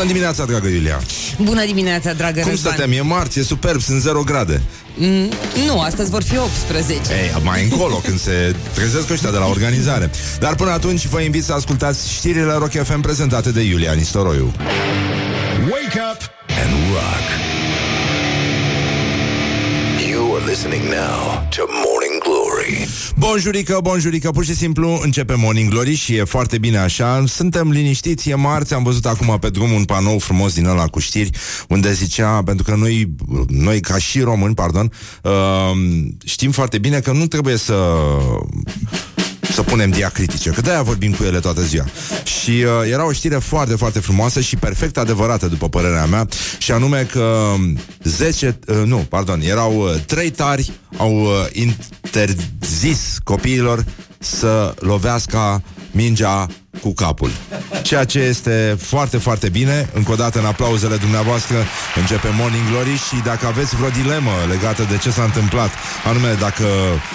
Bună dimineața, dragă Iulia! Bună dimineața, dragă Cum Răzvan. stăteam? E marți, e superb, sunt 0 grade. Mm, nu, astăzi vor fi 18. Ei, mai încolo, când se trezesc ăștia de la organizare. Dar până atunci vă invit să ascultați știrile Rock FM prezentate de Iulia Nistoroiu. Wake up and rock. You are listening now to Morning Glory. Bonjurică, bonjurică, pur și simplu începe Morning Glory și e foarte bine așa. Suntem liniștiți, e marți, am văzut acum pe drum un panou frumos din ăla cu știri, unde zicea, pentru că noi, noi ca și români, pardon, uh, știm foarte bine că nu trebuie să să punem diacritice, că de-aia vorbim cu ele toată ziua. Și uh, era o știre foarte, foarte frumoasă și perfect adevărată, după părerea mea, și anume că 10, uh, nu, pardon, erau uh, trei tari au uh, interzis copiilor să lovească mingea cu capul. Ceea ce este foarte, foarte bine. Încă o dată, în aplauzele dumneavoastră, începe Morning Glory și dacă aveți vreo dilemă legată de ce s-a întâmplat, anume dacă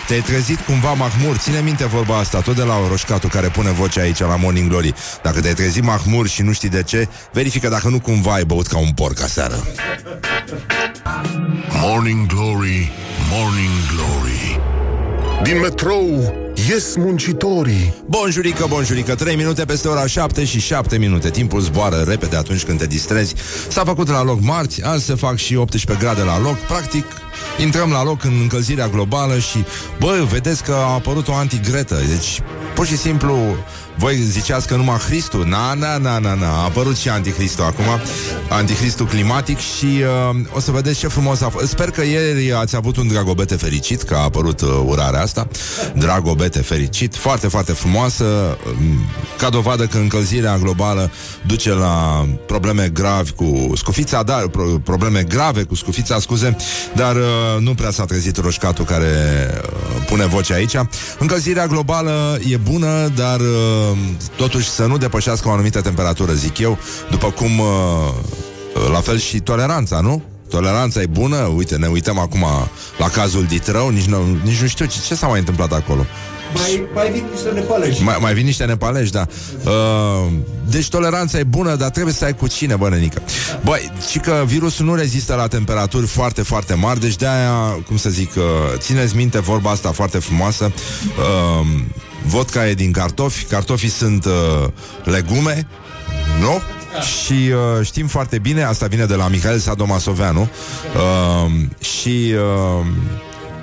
te-ai trezit cumva mahmur, ține minte vorba asta, tot de la Roșcatu care pune vocea aici la Morning Glory. Dacă te-ai trezit mahmur și nu știi de ce, verifică dacă nu cumva ai băut ca un porc aseară. Morning Glory, Morning Glory. Din metrou ies muncitorii. Bonjurică, bonjurică, 3 minute peste ora 7 și 7 minute. Timpul zboară repede atunci când te distrezi. S-a făcut la loc marți, azi se fac și 18 grade la loc. Practic, intrăm la loc în încălzirea globală și, bă, vedeți că a apărut o antigretă. Deci, pur și simplu, voi ziceați că numai Hristul? Na, na, na, na, na, a apărut și Anticristul acum. Anticristul climatic și uh, o să vedeți ce frumos a fost Sper că ieri ați avut un dragobete fericit Că a apărut uh, urarea asta. Dragobete fericit, foarte, foarte frumoasă um, Ca dovadă că încălzirea globală Duce la probleme gravi cu scufița Dar, pro- probleme grave cu scufița, scuze Dar uh, nu prea s-a trezit roșcatul care uh, pune vocea aici. Încălzirea globală e bună Dar uh, totuși să nu depășească o anumită temperatură, zic eu După cum uh, la fel și toleranța, nu? Toleranța e bună, uite, ne uităm acum la cazul Ditrău, nici nu, nici nu știu ce, ce s-a mai întâmplat acolo. Mai, mai vin niște nepalești. Mai, mai vin niște nepalești, da. Uh, deci toleranța e bună, dar trebuie să ai cu cine, bă, nenică. Băi, și că virusul nu rezistă la temperaturi foarte, foarte mari, deci de-aia, cum să zic, uh, țineți minte vorba asta foarte frumoasă. Uh, vodka e din cartofi, cartofii sunt uh, legume, nu? Și uh, știm foarte bine, asta vine de la Mihail Sadomasoveanu uh, Și uh,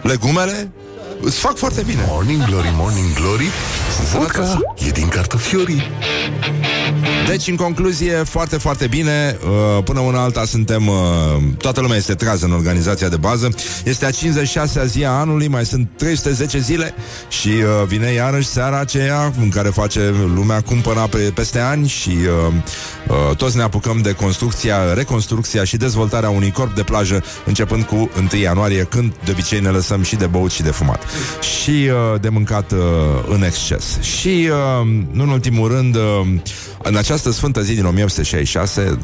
legumele îți fac foarte bine Morning Glory, Morning Glory. Vodka e din cartofiorii. Deci, în concluzie, foarte, foarte bine. Uh, Până una alta suntem uh, Toată lumea este trează în organizația de bază. Este a 56-a zi a anului Mai sunt 310 zile Și uh, vine iarăși seara aceea În care face lumea cumpăra pe, peste ani Și uh, uh, toți ne apucăm de construcția Reconstrucția și dezvoltarea unui corp de plajă Începând cu 1 ianuarie Când de obicei ne lăsăm și de băut și de fumat. Și uh, de mâncat uh, în exces. Și, uh, nu în ultimul rând uh, în această sfântă zi din 1866,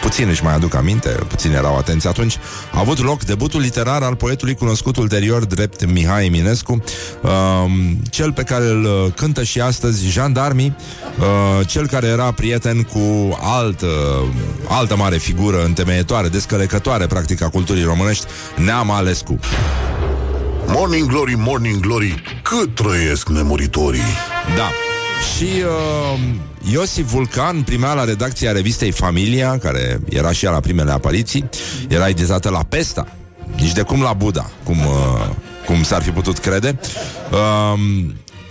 puțin își mai aduc aminte, puțin erau atenți atunci, a avut loc debutul literar al poetului cunoscut ulterior drept Mihai Eminescu, um, cel pe care îl uh, cântă și astăzi jandarmii, uh, cel care era prieten cu altă, altă mare figură întemeietoare, descălecătoare, practic, a culturii românești, Neam Alescu. Morning Glory, Morning Glory. Cât trăiesc nemuritorii. Da. Și uh, Iosif Vulcan primea la redacția revistei Familia, care era și ea la primele apariții, era editată la Pesta, nici de cum la Buda, cum, uh, cum s-ar fi putut crede. Uh,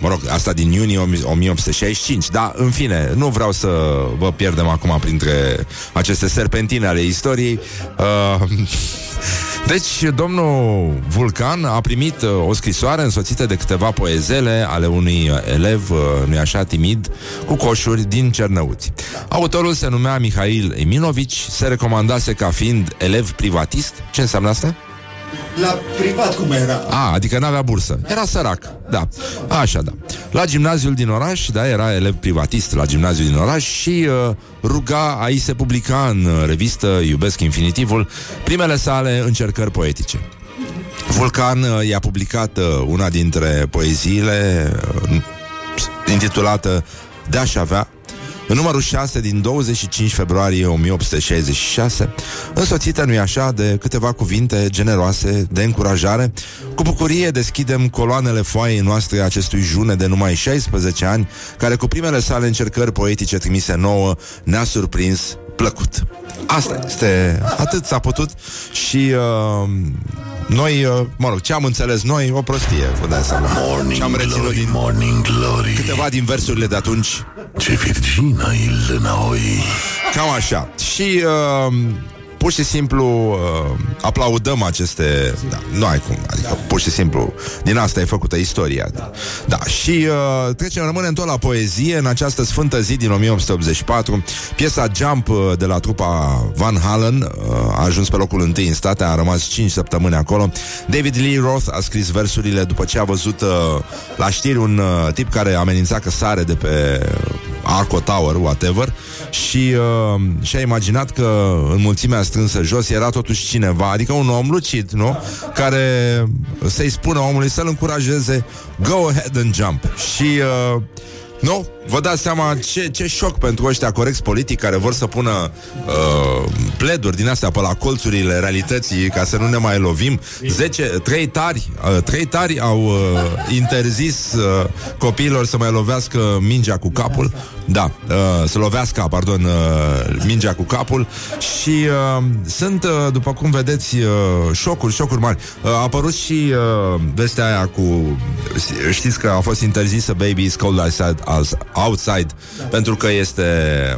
Mă rog, asta din iunie 1865 Dar, în fine, nu vreau să vă pierdem acum Printre aceste serpentine ale istoriei uh, Deci, domnul Vulcan a primit uh, o scrisoare însoțită de câteva poezele ale unui uh, elev, uh, nu așa, timid, cu coșuri din Cernăuți. Autorul se numea Mihail Eminovici, se recomandase ca fiind elev privatist. Ce înseamnă asta? La privat cum era? A, adică n-avea bursă. Era sărac, da. Așa, da. La gimnaziul din oraș, da, era elev privatist la gimnaziul din oraș și uh, ruga a i se publica în uh, revistă Iubesc Infinitivul primele sale încercări poetice. Vulcan uh, i-a publicat uh, una dintre poeziile uh, intitulată De-aș avea, în numărul 6 din 25 februarie 1866, însoțită, nu-i așa, de câteva cuvinte generoase de încurajare, cu bucurie deschidem coloanele foaiei noastre acestui june de numai 16 ani, care cu primele sale încercări poetice trimise nouă ne-a surprins plăcut. Asta este, atât s-a putut și uh, noi, uh, mă rog, ce am înțeles noi, o prostie, vă dați seama. Morning Ce am reținut glory, din morning glory câteva din versurile de atunci, Ce virgină e lâna oi cam așa. Și uh, pur și simplu uh, aplaudăm aceste... Da, nu ai cum, adică pur și simplu din asta e făcută istoria. Da, da și uh, trecem, rămânem tot la poezie în această sfântă zi din 1884. Piesa Jump uh, de la trupa Van Halen uh, a ajuns pe locul întâi în state, a rămas 5 săptămâni acolo. David Lee Roth a scris versurile după ce a văzut uh, la știri un uh, tip care amenința că sare de pe Arco Tower, whatever, și uh, și-a imaginat că în mulțimea strânsă jos era totuși cineva, adică un om lucid, nu? Care să-i spună omului să-l încurajeze go ahead and jump. Și uh, nu? Vă dați seama ce, ce șoc pentru ăștia corecți politic care vor să pună uh, pleduri din astea pe la colțurile realității ca să nu ne mai lovim. 10, trei tari, uh, trei tari au uh, interzis uh, copiilor să mai lovească mingea cu capul. Da, uh, să lovească, pardon, uh, mingea cu capul și uh, sunt, uh, după cum vedeți, uh, șocuri, șocuri mari. Uh, a apărut și uh, vestea aia cu... Știți că a fost interzisă Baby is Cold Outside, outside pentru că este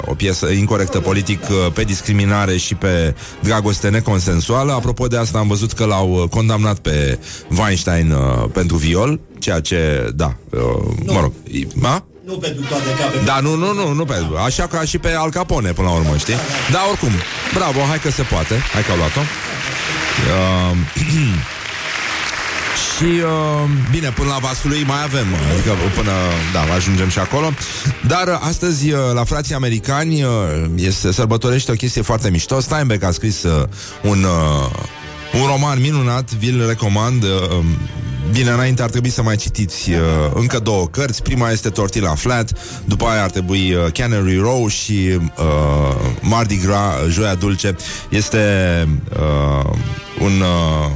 o piesă incorrectă politic uh, pe discriminare și pe dragoste neconsensuală. Apropo de asta, am văzut că l-au uh, condamnat pe Weinstein uh, pentru viol, ceea ce, da, uh, mă rog, a? Nu pentru toate capetele. Da, nu, nu, nu, nu pe, așa ca și pe Al Capone până la urmă, știi? Da, oricum, bravo, hai că se poate, hai că au luat-o. Uh, și, uh, bine, până la Vasului mai avem, adică până, da, ajungem și acolo. Dar uh, astăzi, uh, la frații americani, uh, este, sărbătorește o chestie foarte mișto. Steinbeck a scris uh, un, uh, un roman minunat, vi-l recomand. Uh, Bine, înainte ar trebui să mai citiți uh, încă două cărți. Prima este Tortilla Flat, după aia ar trebui uh, Canary Row și uh, Mardi Gras, Joia Dulce. Este uh, un... Uh,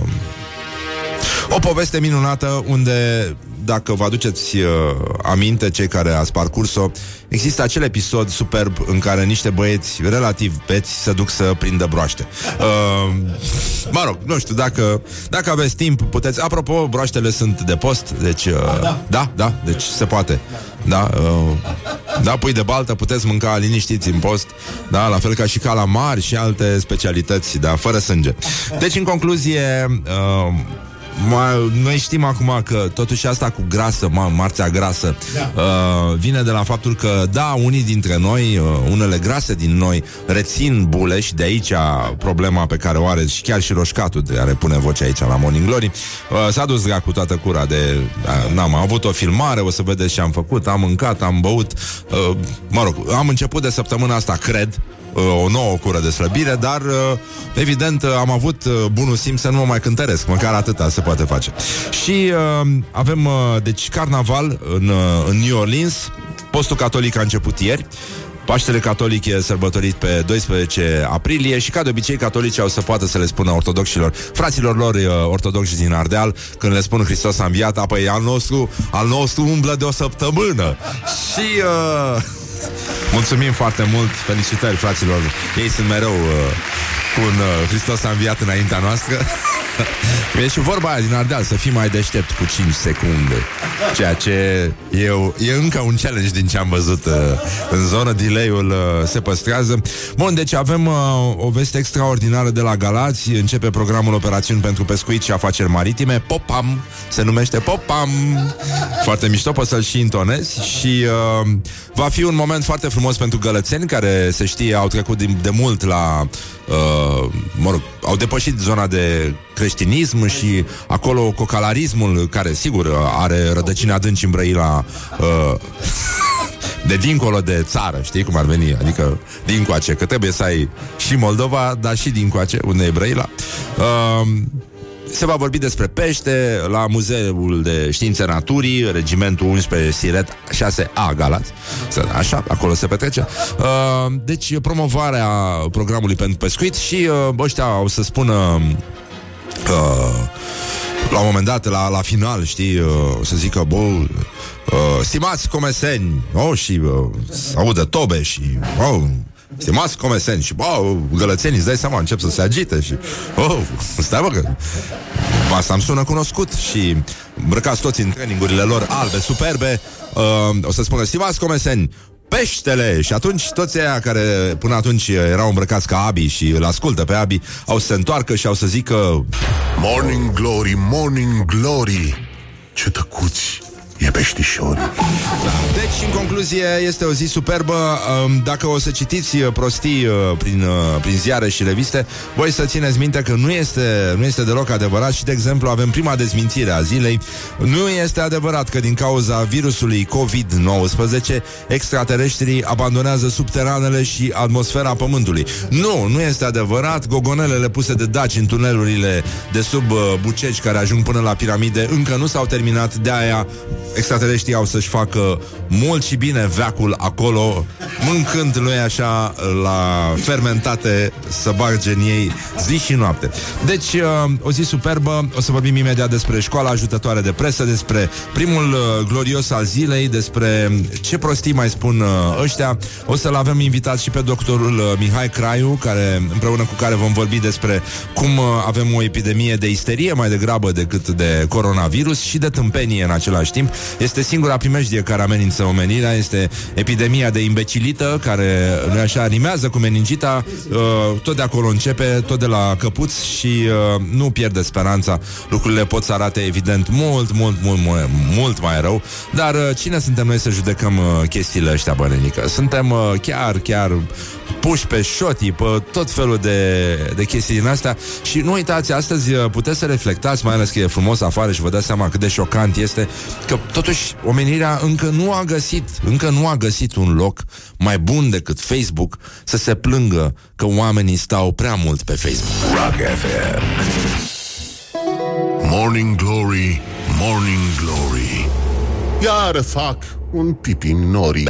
o poveste minunată unde, dacă vă aduceți uh, aminte, cei care ați parcurs-o, există acel episod superb în care niște băieți relativ beți se duc să prindă broaște. Uh, mă rog, nu știu, dacă, dacă aveți timp, puteți... Apropo, broaștele sunt de post, deci... Uh, da. da, da, deci se poate. Da, uh, da, pui de baltă, puteți mânca liniștiți în post, da, la fel ca și calamari și alte specialități, da, fără sânge. Deci, în concluzie, uh, Ma, noi știm acum că totuși asta cu grasă, ma, marțea grasă, da. uh, vine de la faptul că, da, unii dintre noi, uh, unele grase din noi, rețin buleș și de aici problema pe care o are și chiar și roșcatul de care pune voce aici la Morning Glory. Uh, s-a dus cu toată cura de... Uh, n-am avut o filmare, o să vedeți ce am făcut, am mâncat, am băut. Uh, mă rog, am început de săptămâna asta, cred, uh, o nouă cură de slăbire, dar uh, evident uh, am avut uh, bunul simț să nu mă mai cântăresc, măcar atâta se poate face. Și uh, avem, uh, deci, carnaval în, uh, în New Orleans, postul catolic a început ieri, Paștele catolic e sărbătorit pe 12 aprilie și ca de obicei catolicii au să poată să le spună ortodoxilor, fraților lor uh, ortodoxi din Ardeal, când le spun Hristos a înviat, apoi al nostru, al nostru umblă de o săptămână. Și uh, mulțumim foarte mult, felicitări fraților, ei sunt mereu uh, cu un uh, Hristos a înviat înaintea noastră. e și vorba aia din Ardeal, să fii mai deștept cu 5 secunde. Ceea ce e, e încă un challenge din ce am văzut uh, în zonă. Delay-ul uh, se păstrează. Bun, deci avem uh, o veste extraordinară de la Galați. Începe programul operațiuni pentru pescuit și afaceri maritime. Popam! Se numește Popam! Foarte mișto, poți să-l și intonezi. Și uh, va fi un moment foarte frumos pentru gălățeni, care, se știe, au trecut de, de mult la... Uh, mă rog, au depășit zona de creștinism și acolo cocalarismul, care sigur are rădăcini adânci în Brăila, uh, de dincolo de țară, știi cum ar veni, adică din coace, că trebuie să ai și Moldova, dar și din coace, unde e Brăila. Uh, se va vorbi despre pește la Muzeul de Științe Naturii, regimentul 11 Siret 6A Galați. Așa, acolo se petrece. Uh, deci, promovarea programului pentru pescuit și uh, ăștia o să spună că la un moment dat, la, la final, știi, uh, o să zică, bă, uh, stimați comeseni, oh, și uh, să audă tobe și, oh, Stimați comeseni și, bă, gălățenii, îți dai seama, încep să se agite și, oh, stai bă, că asta îmi sună cunoscut și îmbrăcați toți în trainingurile lor albe, superbe, uh, o să spună, stimați comeseni, peștele! Și atunci toți aia care până atunci erau îmbrăcați ca Abi și îl ascultă pe Abi, au să se întoarcă și au să zică Morning Glory, Morning Glory! Ce tăcuți e peștișori Deci, în concluzie, este o zi superbă. Um, Dacă o să citiți uh, prostii uh, prin, uh, prin ziare și reviste, voi să țineți minte că nu este, nu este deloc adevărat și, de exemplu, avem prima dezmințire a zilei. Nu este adevărat că din cauza virusului COVID-19 extraterestrii abandonează subteranele și atmosfera Pământului. Nu, nu este adevărat. Gogonelele puse de daci în tunelurile de sub uh, buceci care ajung până la piramide încă nu s-au terminat, de aia extraterestrii au să-și facă mult și bine veacul acolo, mâncând lui așa la fermentate să barge în ei zi și noapte. Deci, uh, o zi superbă, o să vorbim imediat despre școala ajutătoare de presă, despre primul uh, glorios al zilei, despre ce prostii mai spun uh, ăștia. O să-l avem invitat și pe doctorul uh, Mihai Craiu, care, împreună cu care vom vorbi despre cum uh, avem o epidemie de isterie mai degrabă decât de coronavirus și de tâmpenie în același timp. Este singura primejdie care amenință omenirea, este epidemia de imbecilită, care, nu așa, animează cu meningita, uh, tot de acolo începe, tot de la căpuț și uh, nu pierde speranța. Lucrurile pot să arate, evident, mult, mult, mult, mult, mult mai rău, dar uh, cine suntem noi să judecăm uh, chestiile ăștia, bănenică? Suntem uh, chiar, chiar puși pe șotii, pe tot felul de, de chestii din astea. Și nu uitați, astăzi uh, puteți să reflectați, mai ales că e frumos afară și vă dați seama cât de șocant este, că totuși omenirea încă nu a găsit, încă nu a găsit un loc mai bun decât Facebook să se plângă că oamenii stau prea mult pe Facebook. Rock FM Morning Glory, Morning Glory. Iar fac un pipi în norii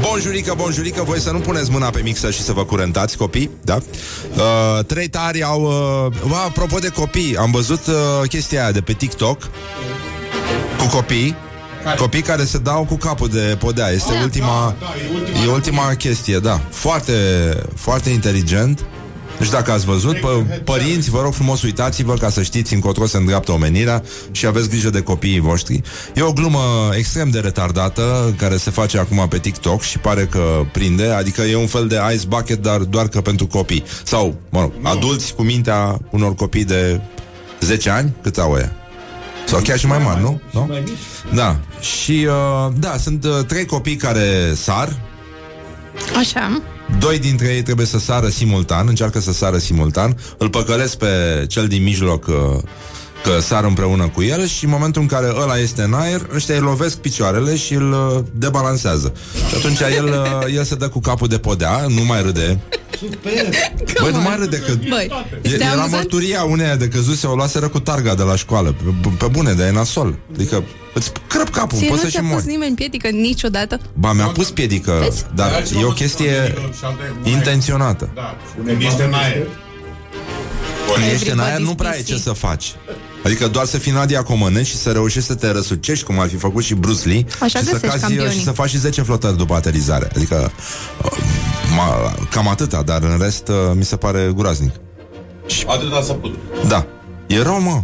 Bonjurică, bonjurică, voi să nu puneți mâna pe mixă și să vă curentați copii, da? Uh, trei tari au... Uh, bă, apropo de copii, am văzut uh, chestia aia de pe TikTok cu copii care? Copii care se dau cu capul de podea. Este ultima, da, e ultima e ultima chestie, da. Foarte, foarte inteligent nu știu dacă ați văzut, pă, părinți, vă rog frumos, uitați-vă ca să știți încotro se îndreaptă omenirea și aveți grijă de copiii voștri. E o glumă extrem de retardată care se face acum pe TikTok și pare că prinde, adică e un fel de ice bucket, dar doar că pentru copii. Sau, mă rog, adulți cu mintea unor copii de 10 ani, cât au ăia? Sau chiar și mai mari, nu? nu? Da. Și, uh, da, sunt uh, trei copii care sar, Așa. Doi dintre ei trebuie să sară simultan, încearcă să sară simultan, îl păcălesc pe cel din mijloc uh, că sar împreună cu el și în momentul în care ăla este în aer, ăștia îi lovesc picioarele și îl uh, debalansează. Și atunci el, uh, el se dă cu capul de podea, nu mai râde. Băi, nu mai râde că Băi, e, este era amuzant? mărturia uneia de căzuse, o luaseră cu targa de la școală. Pe, pe bune, de e nasol. Adică îți crăp capul, Ție poți nu să și ți-a pus mori. nimeni piedică niciodată? Ba, mi-a pus piedică, dar e o chestie intenționată. Da, când ești în aer. Când ești în aer, Everybody's nu prea ai PC. ce să faci. Adică doar să fii Nadia Comăneci și să reușești să te răsucești, cum ar fi făcut și Bruce Lee, Așa și, să găsești cazi, campionii. și să faci și 10 flotări după aterizare. Adică uh, ma, cam atâta, dar în rest uh, mi se pare groaznic. Atâta să put. Da. E rău, mă.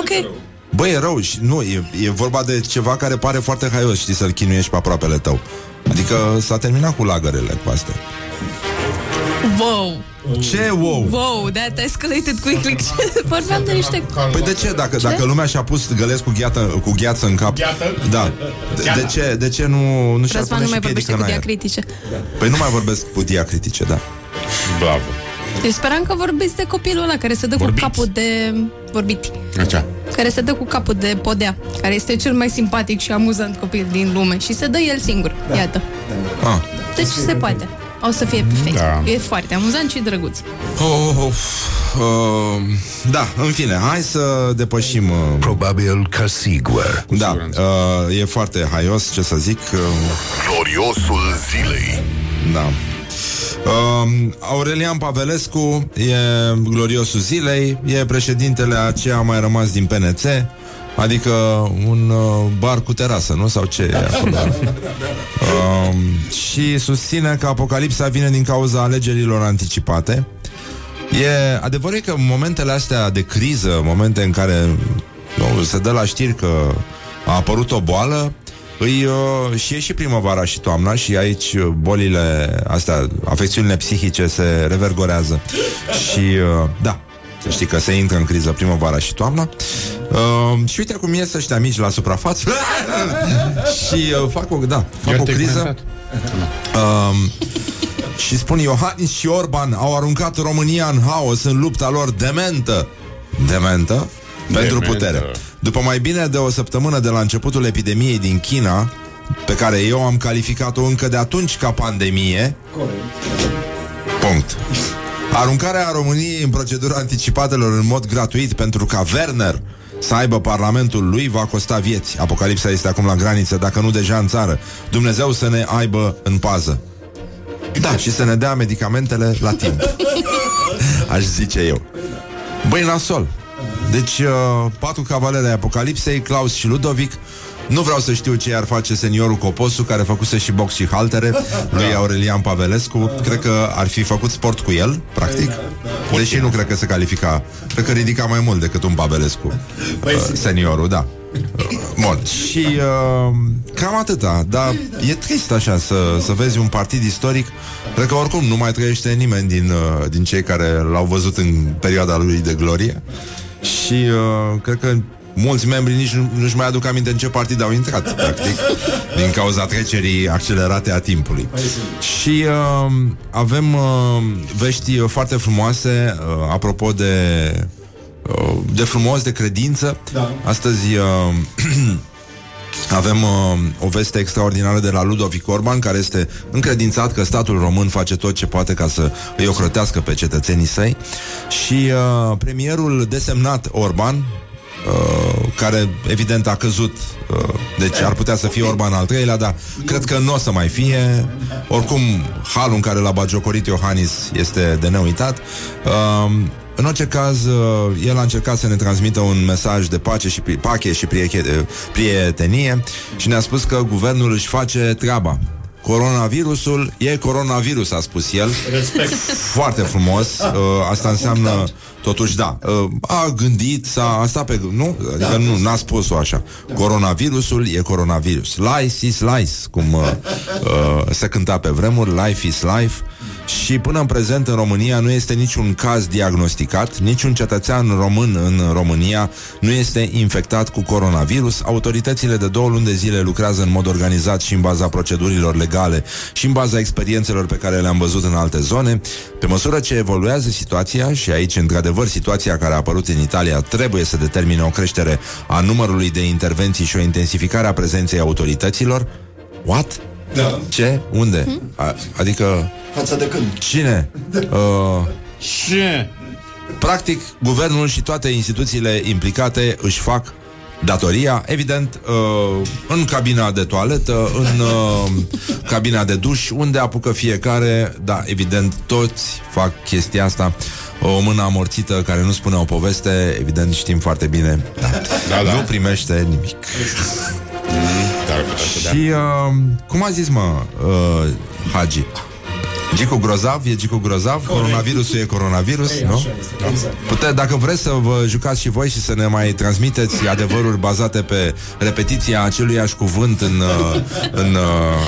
Ok. Băi, e rău și nu, e, e vorba de ceva care pare foarte haios, știi, să-l chinuiești pe aproapele tău. Adică s-a terminat cu lagărele cu astea. Wow. Ce wow? Wow, that escalated quickly. Vorbeam de niște... Păi de ce? Dacă, dacă lumea și-a pus gălesc cu gheată, cu gheață în cap Gheată? Da de, de, ce, de ce nu, nu și-ar Răzvan pune nu și mai piedică vorbește în cu aer? diacritice. Păi nu mai vorbesc cu diacritice, da Bravo. Deci speram că vorbiți de copilul ăla care se dă Vorbiți. cu capul de... Vorbit. Așa. Care se dă cu capul de podea. Care este cel mai simpatic și amuzant copil din lume. Și se dă el singur. Iată. ah. Deci se poate. O să fie perfect. Da. E foarte amuzant și drăguț. Oh, oh, uh, da, în fine, hai să depășim... Uh, Probabil că sigur. da, uh, e foarte haios, ce să zic. Uh, Gloriosul zilei. Da. Uh, Aurelian Pavelescu e gloriosul zilei, e președintele a ce a mai rămas din PNC, adică un uh, bar cu terasă, nu? Sau ce e acolo? Uh, și susține că apocalipsa vine din cauza alegerilor anticipate. E adevărat că în momentele astea de criză, momente în care nu, se dă la știri că a apărut o boală, îi, uh, și e și primăvara și toamna și aici uh, bolile astea, afecțiunile psihice se revergorează. Și uh, da, să știi că se intră în criză primăvara și toamna. Uh, și uite cum ies ăștia mici la suprafață și uh, fac o, da, fac Iar o te-ai criză. comentat. Um, și spun Iohannis și Orban au aruncat România în haos în lupta lor dementă. Dementă? Pentru Dementă. putere. După mai bine de o săptămână de la începutul epidemiei din China, pe care eu am calificat-o încă de atunci ca pandemie, punct. Aruncarea României în procedura anticipatelor în mod gratuit pentru ca Werner să aibă parlamentul lui va costa vieți. Apocalipsa este acum la graniță, dacă nu deja în țară. Dumnezeu să ne aibă în pază. Da, și să ne dea medicamentele la timp. Aș zice eu. Băi, nasol. Deci, uh, patru cavaleri ai Apocalipsei, Claus și Ludovic. Nu vreau să știu ce ar face seniorul Coposu, care făcuse și box și haltere, lui Aurelian Pavelescu. Cred că ar fi făcut sport cu el, practic. Deși nu cred că se califica. Cred că ridica mai mult decât un Pavelescu. Uh, seniorul, da. Uh, Bun. Și uh, cam atâta. Dar e trist așa să, să vezi un partid istoric. Cred că oricum nu mai trăiește nimeni din, uh, din cei care l-au văzut în perioada lui de glorie. Și uh, cred că mulți membri nici nu, nu-și mai aduc aminte în ce partid au intrat, practic, din cauza trecerii accelerate a timpului. Și uh, avem uh, vești uh, foarte frumoase, uh, apropo de uh, de frumos, de credință. Da. Astăzi uh, avem uh, o veste extraordinară de la Ludovic Orban, care este încredințat că statul român face tot ce poate ca să îi ocrotească pe cetățenii săi. Și uh, premierul desemnat Orban, uh, care evident a căzut, uh, deci ar putea să fie Orban al treilea, dar cred că nu o să mai fie. Oricum, halul în care l-a bagiocorit Iohannis este de neuitat. Uh, în orice caz, uh, el a încercat să ne transmită un mesaj de pace și pri- pache și prieche- prietenie și ne-a spus că guvernul își face treaba. Coronavirusul e coronavirus, a spus el. Respect. Foarte frumos. Uh, asta înseamnă, totuși, da, uh, a gândit, s-a, a stat pe... Nu? Adică nu, n-a spus-o așa. Coronavirusul e coronavirus. Life is life, cum uh, uh, se cânta pe vremuri. Life is life. Și până în prezent în România nu este niciun caz diagnosticat, niciun cetățean român în România nu este infectat cu coronavirus. Autoritățile de două luni de zile lucrează în mod organizat și în baza procedurilor legale și în baza experiențelor pe care le-am văzut în alte zone. Pe măsură ce evoluează situația și aici, într-adevăr, situația care a apărut în Italia trebuie să determine o creștere a numărului de intervenții și o intensificare a prezenței autorităților. What? Da. Ce? Unde? A, adică Față de când? Cine? Uh, Ce? practic, guvernul și toate instituțiile implicate își fac datoria, evident, uh, în cabina de toaletă, în uh, cabina de duș, unde apucă fiecare, da, evident, toți fac chestia asta. O mână amorțită care nu spune o poveste, evident știm foarte bine, da, Da, da. nu primește nimic. Dar putea să dea. Și uh, cum a zis, mă, uh, Hagi? Gicu grozav, e Gicu grozav, coronavirusul e coronavirus, Ei, nu? așa este, exact. Pute, dacă vreți să vă jucați și voi și să ne mai transmiteți adevăruri bazate pe repetiția aceluiași cuvânt în, uh, în uh,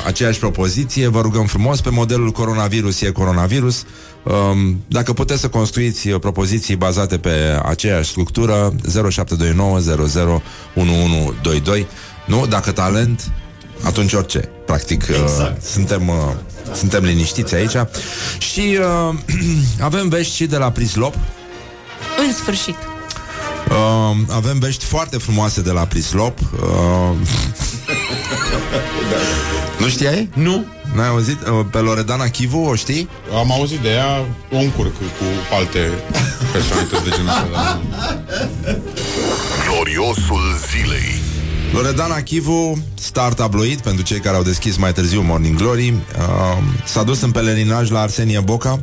aceeași propoziție, vă rugăm frumos pe modelul coronavirus e coronavirus. Um, dacă puteți să construiți uh, propoziții bazate pe aceeași structură 0729 00 1122 Nu? Dacă talent, atunci orice. Practic, uh, Exact. suntem, uh, suntem liniștiți aici. Și uh, avem vești și de la Prislop. În sfârșit. Uh, avem vești foarte frumoase de la Prislop. Uh, Nu știai? Nu. N-ai auzit? Uh, Pe Loredana Chivu, o știi? Am auzit de ea, o încurc cu alte personalități de genul ăsta. dar nu. Gloriosul zilei. Loredana Chivu, star tabloid, pentru cei care au deschis mai târziu Morning Glory, uh, s-a dus în pelerinaj la Arsenie Boca.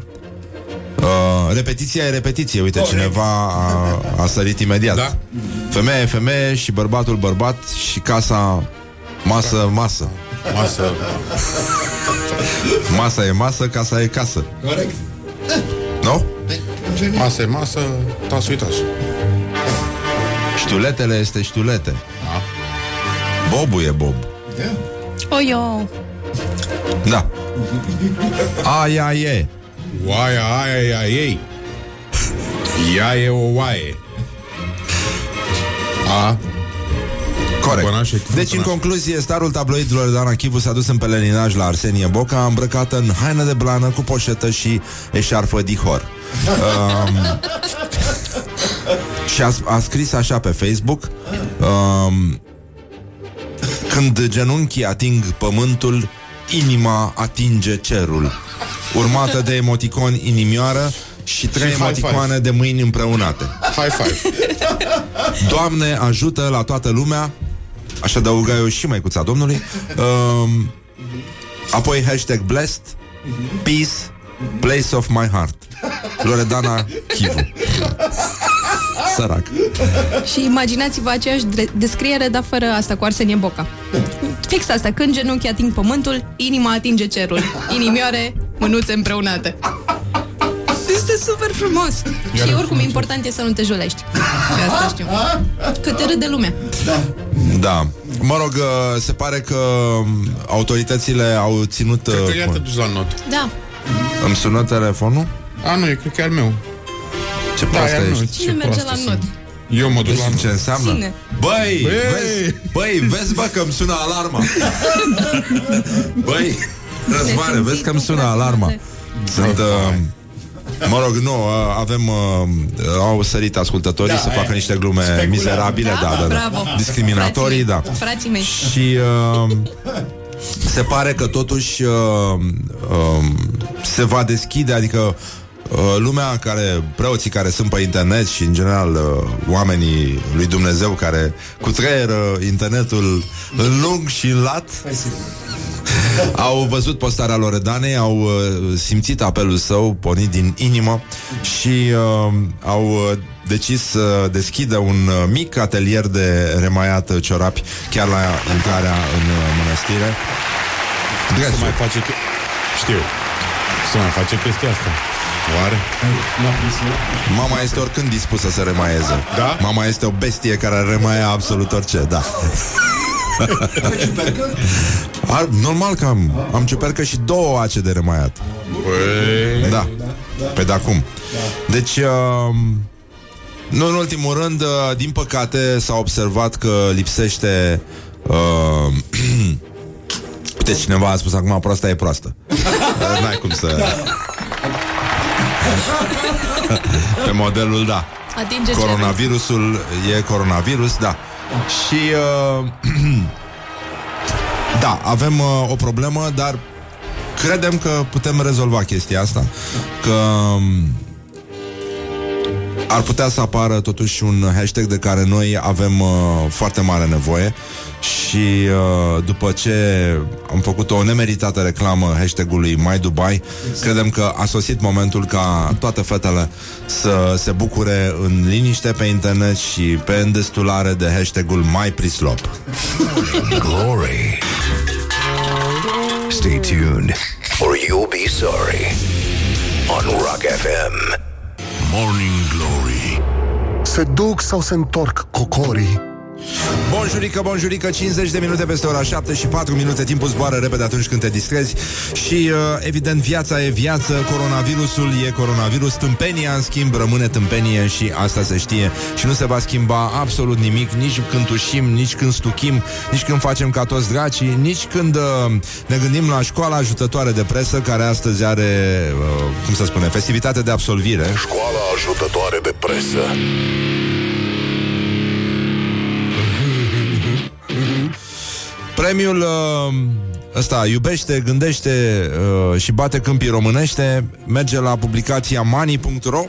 Uh, repetiția e repetiție, uite, cineva a, a sărit imediat. Da. Femeie e femeie și bărbatul bărbat și casa masă, masă. Masă. Masa e masă, casa e casă. Corect. Nu? Masă e masă, tasul e tasul. Știuletele este știulete. Bobul e bob. Da. O, eu. Da. Aia e. Oaia aia e a ei. Ea e o oaie. A. Corect. Cumpănașe, Deci, în cumpănașe. concluzie, starul tabloid Loredana Chivu s-a dus în pelerinaj la Arsenie Boca, îmbrăcată în haină de blană, cu poșetă și eșarfă dihor. Um, și a, a scris așa pe Facebook um, Când genunchii ating pământul, inima atinge cerul. Urmată de emoticoni inimioară și trei high five. emoticoane de mâini împreunate. High five. Doamne ajută la toată lumea Aș adăuga eu și măicuța Domnului um, Apoi hashtag blessed Peace Place of my heart Loredana Chivu Sărac Și imaginați-vă aceeași dre- descriere, dar fără asta, cu Arsenie Boca. Fix asta, când genunchii ating pământul, inima atinge cerul. Inimioare, mânuțe împreunate. Este super frumos. și oricum, important e să nu te julești. De asta știu. Că te râde lumea. Da Mă rog, uh, se pare că um, autoritățile au ținut Cred că ea te uh, duci la not. Da. Îmi sună telefonul? A, nu, e, cred că e al meu. Ce Da, proastă e al meu. ești Cine Ce merge proastă la sunt. not? Eu mă duc la Vezi not. ce înseamnă? Cine? Băi, Băi! vezi, băi, vezi bă că îmi sună alarma Băi, Răzvare, Nesimțit, vezi că îmi sună bucurați-vă alarma de- Sunt, uh, mă rog, nu, uh, avem, uh, au sărit ascultătorii Da, să aia. facă niște glume Speculare. mizerabile, da, da, da, Bravo. discriminatorii, da. Frații mei. Frații mei. Și uh, se pare că totuși uh, uh, se va deschide, adică uh, lumea care, preoții care sunt pe internet și în general uh, oamenii lui Dumnezeu care cutreieră internetul în lung și în lat au văzut postarea Loredanei, au uh, simțit apelul său pornit din inimă și uh, au uh, decis să deschidă un uh, mic atelier de remaiat uh, ciorapi chiar la intrarea în uh, mănăstire. Să Dresul. mai face... che- Știu. Să mai face chestia asta. Oare? Mama este oricând dispusă să remaieze. Da? Mama este o bestie care remaia absolut orice, da. Ar, normal că am, am ciupercă și două ace de remaiat. Păi... Da. Pe de acum. Deci, uh, nu în ultimul rând, uh, din păcate s-a observat că lipsește uh, Uite, cineva a spus acum proasta e proastă. Uh, N-ai cum să... Pe modelul, da. Atinge cerul. Coronavirusul e coronavirus, da. Și uh, da, avem uh, o problemă, dar credem că putem rezolva chestia asta, că um, ar putea să apară totuși un hashtag de care noi avem uh, foarte mare nevoie și uh, după ce am făcut o nemeritată reclamă hashtagului My Dubai, credem că a sosit momentul ca toate fetele să se bucure în liniște pe internet și pe îndestulare de hashtagul My Prislop. Glory. Stay tuned, or you'll be sorry. On Rock FM. Morning Glory. Se duc sau se întorc cocorii? Bonjurică, bonjurică, 50 de minute peste ora 7 și 4 minute. Timpul zboară repede atunci când te distrezi. Și uh, evident viața e viață Coronavirusul e coronavirus Tâmpenia în schimb rămâne tâmpenie Și asta se știe. Și nu se va schimba absolut nimic Nici când tușim, nici când stuchim Nici când facem ca toți dracii Nici când uh, ne gândim la școala ajutătoare de presă Care astăzi are, uh, cum să spune, festivitate de absolvire. Școala ajutătoare de presă. Premiul uh, ăsta iubește, gândește uh, și bate câmpii românește, merge la publicația money.ro uh,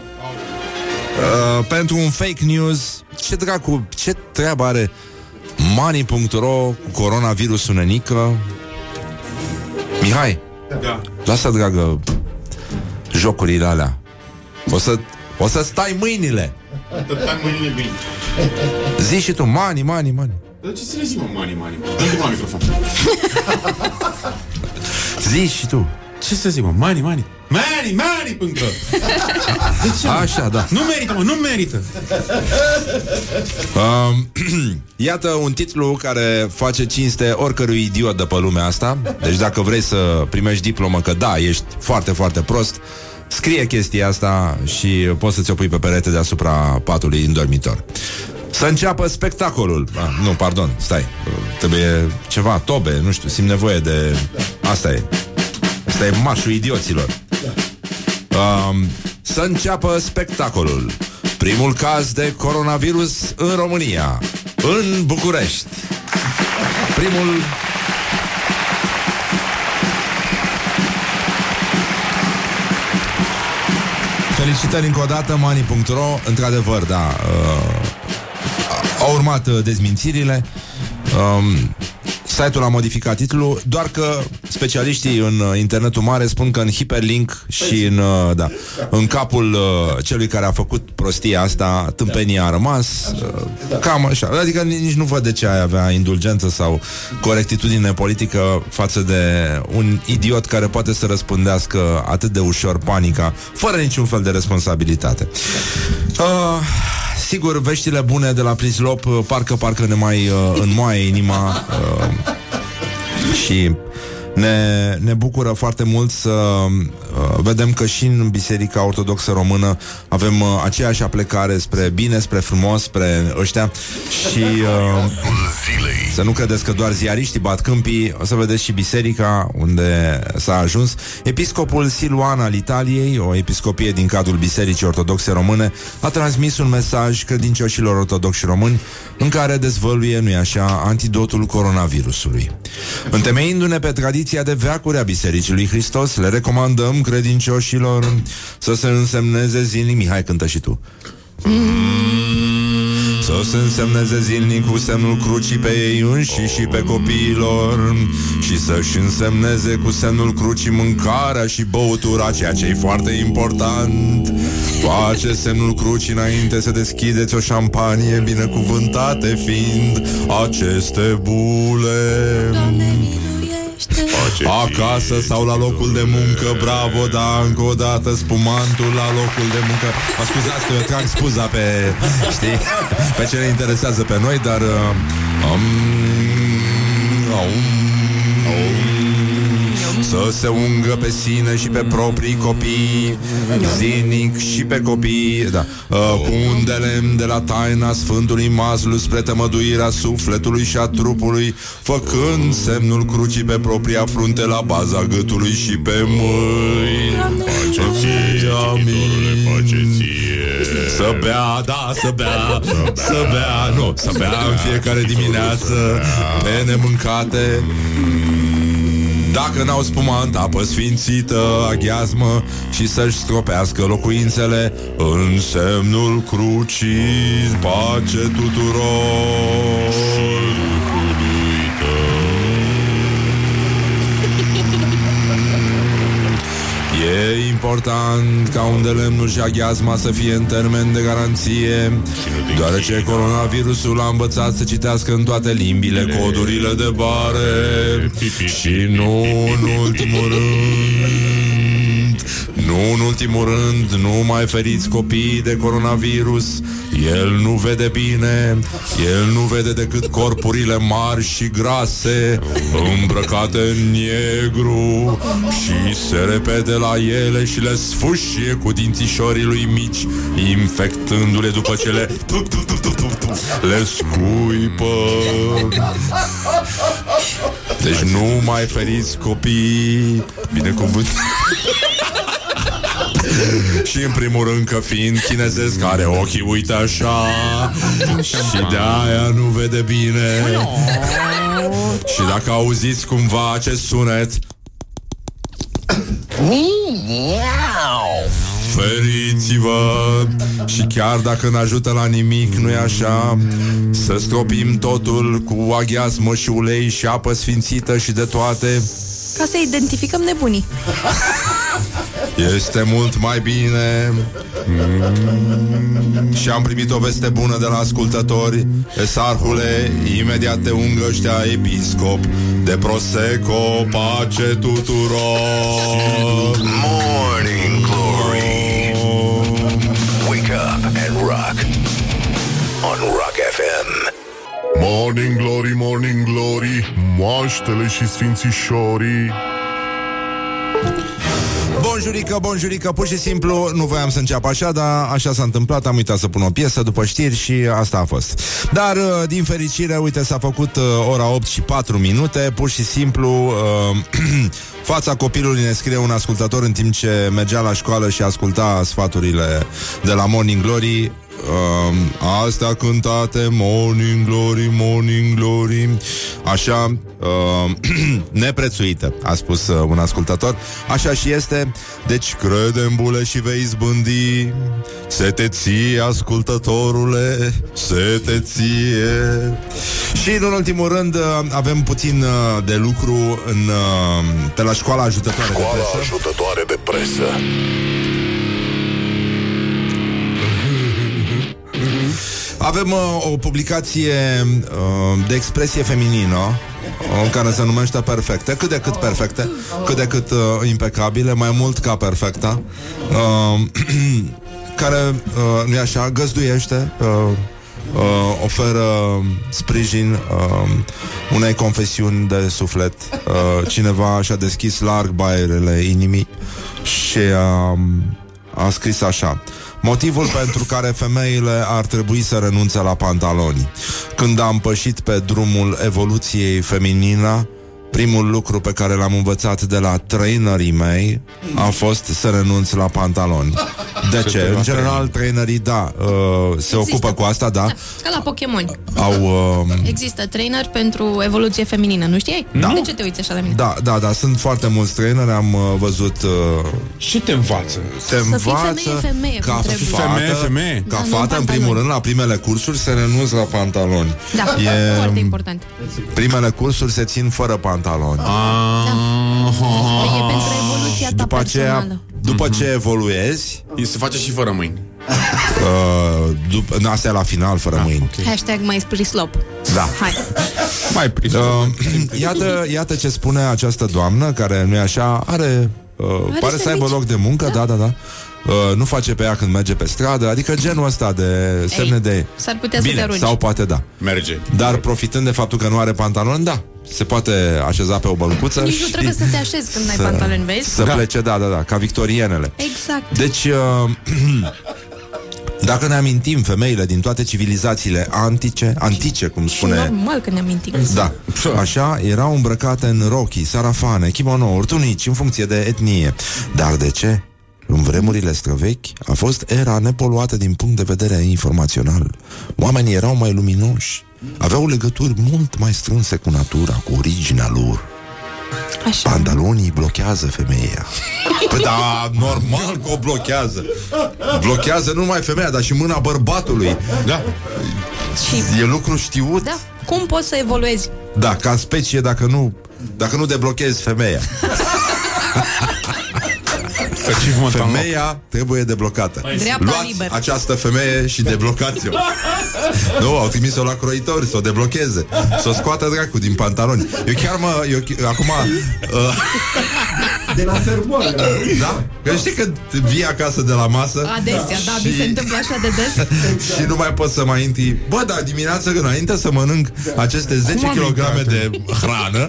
pentru un fake news. Ce dracu, ce treabă are money.ro cu coronavirusul nenică? Mihai, Da. lasă, dragă, jocurile alea. O să, o să stai mâinile. Tătai mâinile bine. Zi și tu, money, money, money. Dar ce să le zic, mă, mani, mani? Dă-mi mă microfon. Zi și tu. Ce să zic, mă? Mani, mani. Mani, mani, punctă. De ce? Așa, da. Nu merită, mă, nu merită. Um, iată un titlu care face cinste oricărui idiot de pe lumea asta. Deci dacă vrei să primești diplomă că da, ești foarte, foarte prost, scrie chestia asta și poți să ți-o pui pe perete deasupra patului în dormitor. Să înceapă spectacolul. Ah, nu, pardon, stai. Trebuie ceva, tobe, nu știu, simt nevoie de... Asta e. Asta e marșul idioților. Um, să înceapă spectacolul. Primul caz de coronavirus în România, în București. Primul Felicitări încă o dată, Mani.ro Într-adevăr, da uh, Au urmat uh, dezmințirile. Um, Site-ul a modificat titlul Doar că specialiștii în uh, internetul mare Spun că în hiperlink și în, uh, da, în capul uh, celui care a făcut prostia asta Tâmpenia a rămas uh, Cam așa. Adică nici nu văd de ce ai avea indulgență Sau corectitudine politică Față de un idiot care poate să răspândească Atât de ușor panica Fără niciun fel de responsabilitate. Uh, Sigur, veștile bune de la Prislop uh, Parcă, parcă ne mai uh, înmoaie inima uh, Și ne, ne bucură foarte mult să uh, vedem că și în Biserica Ortodoxă Română avem uh, aceeași aplecare spre bine, spre frumos, spre ăștia și uh, să nu credeți că doar ziariștii bat câmpii, o să vedeți și biserica unde s-a ajuns. Episcopul Siluan al Italiei, o episcopie din cadrul Bisericii Ortodoxe Române, a transmis un mesaj credincioșilor ortodoxi români în care dezvăluie, nu-i așa, antidotul coronavirusului. Întemeindu-ne pe tradiția de veacuri a Bisericii lui Hristos, le recomandăm credincioșilor să se însemneze zilnic. Mihai, cântă și tu. Să se însemneze zilnic cu semnul crucii pe ei înși și pe copiilor Și să-și însemneze cu semnul crucii mâncarea și băutura Ceea ce e foarte important Face semnul crucii înainte să deschideți o șampanie Binecuvântate fiind aceste bule Acasă sau la locul de muncă Bravo, da, încă o dată Spumantul la locul de muncă Mă scuzați că eu trag spuza pe Știi? Pe ce ne interesează pe noi Dar uh, um, um, um, să se ungă pe sine și pe proprii copii Zinic și pe copii. Da. uh, Cu un de lemn de la taina Sfântului Mazlu Spre tămăduirea sufletului și a trupului Făcând semnul crucii pe propria frunte La baza gâtului și pe mâini. Pace-ție, Să bea, da, să bea Să bea, nu, să bea în fiecare dimineață Pe nemâncate dacă n-au spumant, apă sfințită, aghiazmă Și să-și stropească locuințele În semnul crucii. Pace tuturor important ca un de lemnul și aghiazma să fie în termen de garanție. Deoarece coronavirusul a învățat să citească în toate limbile codurile de bare. Și nu în ultimul rând Nu în ultimul rând, nu mai feriți copiii de coronavirus. El nu vede bine El nu vede decât corpurile mari și grase Îmbrăcate în negru. Și se repede la ele și le sfâșie cu dințișorii lui mici Infectându-le după ce le Le scuipă. Deci nu mai feriți copii Binecuvânt și în primul rând că fiind chinezesc Are ochii uite așa Și de aia nu vede bine. Și dacă auziți cumva acest sunet Feriți-vă. Și chiar dacă nu ajută la nimic, nu-i așa? Să stropim totul cu aghiazmă și ulei și apă sfințită și de toate. Ca să identificăm nebunii. Este mult mai bine mm. Și am primit o veste bună de la ascultători Esarhule, imediat te ungă ăștia episcop De Prosecco, pace tuturor Morning Glory. Wake up and rock. On Rock FM. Morning Glory, Morning Glory Moaștele și sfințișorii Bonjurică, bonjurică, pur și simplu nu voiam să încep așa, dar așa s-a întâmplat, am uitat să pun o piesă după știri și asta a fost. Dar, uh, din fericire, uite, s-a făcut uh, ora 8 și 4 minute, pur și simplu, uh, fața copilului ne scrie un ascultător în timp ce mergea la școală și asculta sfaturile de la Morning Glory, Uh, astea cântate Morning Glory, Morning Glory. Așa uh, Neprețuită A spus uh, un ascultător. Așa și este. Deci crede în bule și vei izbândi Se te ție, ascultătorule Se te ție. Și în ultimul rând uh, Avem puțin uh, de lucru în, uh, Pe la școala ajutătoare de Școala presă. Ajutătoare de presă Avem uh, o publicație uh, de expresie feminină uh, care se numește Perfecte, cât de cât perfecte, cât de cât uh, impecabile, mai mult ca perfecta, uh, care, uh, nu așa, găzduiește, uh, uh, oferă sprijin uh, unei confesiuni de suflet. Uh, cineva și-a deschis larg baierele inimii și uh, a scris așa. Motivul pentru care femeile ar trebui să renunțe la pantaloni. Când am pășit pe drumul evoluției feminina, primul lucru pe care l-am învățat de la trainerii mei a fost să renunț la pantaloni. De ce? În general, trainerii, da, uh, se ocupă cu asta, da. Ca la Pokémon. Au... Uh, Există trainer pentru evoluție feminină, nu știai? Da. De ce te uiți așa la mine? da, da, da, sunt foarte mulți traineri, am uh, văzut uh, Și te învață. te fii învață femeie, femeie, ca cum trebuie. fată, Femeie, femeie. ca Da, nu fată, în pantaloni. primul rând, la primele cursuri se renunță la pantaloni. Da, E- foarte important. Primele cursuri se țin fără pantaloni. Păi e pentru evoluția ta După aceea, personală. după ce evoluezi, Se face și fără mâini. uh, după, nu, asta e la final, fără mâini. Hashtag mai sprislop. Da. Hai. Mai prins. Uh, iată, iată ce spune această doamnă care nu e așa, are, uh, Are pare să aibă serviciu. loc de muncă, da, da, da. Uh, nu face pe ea când merge pe stradă, adică genul ăsta de semne Ei, de... s-ar putea să te Bine, arunci. sau poate da. Merge. Dar profitând de faptul că nu are pantaloni, da, se poate așeza pe o bălcuță Nici și nu trebuie să te așezi când ai să- pantaloni, vezi? Să plece, da, da, da, ca victorienele. Exact. Deci, uh, dacă ne amintim femeile din toate civilizațiile antice, antice, cum Și spune... normal că ne amintim. Da, așa, erau îmbrăcate în rochii, sarafane, kimonouri, tunici, în funcție de etnie. Dar de ce? În vremurile străvechi a fost era nepoluată din punct de vedere informațional. Oamenii erau mai luminoși, aveau legături mult mai strânse cu natura, cu originea lor. Așa. Pantalonii blochează femeia. Păi da, normal că o blochează. Blochează nu numai femeia, dar și mâna bărbatului. Da. Și, E lucru știut. da, cum poți să evoluezi? Da, ca specie dacă nu Dacă nu deblochezi femeia Achievement unlocked. Femeia trebuie deblocată Dreapta Luați liber. această femeie și deblocați-o Nu, au trimis-o la croitori Să o deblocheze Să o scoată dracu din pantaloni Eu chiar mă, eu, chi- acum uh, De la fermoară. Da? Că știi că vii acasă de la masă Adesea, da, mi și- se întâmplă așa de des. și nu mai poți să mai intri Bă, da, dimineața când înainte să mănânc Aceste 10 am kg intrat? de hrană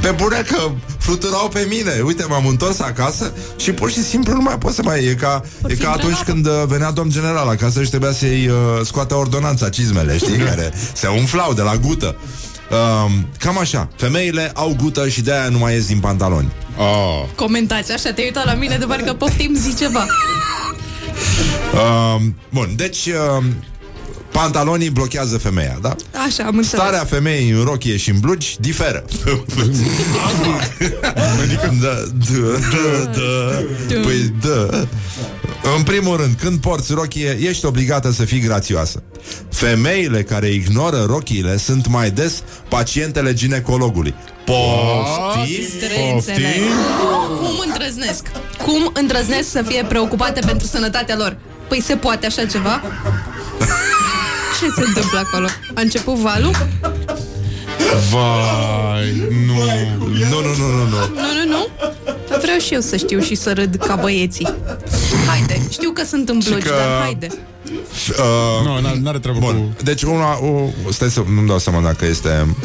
Pe bune că fluturau pe mine Uite, m-am întors acasă Și pur și simplu nu mai pot să mai E ca, e ca atunci când uh, venea domn general acasă Și trebuia să-i uh, scoate ordonanța Cizmele, știi, care se umflau de la gută Um, cam așa Femeile au gută și de-aia nu mai ies din pantaloni Oh. Comentați, așa te-ai uitat la mine de parcă poftim zi ceva. Um, bun, deci um, Pantalonii blochează femeia, da? Așa, am înțeles. Starea femeii în rochie și în blugi diferă. adică, da, da, da, da. Păi, da. În primul rând, când porți rochie, ești obligată să fii grațioasă. Femeile care ignoră rochiile sunt mai des pacientele ginecologului. Poftiți? Străințele. Cum îndrăznesc? Cum îndrăznesc să fie preocupate pentru sănătatea lor? Păi se poate așa ceva? Ce se întâmplă acolo? A început valul? Vai, nu. Nu, nu, nu, nu, nu. Nu, nu, nu. Dar vreau și eu să știu și să râd ca băieții. Haide, știu că sunt în blugi, că- dar haide. Uh, Nu, n- n-are treabă Bun, cu... deci una, o, stai să nu-mi dau seama dacă este...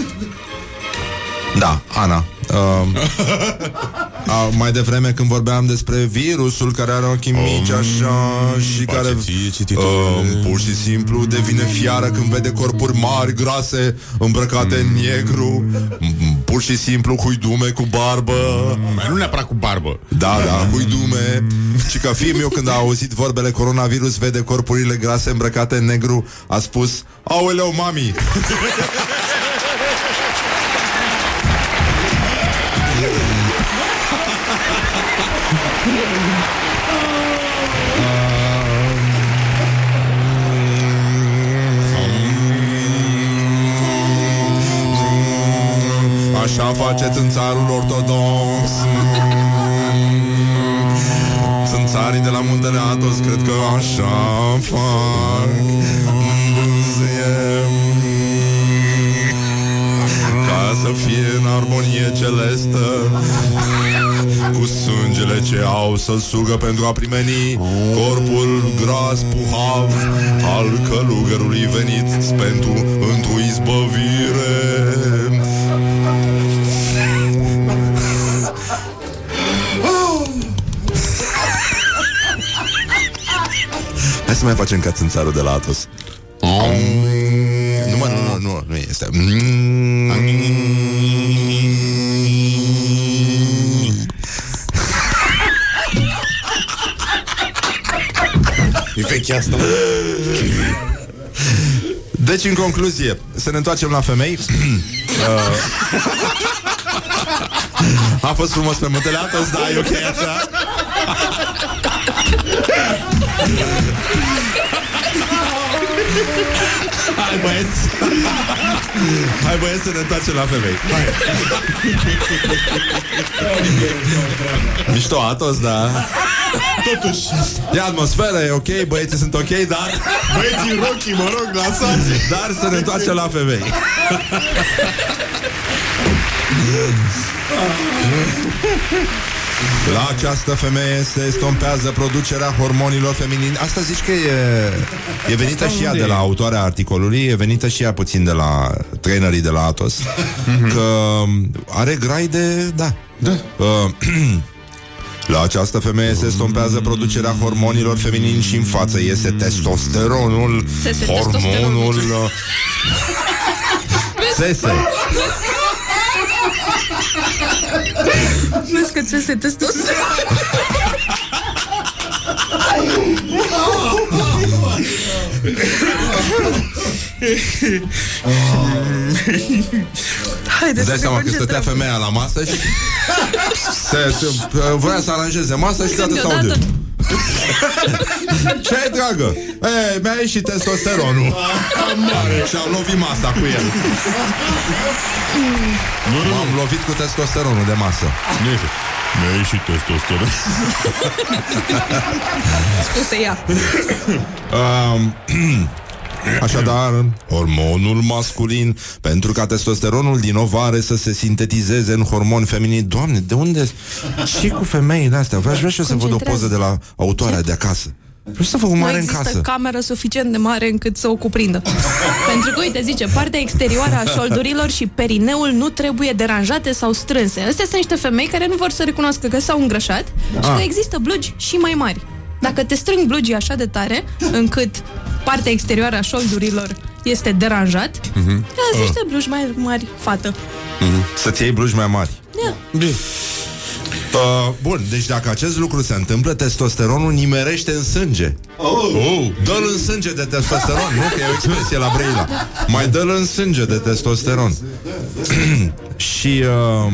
Da, Ana. Uh, a, mai devreme când vorbeam despre virusul care are ochii mici așa și face care ție cititul. uh, pur și simplu devine fiară când vede corpuri mari, grase, îmbrăcate în negru, m- pur și simplu huidume cu barbă. Mai nu neapărat cu barbă. Da, da, huidume Și că fiul meu când a auzit vorbele coronavirus Vede corpurile grase îmbrăcate în negru A spus, aoleu mami Așa faceți în țarul ortodox. Sunt țarii de la muntele Atos Cred că așa fac. Bâzie. Ca să fie în armonie celestă. Cu sângele ce au să sugă pentru a primeni Corpul gras puhav Al călugărului venit pentru într-o izbăvire Hai să mai facem ca țânțarul de la Atos. Nu, mă, nu, nu, nu, nu este. E veche asta. Deci, în concluzie, să ne întoarcem la femei. Uh, A fost frumos pe muntele Atos, da, e ok așa. Hai băieți Hai băieți să ne întoarcem la femei. Hai. Mișto Atos, da. Totuși E atmosferă, e ok, băieții sunt ok, dar Băieții rochii, mă rog, lăsați. Dar să ne întoarcem la femei La această femeie se estompează producerea hormonilor feminine Asta zici că e, e venită și ea de la autoarea articolului E venită și ea puțin de la trainerii de la Atos Că are grai de... Da, da. Uh, La această femeie se estompează producerea hormonilor feminini și în față iese testosteronul, Se- se hormonul... testosteronul. uh, Sese. Vezi că ți se testosteron. Haide Îți dai să seama ne că stătea concentrăm. femeia la masă și se, se, voia să aranjeze masa și toată Când s-au deodată- Ce ai, dragă? E, mi-a ieșit testosteronul Și am lovit masa cu el M-am lovit cu testosteronul de masă Nu este. Mi-a ieșit testosteron. Spuse ea. Um, Așadar, hormonul masculin Pentru ca testosteronul din ovare Să se sintetizeze în hormon feminin Doamne, de unde? Și cu femeile astea Vreau, vreau și eu să văd o Concentrează. poză de la autoarea de acasă Vreau să fac o Nu mare în există casă cameră suficient de mare încât să o cuprindă. Pentru că, uite, zice, partea exterioară a șoldurilor și perineul nu trebuie deranjate sau strânse. Astea sunt niște femei care nu vor să recunoască că s-au îngrășat și Ah. că există blugi și mai mari. Dacă te strâng blugii așa de tare, încât partea exterioară a șoldurilor este deranjat, Mhm. uh-huh. niște blugi mai mari, fată. Să-ți iei blugi mai mari Da. Tot Uh, bun, deci dacă acest lucru se întâmplă, testosteronul nimerește în sânge. Oh. Dă-l în sânge de testosteron, nu? Că e o expresie la Brăila. Mai dă-l în sânge de testosteron. și uh,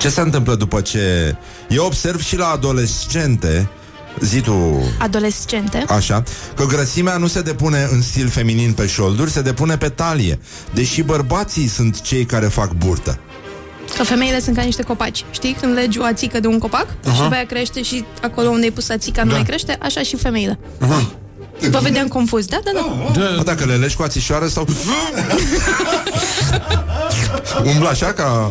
ce se întâmplă după ce... Eu observ și la adolescente Zi tu, Adolescente. așa Că grăsimea nu se depune în stil feminin pe șolduri Se depune pe talie Deși bărbații sunt cei care fac burtă Că femeile sunt ca niște copaci. Știi? Când legi o ațică de un copac uh-huh. și pe aia crește și acolo unde ai pus ațica nu Da. mai crește, așa și femeile. Uh-huh. Vă vedeam confuz. Da, da, da. Mă, Dacă le legi cu ațișoară sau Umblă așa ca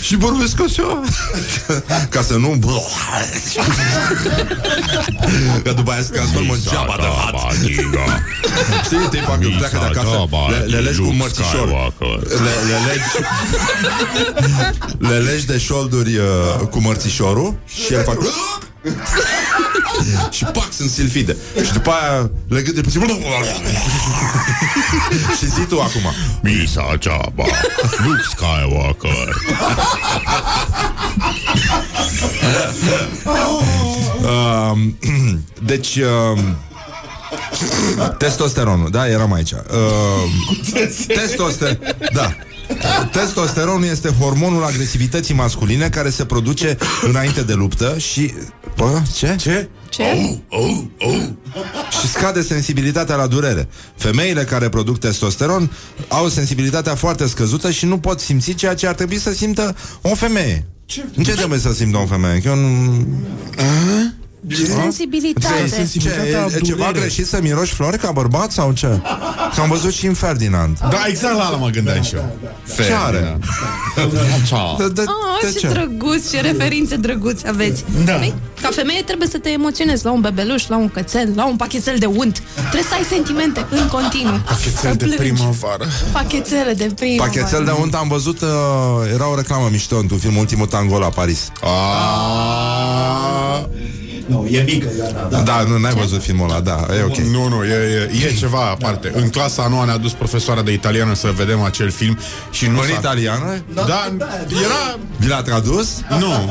Și vorbesc așa Ca să nu Că după aia se transformă în geaba de hat Știi, te fac că pleacă de acasă. Le, le legi cu mărțișor. Le, le legi Le legi de șolduri uh, cu mărțișorul Și el fac Și pac, sunt silfide. Și după aia le gândi puțin. Și zi tu acum. Misa Jabba, Luke Skywalker. Um, deci um, Testosteronul, da, eram aici. Um, testoster- Da. Testosteronul este hormonul agresivității masculine Care se produce înainte de luptă Și... Bă, ce? Ce? Ce? Și scade sensibilitatea la durere Femeile care produc testosteron Au sensibilitatea foarte scăzută Și nu pot simți ceea ce ar trebui să simtă o femeie ce? Ce trebuie să simtă o femeie? Că eu nu... Sensibilitate. Ce, e, e ceva greșit să miroși flori ca bărbat sau ce? Că am văzut și în Ferdinand. Da, exact la ala mă gândeam și eu. Ce are? De, de, Oh, de ce ce? drăguț, ce referințe drăguțe aveți. Da. Păi, Ca femeie trebuie să te emoționezi la un bebeluș, la un cățel, la un pachetel de unt. Trebuie să ai sentimente în continuu. Pachetel Să de plângi. primăvară. Pachetele de primăvară. Pachetel de unt am văzut uh, Era o reclamă mișto într-un film Ultimul tango la Paris Ah. Nu, e mică, Ioana, da. Da, nu, n-ai văzut filmul ăla Da, e ok Nu, nu, e, e, e ceva aparte. În clasa a noua ne-a dus profesoara de italiană să vedem acel film și nu În s-a... italiană? Da, era... Vi l-a tradus? Nu.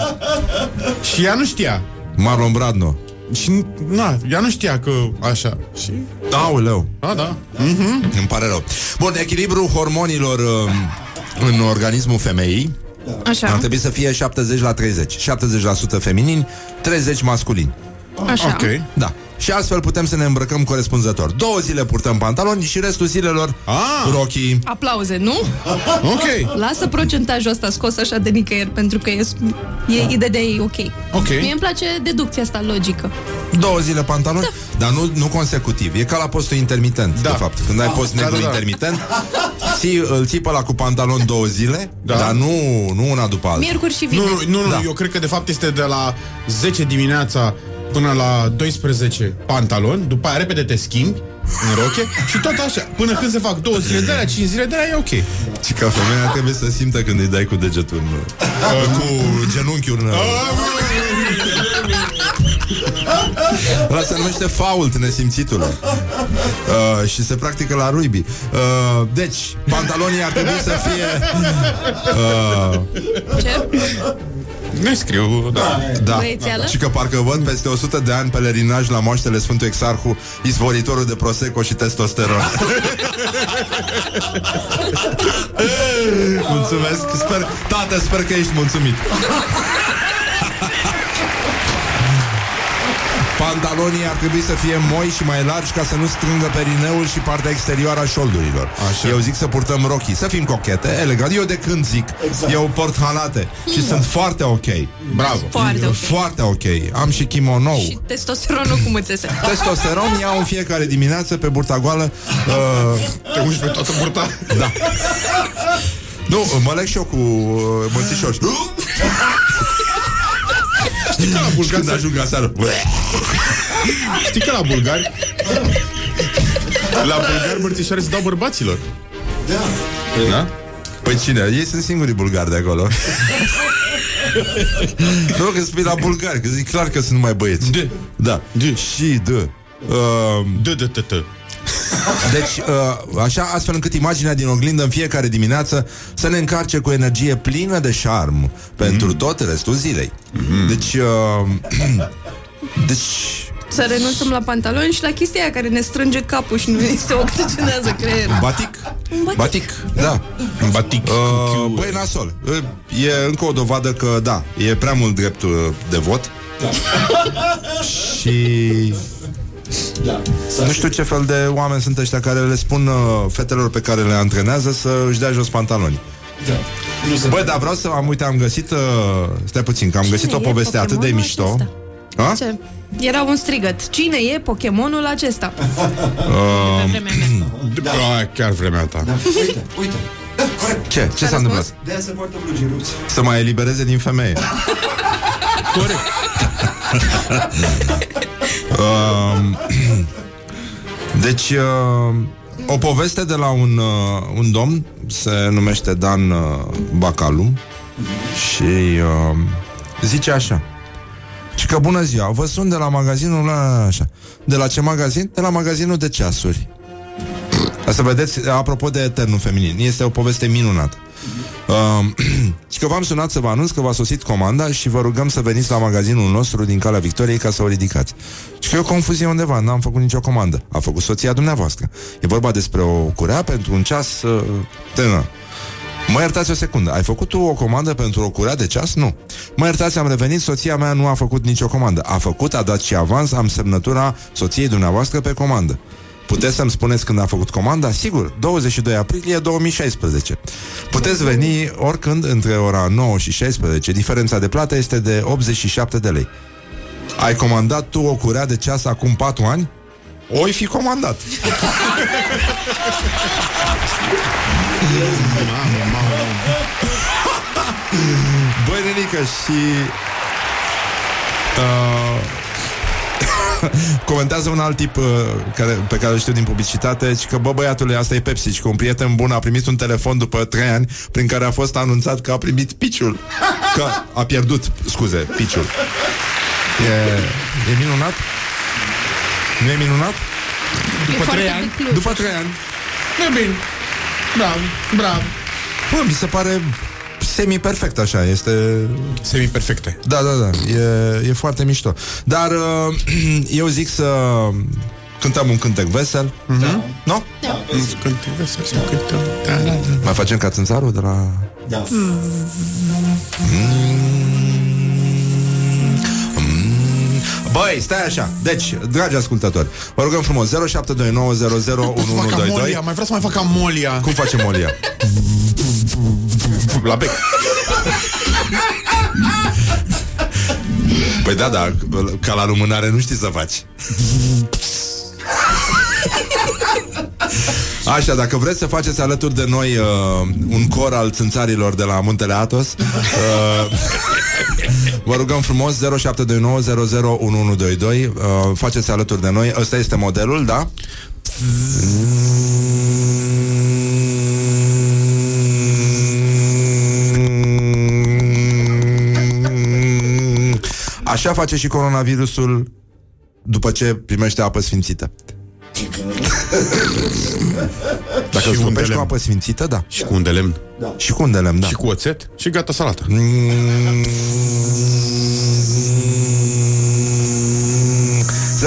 Și ea nu știa. Marlon Brando Și, na, ea nu știa că așa. Și, Aoleu da, da. Îmi pare rău Bun, echilibrul hormonilor uh, În organismul femeii Ar Așa, trebui să fie 70 la 30 70% feminini, 30 masculini. Așa. Ok. Da și astfel putem să ne îmbrăcăm corespunzător Două zile purtăm pantaloni și restul zilelor Ah. rochii Aplauze, nu? Ok. Lasă procentajul ăsta scos așa de nicăieri Pentru că e, e ideea de ei ok Ok. Mie îmi place deducția asta logică Două zile pantaloni, dar nu, nu consecutiv E ca la postul intermitent, Da. de fapt Când ai post Da, negru da, da. intermitent ții, Îl ții pe ăla cu pantalon două zile Da. Dar nu, nu una după alta Miercuri și Nu, vineri nu, nu, Da. da. eu cred că de fapt este de la 10 dimineața până la 12 pantaloni, după aia repede te schimbi în roche și tot așa, până când se fac două zile de aia, cinci zile de aia, e ok. Și ca femeia trebuie să simtă când îi dai cu degetul în, Cu genunchiul în, Ăla se numește fault nesimțitul uh, Și se practică la rugby uh, Deci, pantalonii ar trebui să fie uh, Ce? Ne scriu, da. Da, Băiețeală? și că parcă văd peste 100 de ani pelerinaj la moaștele Sfântul Exarhu Izvoritorul de Prosecco și testosteron. Mulțumesc, sper, tată, sper că ești mulțumit Pantalonii ar trebui să fie moi și mai largi ca să nu strângă perineul și partea exterioară a șoldurilor. Așa. Eu zic să purtăm rochii, să fim cochete, elegant. Eu de când zic, exact. eu port halate și sunt foarte ok. Bravo. Foarte ok. Foarte ok. Am și kimono. Și testosteronul cum îți iese? Testosteron iau în fiecare dimineață pe burta goală. Uh, Te ungi pe toată burta? da. Nu, mă leg și eu cu uh, mățișor. Știi că la bulgari, Când se- ajung aseară. știi că la bulgari la bulgari mărțișoare se dau bărbaților. Da. Da? Păi cine? Ei sunt singurii bulgari de acolo. nu, că spui la bulgari, că zic clar că sunt numai băieți. De. Da. De. Și de. Uh, D, d, t, t. Deci, uh, așa, astfel încât imaginea din oglindă în fiecare dimineață să ne încarce cu energie plină de șarm pentru tot restul zilei. Deci, uh, deci, Să renunțăm la pantaloni și la chestia aia care ne strânge capul și nu ne se oxigenează creierul. batic. Un batic. Batic, da. Un batic. Uh, băi, nasol. Uh, E încă o dovadă că, da, e prea mult drept uh, de vot. și Da. nu știu ce fel de oameni sunt ăștia care le spun uh, fetelor pe care le antrenează să își dea jos pantaloni. Da. Nu se Băi, dar vreau să am, uite, am găsit, uh, stai puțin, că am găsit o e poveste atât de Pokemonul mișto. acesta? A? Ce? Era un strigăt. Cine e Pokemonul acesta? Uh, Pe vremea mea. Da. chiar vremea ta. Da. Uite, uite. Da, corect. ce? Ce s-a răspuns? întâmplat? De aia se poartă blugi rupți. Să mai elibereze din femeie. Corect. Um, deci, uh, o poveste de la un, uh, un domn, se numește Dan uh, Bacalum, și uh, zice așa. Și că bună ziua, vă sun de la magazinul la așa. De la ce magazin? De la magazinul de ceasuri. Asta vedeți, apropo de eternul feminin, este o poveste minunată. Uh, și că v-am sunat să vă anunț că v-a sosit comanda și vă rugăm să veniți la magazinul nostru din Calea Victoriei ca să o ridicați. Și că e o confuzie undeva, n-am făcut nicio comandă. A făcut soția dumneavoastră. E vorba despre o curea pentru un ceas uh, tânăr. Mă iertați o secundă, ai făcut tu o comandă pentru o curea de ceas? Nu. Mă iertați, am revenit, soția mea nu a făcut nicio comandă. A făcut, a dat și avans, am semnătura soției dumneavoastră pe comandă. Puteți să-mi spuneți când a făcut comanda? Sigur, 22 aprilie 2016. Puteți veni oricând între ora 9 și 16. Diferența de plată este de 87 de lei. Ai comandat tu o curea de ceas acum 4 ani? Oi fi comandat. Băi, nenică, și... comentează un alt tip uh, care, pe care îl știu din publicitate și că, bă, băiatule, asta e Pepsi și că un prieten bun a primit un telefon după 3 ani prin care a fost anunțat că a primit piciul. Că a pierdut, scuze, piciul. E, e minunat? Nu e minunat? După trei ani. După 3 ani. E bine. Bravo, bravo. Bă, mi se pare semi-perfect așa, este... Semi-perfecte. Da, da, da, e, e foarte mișto. Dar uh, eu zic să cântăm un cântec vesel. Da. Nu? Cântăm, vesel să cântăm. Da, da, da. Mai facem ca țânțarul de la... Da. Băi, stai așa. Deci, dragi ascultători, vă rugăm frumos, 0729001122. Pot să fac Amolia, mai vreau să mai fac Amolia. Cum facem Molia? La bec. Păi da, da, ca la lumânare nu știi să faci. Așa, dacă vreți să faceți alături de noi uh, un cor al țânțarilor de la Muntele Atos, uh, vă rugăm frumos 0729001122, uh, faceți alături de noi. Ăsta este modelul, da? Așa face și coronavirusul după ce primește apă sfințită. Dacă Și îl un scopești de cu lemn. apă sfințită, da. Și cu un de lemn. Și cu un de lemn, da. Și cu oțet. Și gata salata. Mm. 0729001122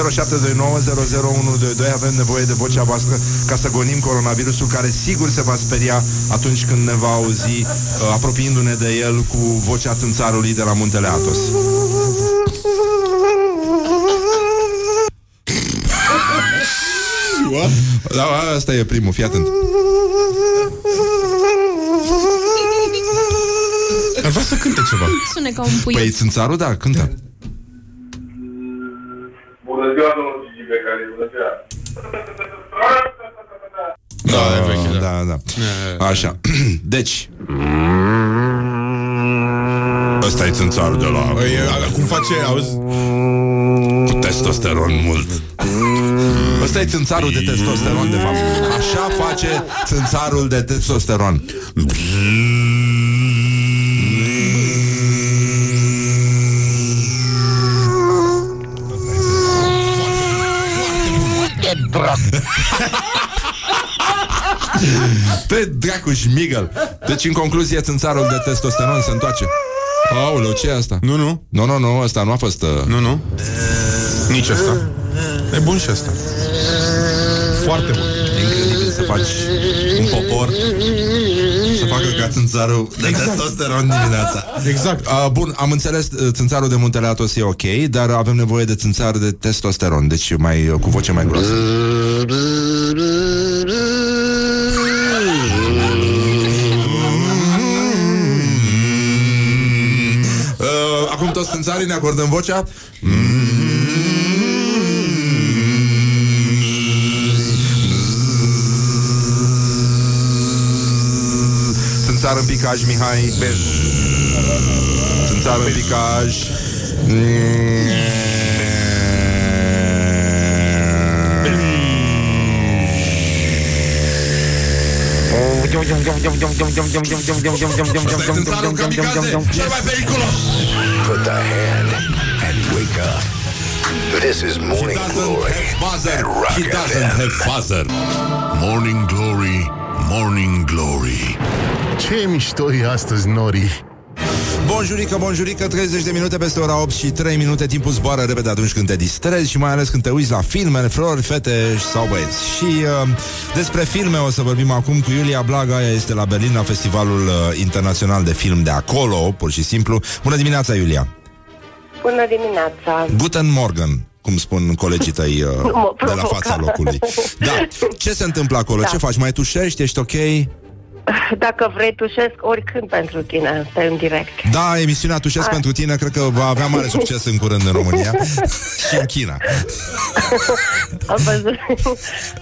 Avem nevoie de vocea voastră Ca să gonim coronavirusul Care sigur se va speria atunci când ne va auzi uh, Apropiindu-ne de el Cu vocea țânțarului de la Muntele Atos Da, asta e primul, fii atent Ar vrea să cânte ceva. Sune ca un puiu. Păi țânțarul, da, cântă da. da, da. Așa. Deci. Ăsta e țânțarul de la... Păi, e, cum face, auzi? Cu testosteron mult. Ăsta e țânțarul de testosteron, de fapt. Așa face țânțarul de testosteron. Unde dracu șmigăl? Deci, în concluzie, țânțarul de testosteron se întoarce. Aoleu, ce e asta? Nu, nu. Nu, nu, nu, ăsta nu a fost... Uh... Nu, nu. Nici asta. E bun și asta. Foarte bun. E incredibil să faci un popor să facă ca țânțarul de exact. testosteron dimineața. Exact. Uh, bun, am înțeles, uh, țânțarul de muntele Atos e ok, dar avem nevoie de țânțar de testosteron, deci mai, uh, cu voce mai groasă. Acum toți țânțarii ne acordăm vocea. Țânțar în picaj, Mihai Ben. Țânțar în picaj. Ăsta e țânțarul kamikaze, cel mai periculos. Put the hand and wake up. This is He Morning doesn't Glory have buzzer. at Rock He doesn't FM. have buzzer. Morning Glory, Morning Glory Ce mișto e astăzi, Nori Bonjurică, bonjurică, 30 de minute peste ora 8 și 3 minute Timpul zboară repede atunci când te distrezi Și mai ales când te uiți la filme, flori, fete sau băieți Și uh, despre filme o să vorbim acum cu Iulia Blaga Ea este la Berlin, la Festivalul uh, Internațional de Film de acolo Pur și simplu Bună dimineața, Iulia Bună dimineața! Guten Morgen cum spun colegii tăi uh, mă de la provoca. fața locului. Da. Ce se întâmplă acolo? Da. Ce faci? Mai tușești? Ești ok? Dacă vrei, tușesc oricând pentru tine, pe în direct. Da, emisiunea Tușesc Hai. pentru tine Cred că va avea mare succes în curând în România Și în China Am văzut,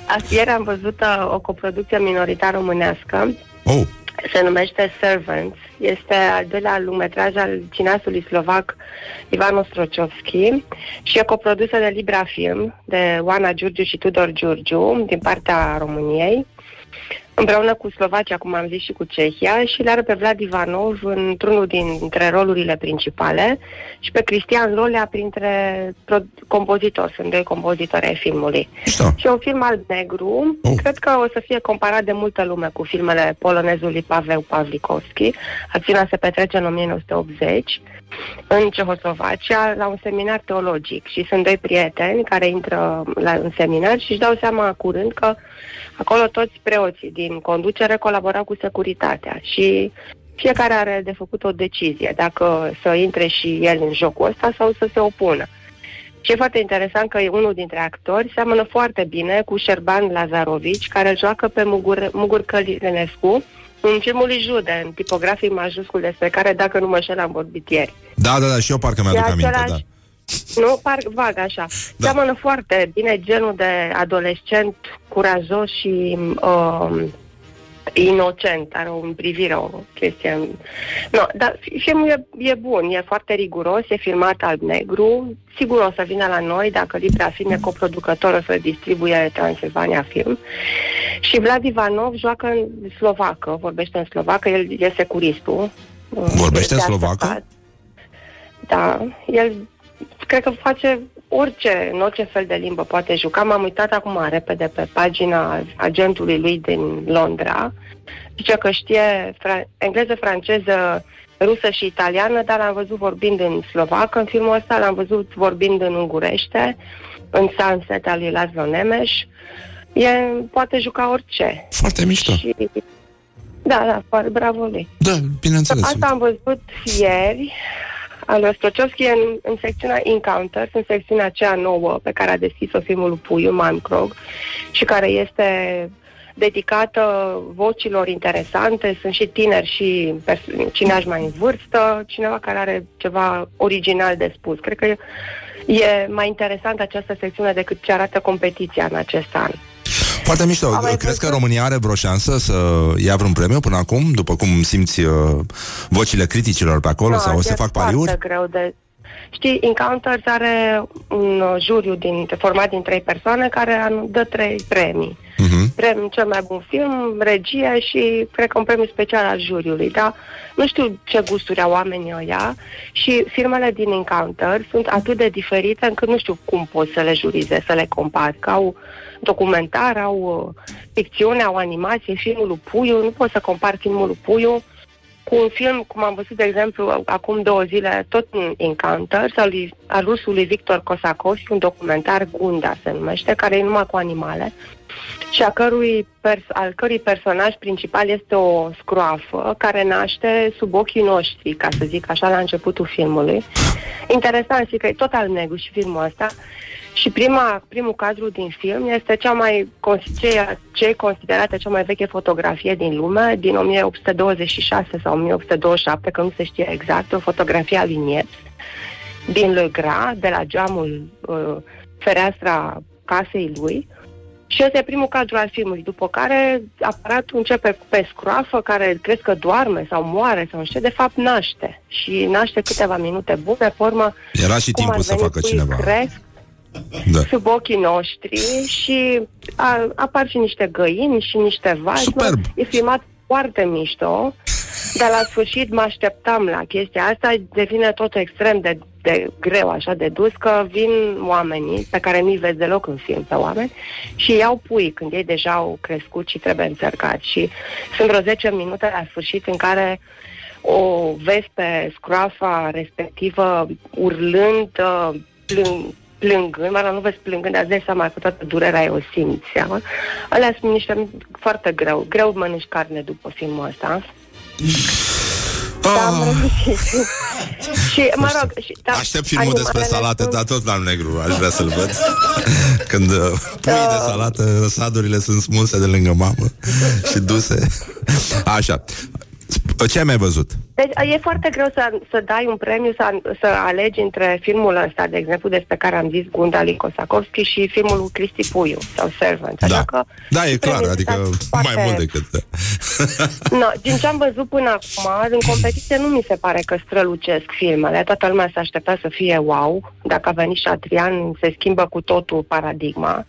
azi ieri am văzut uh, o coproducție minoritară românească, Oh, se numește Servants. Este al doilea lungmetraj al cineastului slovac Ivan Ostrociovski și e coprodusă de Libra Film, de Oana Giurgiu și Tudor Giurgiu, din partea României. Împreună cu Slovacia, cum am zis, și cu Cehia și l-are pe Vlad Ivanov într-unul dintre rolurile principale și pe Cristian Lolea printre pro- compozitori. Sunt doi compozitori ai filmului. Da. Și e un film alb-negru. Oh. Cred că o să fie comparat de multă lume cu filmele polonezului Pavel Pavlikovski. Acțiunea se petrece în 1980 în Cehoslovacia la un seminar teologic și sunt doi prieteni care intră la, în seminar și își dau seama curând că acolo toți preoții din conducere colaborau cu securitatea și fiecare are de făcut o decizie, dacă să intre și el în jocul ăsta sau să se opună. Și e foarte interesant că unul dintre actori seamănă foarte bine cu Șerban Lazarovici, care îl joacă pe Mugur, Mugur Călinescu în filmul lui Jude, în tipografic majuscul despre care, dacă nu mă șel, am vorbit ieri. Da, da, da, și eu parcă mi-aduc E aminte, același- da. Nu, par vag așa. Da. Da. Seamănă foarte bine genul de adolescent curajos și um, inocent, are o privire, o chestie. No, dar fi- filmul e, e bun, e foarte riguros, e filmat alb-negru, sigur o să vină la noi, dacă Libra Film e coproducător, o să distribuie Transilvania Film. Și Vlad Ivanov joacă în slovacă, vorbește în slovacă, el e securistul. Vorbește în Este slovacă? așteptat. Da, el cred că face orice, în orice fel de limbă poate juca. M-am uitat acum repede pe pagina agentului lui din Londra. Zice că știe fra- engleză, franceză, rusă și italiană, dar l-am văzut vorbind în slovacă în filmul ăsta, l-am văzut vorbind în ungurește, în Sunset al lui Laszlo Nemes. E, poate juca orice. Foarte mișto. Și, da, da, foarte bravo lui. Da, bineînțeles. Asta am văzut ieri al lui Ostrociovski în, în secțiunea Encounters, în secțiunea aceea nouă pe care a deschis-o filmul lui Puiu, Mankrog, și care este dedicată vocilor interesante. Sunt și tineri și pers- cineași mai în vârstă, cineva care are ceva original de spus. Cred că e, e mai interesant această secțiune decât ce arată competiția în acest an. Foarte mișto. Am mai Crezi că văzut- România are vreo șansă să ia vreun premiu până acum, după cum simți uh, vocile criticilor pe acolo, Nu, sau o să e fac foarte pariuri? greu de... Știi, Encounters are un uh, juriu din, format din trei persoane care anu- dă trei premii. Mhm. premiu cel mai bun film, regie și cred că un premiu special al juriului, dar nu știu ce gusturi au oamenii ăia și filmele din Encounter sunt atât de diferite încât nu știu cum poți să le jurize, să le compari, că au documentar, au uh, ficțiune, au animație, filmul lui Puiu, nu poți să compari filmul lui Puiu cu un film, cum am văzut, de exemplu, acum două zile, tot în Encounter, al, lui, al rusului Victor Kosakowski, un documentar Gunda se numește, care e numai cu animale și a cărui pers- al cărui personaj principal este o scroafă care naște sub ochii noștri, ca să zic așa, la începutul filmului. Interesant și că e tot al negru și filmul ăsta. Și prima, primul cadru din film este cea mai, ce, ce e considerată cea mai veche fotografie din lume, din 1826 sau 1827, că nu se știe exact, o fotografie a lui din Le Gras, de la geamul uh, fereastra casei lui. Și ăsta e primul cadru al filmului, după care aparatul începe pe scroafă, care crezi că doarme sau moare sau nu știu, de fapt naște. Și naște câteva minute bune, pe urmă... Era și timpul să facă cineva. Cresc, da. sub ochii noștri și a, apar și niște găini și niște vaci. Superb. E filmat foarte mișto, dar la sfârșit mă așteptam la chestia asta, devine tot extrem de, de greu așa de dus, că vin oamenii pe care nu-i vezi deloc în film pe oameni și iau pui când ei deja au crescut și trebuie înțărcați și sunt vreo 10 minute la sfârșit în care o vezi pe scroafa respectivă urlând, uh, plâng, plângând, mă rog, nu vezi plângând, dar îți dai seama că toată durerea e o simți, seama. Alea sunt niște foarte greu. Greu mănânci carne după filmul ăsta. Da, Ah. și, mă rog, și, da, Aștept filmul despre animalele salate, sunt- dar tot la negru aș vrea să-l văd. Când uh, pui Da. de salată, sadurile sunt smulse de lângă mamă și duse. Așa. Sp- Ce ai mai văzut? Deci e foarte greu să, să dai un premiu, să, să alegi între filmul ăsta, de exemplu, despre care am zis Gunda lui Kosakovski și filmul lui Cristi Puiu sau Servant. Da. Așa că Da, e clar, premiul adică ăsta mai foarte- mult decât... No, din ce am văzut până acum, în competiție nu mi se pare că strălucesc filmele. Toată lumea s-a aștepta să fie wow. Dacă a venit Șatrian, se schimbă cu totul paradigma.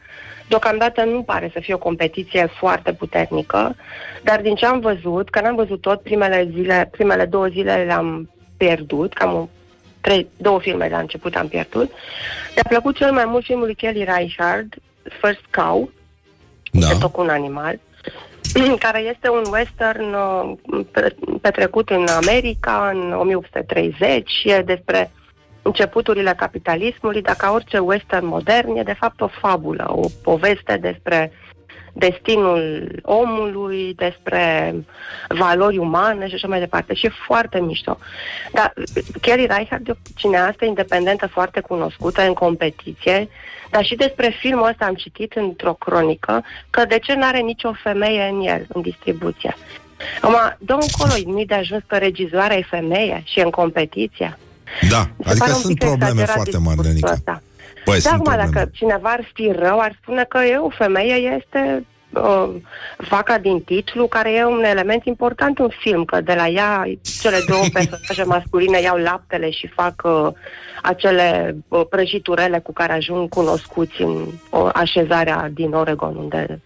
Deocamdată nu pare să fie o competiție foarte puternică, dar din ce am văzut, că n-am văzut tot, primele zile, primele două zile le-am pierdut, cam un, trei, două filme la început am pierdut. Mi-a plăcut cel mai mult filmul lui Kelly Reichardt, First Cow, Da. de tot cu un animal, care este un western uh, pe- petrecut în America în 1830 și e despre începuturile capitalismului, dar ca orice western modern e de fapt o fabulă, o poveste despre destinul omului, despre valori umane și așa mai departe. Și e foarte mișto. Dar Kelly Reichardt e o cineastă independentă foarte cunoscută în competiție, dar și despre filmul ăsta am citit într-o cronică că de ce n-are nicio femeie în el, în distribuție. Acum, dă încolo, nu-i de ajuns că regizoarea e femeie și e în competiție. Da, Mi se adică pare un sunt pic probleme exagerat foarte mari, discursul Lenica. ăsta. Băi, da, sunt acum, probleme. dacă cineva ar fi rău, ar spune că e o femeie, este uh, vaca din titlu, care e un element important în film, că de la ea cele două personaje masculine iau laptele și fac uh, acele uh, prăjiturele cu care ajung cunoscuți în uh, așezarea din Oregon, unde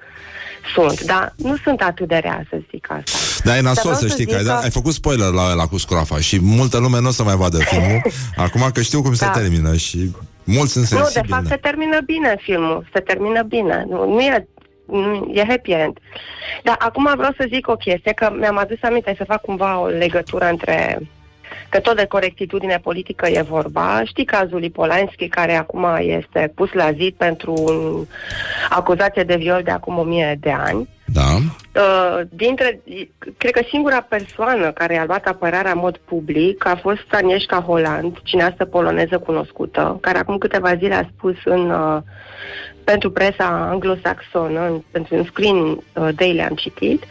sunt. Dar nu sunt atât de rea, să zic asta. Dar e nasol vreau să să știi că zic ai, dat, că- ai făcut spoiler la la cu scroafa și multă lume nu o să mai vadă filmul. Acum că știu cum se Da. termină și mulți sunt Nu, de sensibili. fapt se termină bine filmul, se termină bine, nu, nu e nu, e happy end. Dar acum vreau să zic o chestie, că mi-am adus aminte să fac cumva o legătură între că tot de corectitudine politică e vorba. Știi cazul lui Polanski, care acum este pus la zid pentru un acuzație de viol de acum o mie de ani. Da. Uh, dintre, cred că singura persoană care a luat apărarea în mod public a fost Agnieszka Holland, cineastă poloneză cunoscută, care acum câteva zile a spus în, uh, pentru presa anglosaxonă, în, pentru un screen uh, daily am citit,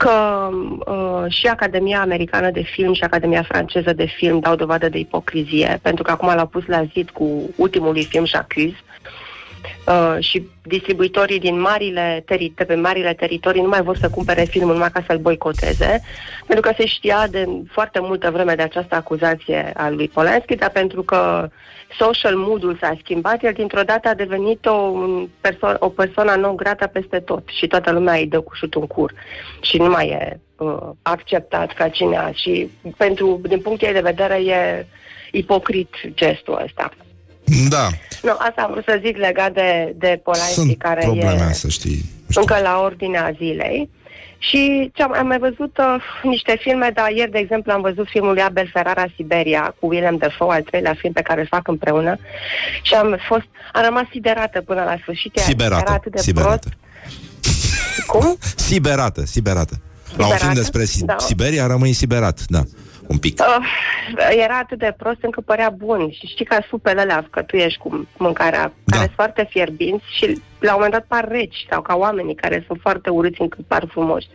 că uh, și Academia Americană de Film și Academia Franceză de Film dau dovadă de ipocrizie, pentru că acum l-au pus la zid cu ultimul lui film J'accuse, uh, și distribuitorii din marile, teri- de pe marile teritorii nu mai vor să cumpere filmul numai ca să-l boicoteze, pentru că se știa de foarte multă vreme de această acuzație a lui Polanski, dar pentru că social mood-ul s-a schimbat, el dintr-o dată a devenit o, un perso- o persoană non grata peste tot și toată lumea îi dă cu șutul în cur și nu mai e uh, acceptat ca cineva și pentru, din punctul ei de vedere e ipocrit gestul ăsta. Da, Nu, asta am vrut să zic legat de, de Polanski, sunt care probleme, e să știi. încă la ordinea zilei. Și ce am, am mai văzut uh, niște filme, dar ieri, de exemplu, am văzut filmul lui Abel Ferrara, Siberia, cu William Dafoe, al treilea film pe care îl fac împreună. Și am fost, am rămas siderată până la sfârșit. Era Siberată, atât de siberată. prost. Cum? Siberată, siberată. La un Siberată, film despre Si- da. Siberia rămâi siberat, da. Un pic. Uh, era atât de prost încât părea bun. Și știi ca supele alea că tu ești cu mâncarea, Da. care sunt foarte fierbinți și la un moment dat par reci sau ca oamenii care sunt foarte urâți încât par frumoși.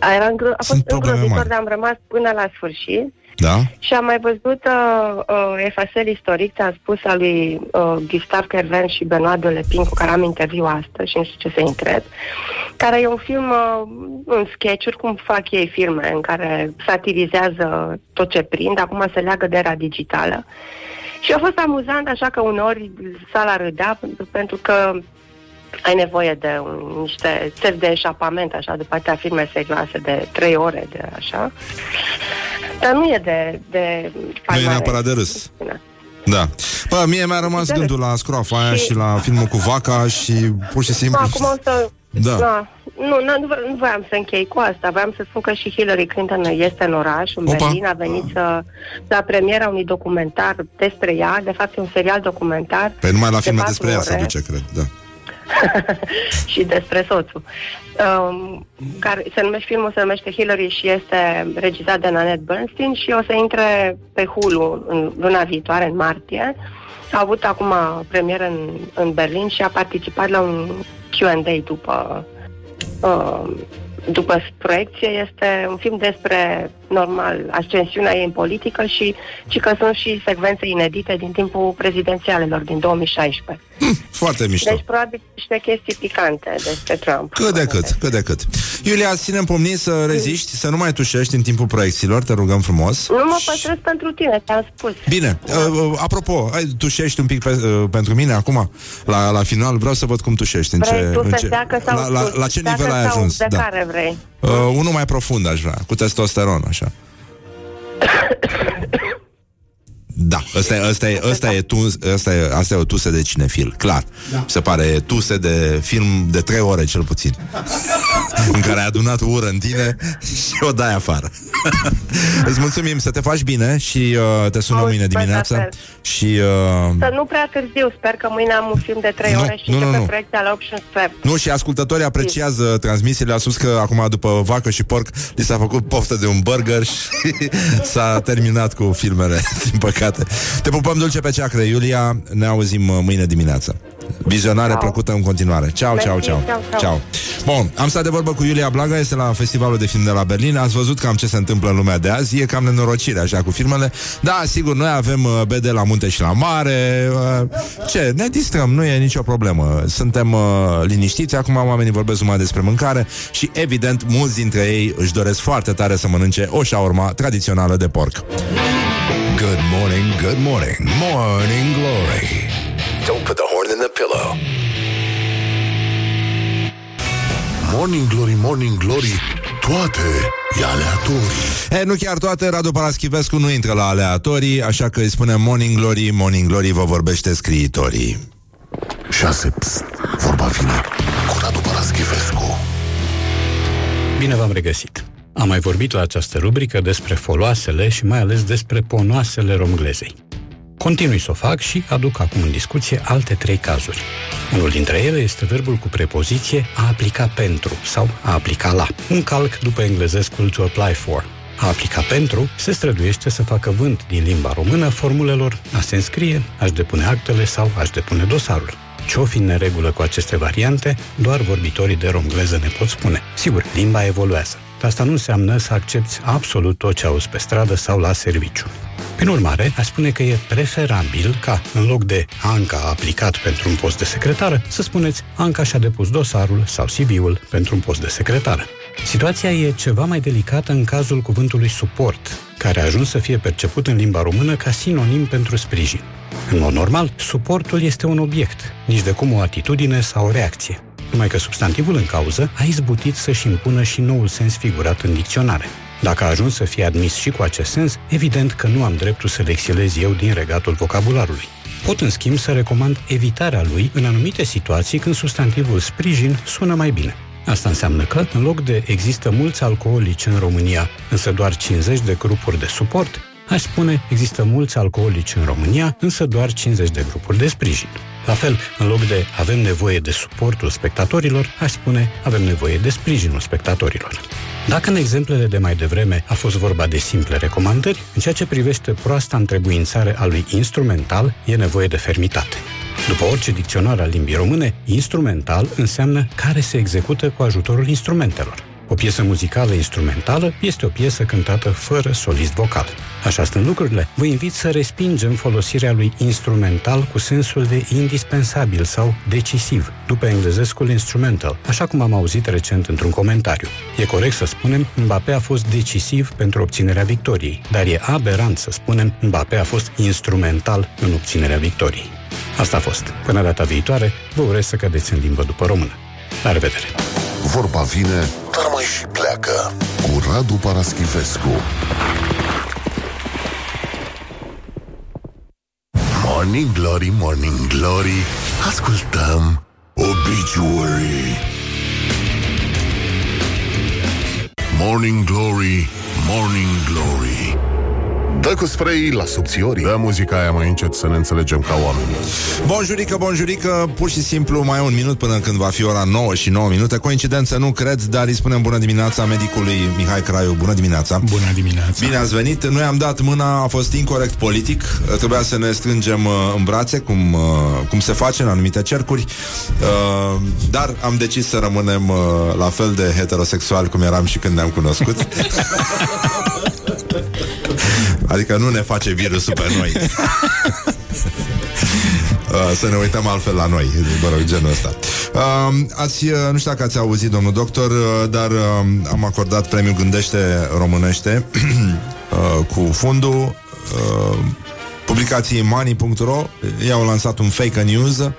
A, era îngro- a fost Sunt probleme îngrozitor, mari. dar am rămas până la sfârșit. Da? Și am mai văzut uh, uh, Efasel istoric, ți-am spus, al lui uh, Gustave Kerven și Benoît de Lepin, cu care am interviu astăzi și nu știu ce să încred, care e un film uh, în sketch-uri, cum fac ei filme, în care satirizează tot ce prind, acum se leagă de era digitală. Și a fost amuzant, așa că uneori sala râdea, pentru, pentru că ai nevoie de un, niște țevi de eșapament, așa, după atâtea filme serioase de trei ore, de așa. Dar nu e de... de Nu e palmare. neapărat de râs. Da. Bă, mie mi-a rămas De râs. gândul la scroafa aia Și- și la filmul cu vaca și pur și simplu... Acum o să... Da. Da. Nu, nu, nu, vre- nu voiam să închei cu asta. Voiam să spun că și Hillary Clinton este în oraș, în Opa. Berlin. A venit să, la premiera unui documentar despre ea. De fapt, e un serial documentar. Pe numai la de filme patru despre ea se ore. duce, cred, da. și despre soțul. Um, care se numește, filmul se numește Hillary și este regizat de Nanette Bernstein și o să intre pe Hulu în luna viitoare, în martie. A avut acum premieră în, în Berlin și a participat la un Q&A după uh, după proiecție. Este un film despre, normal, ascensiunea ei în politică și, și că sunt și secvențe inedite din timpul prezidențialelor din 2016. Foarte mișto. Deci, probabil, niște chestii picante despre Trump. Cât de cât, cât de cât. Iulia, ținem pomnii să reziști, să nu mai tușești în timpul proiecțiilor, te rugăm frumos. Nu mă păstrez pentru tine, ți-am spus. Bine, uh, uh, apropo, ai, tușești un pic pe, uh, pentru mine acum, la, la final, vreau să văd cum tușești. În Vrei ce, tu în să ce, seacă sau la, la, sus? la ce Seacă nivel ai sau ajuns? De Da. care vrei? Uh, unul mai profund aș vrea, cu testosteron, așa. Da, ăsta e, ăsta e, ăsta e, tu, ăsta e, asta e o tuse de cinefil, clar. Da. Se pare e tuse de film de trei ore cel puțin. în care ai adunat ură în tine și o dai afară. Îți mulțumim să te faci bine și uh, te sunăm mâine Mulțumesc, dimineața. la fel. Și uh, Să nu prea târziu, sper că mâine am un film de 3 Nu, ore și nu, nu, începe nu. proiecția la 8 și un sfert. nu, și ascultătorii apreciază transmisiile. A spus că acum, după vacă și porc, li s-a făcut poftă de un burger și s-a terminat cu filmele, din păcate. Te pupăm dulce pe ceacră, Iulia. Ne auzim uh, mâine dimineață. Vizionare Ciao. plăcută în continuare. Ciao, ciao, Mersi, ciao. ciao, ciao. Ciao. Bun, am stat de vorbă cu Iulia Blaga, este la Festivalul de Film de la Berlin. Ați văzut cam ce se întâmplă în lumea de azi. E cam nenorocire așa cu filmele. Da, sigur, noi avem uh, BD la munte și la mare. Uh, ce? Ne distrăm, nu e nicio problemă. Suntem uh, liniștiți. Acum oamenii vorbesc numai despre mâncare și, evident, mulți dintre ei își doresc foarte tare să mănânce o șaurma tradițională de porc. Good morning, good morning, morning glory. Don't put the horn in the pillow. Morning Glory, Morning Glory, toate e aleatorii. E, nu chiar toate, Radu Paraschivescu nu intră la aleatorii, așa că îi spunem Morning Glory, Morning Glory vă vorbește scriitorii. 6. Psst, vorba vine cu Radu Paraschivescu. Bine v-am regăsit! Am mai vorbit la această rubrică despre foloasele și mai ales despre ponoasele romglezei. Continui să o fac și aduc acum în discuție alte trei cazuri. Unul dintre ele este verbul cu prepoziție a aplica pentru sau a aplica la. Un calc după englezescul to apply for. A aplica pentru se străduiește să facă vânt din limba română formulelor a se înscrie, aș depune actele sau aș depune dosarul. Ce-o fi în neregulă cu aceste variante, doar vorbitorii de romgleză ne pot spune. Sigur, limba evoluează. Dar asta nu înseamnă să accepti absolut tot ce auzi pe stradă sau la serviciu. Prin urmare, aș spune că e preferabil ca, în loc de Anca a aplicat pentru un post de secretară, să spuneți Anca și-a depus dosarul sau CV-ul pentru un post de secretară. Situația e ceva mai delicată în cazul cuvântului suport, care a ajuns să fie perceput în limba română ca sinonim pentru sprijin. În mod normal, suportul este un obiect, nici de cum o atitudine sau o reacție. Numai că substantivul în cauză a izbutit să-și impună și noul sens figurat în dicționare. Dacă a ajuns să fie admis și cu acest sens, evident că nu am dreptul să-l excelez eu din regatul vocabularului. Pot, în schimb, să recomand evitarea lui în anumite situații când substantivul sprijin sună mai bine. Asta înseamnă că, în loc de există mulți alcoolici în România, însă doar 50 de grupuri de suport, aș spune există mulți alcoolici în România, însă doar 50 de grupuri de sprijin. La fel, în loc de avem nevoie de suportul spectatorilor, aș spune avem nevoie de sprijinul spectatorilor. Dacă în exemplele de mai devreme a fost vorba de simple recomandări, în ceea ce privește proasta întrebuințare a lui instrumental, e nevoie de fermitate. După orice dicționar al limbii române, instrumental înseamnă care se execută cu ajutorul instrumentelor. O piesă muzicală instrumentală este o piesă cântată fără solist vocal. Așa stând lucrurile, vă invit să respingem folosirea lui instrumental cu sensul de indispensabil sau decisiv, după englezescul instrumental, așa cum am auzit recent într-un comentariu. E corect să spunem, Mbappé a fost decisiv pentru obținerea victoriei, dar e aberant să spunem, Mbappé a fost instrumental în obținerea victoriei. Asta a fost. Până data viitoare, vă urez să cădeți în limbă după română. La revedere! Vorba vine, dar mai și pleacă. Cu Radu Paraschivescu. Morning Glory, Morning Glory. Ascultăm Obituary Morning Glory, Morning Glory Dă cu spray la subțiori Dă muzica aia mai încet să ne înțelegem ca oameni Bonjurică, bonjurică, pur și simplu mai un minut până când va fi ora 9 și 9 minute. Coincidență nu cred, dar îi spunem bună dimineața medicului Mihai Craiu. Bună dimineața! Bună dimineața! Bine ați venit! Noi am dat mâna, a fost incorrect politic. Trebuia să ne strângem uh, în brațe, cum, uh, cum se face în anumite cercuri. Uh, dar am decis să rămânem uh, la fel de heterosexual cum eram și când ne-am cunoscut. Adică nu ne face virusul pe noi. Uh, să ne uităm altfel la noi, mă rog, genul ăsta. Uh, ați, uh, nu știu dacă ați auzit, domnul doctor, uh, dar uh, am acordat premiul Gândește Românește uh, cu fundul uh, publicației money.ro. Ei au lansat un fake news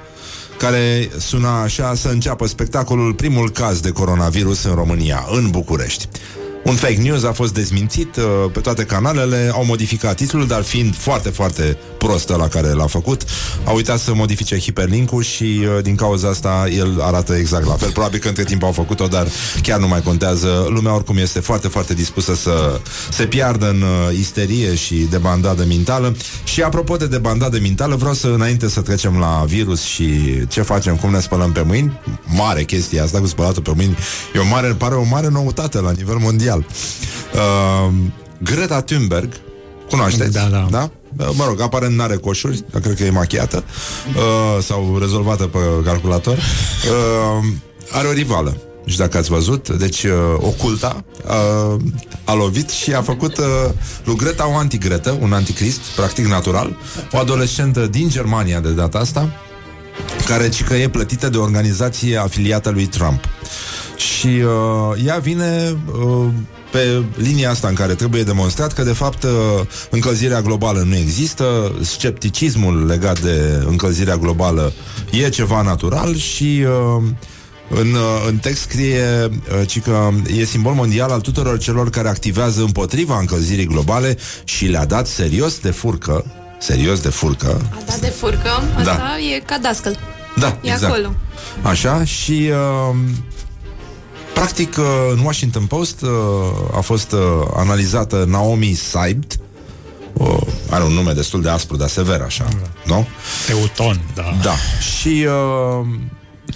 care suna așa să înceapă spectacolul primul caz de coronavirus în România, în București. Un fake news a fost dezmințit uh, pe toate canalele, au modificat titlul, dar fiind foarte, foarte prostă la care l-a făcut, a uitat să modifice hiperlink-ul și uh, din cauza asta el arată exact la fel. Probabil că între timp au făcut-o, dar chiar nu mai contează. Lumea oricum este foarte, foarte dispusă să se piardă în uh, isterie și de bandadă mentală. Și apropo de debandadă mentală, vreau să, înainte să trecem la virus și ce facem, cum ne spălăm pe mâini, mare chestia asta cu spălatul pe mâini, e o mare, pare o mare noutate la nivel mondial. Uh, Greta Thunberg, cunoașteți? Da, da. da? Uh, Mă rog, aparent n-are coșuri, dar cred că e machiată uh, sau rezolvată pe calculator. Uh, are o rivală. Nu știu dacă ați văzut, deci uh, oculta uh, a lovit și a făcut uh, lui Greta o antigretă, un anticrist, practic natural, o adolescentă din Germania de data asta, care ci că e plătită de o organizație afiliată lui Trump. Și uh, ea vine uh, pe linia asta în care trebuie demonstrat că, de fapt, uh, încălzirea globală nu există, scepticismul legat de încălzirea globală e ceva natural și... Uh, în, uh, în text scrie uh, ci că e simbol mondial al tuturor celor care activează împotriva încălzirii globale și le-a dat serios de furcă, serios de furcă, A dat de furcă, asta Da. e ca dascăl. da, E exact. acolo. Așa, și uh, practic uh, în Washington Post uh, a fost uh, analizată Naomi Seibt, uh, are un nume destul de aspru, dar sever, așa, nu? Teuton, da. Da. Și uh,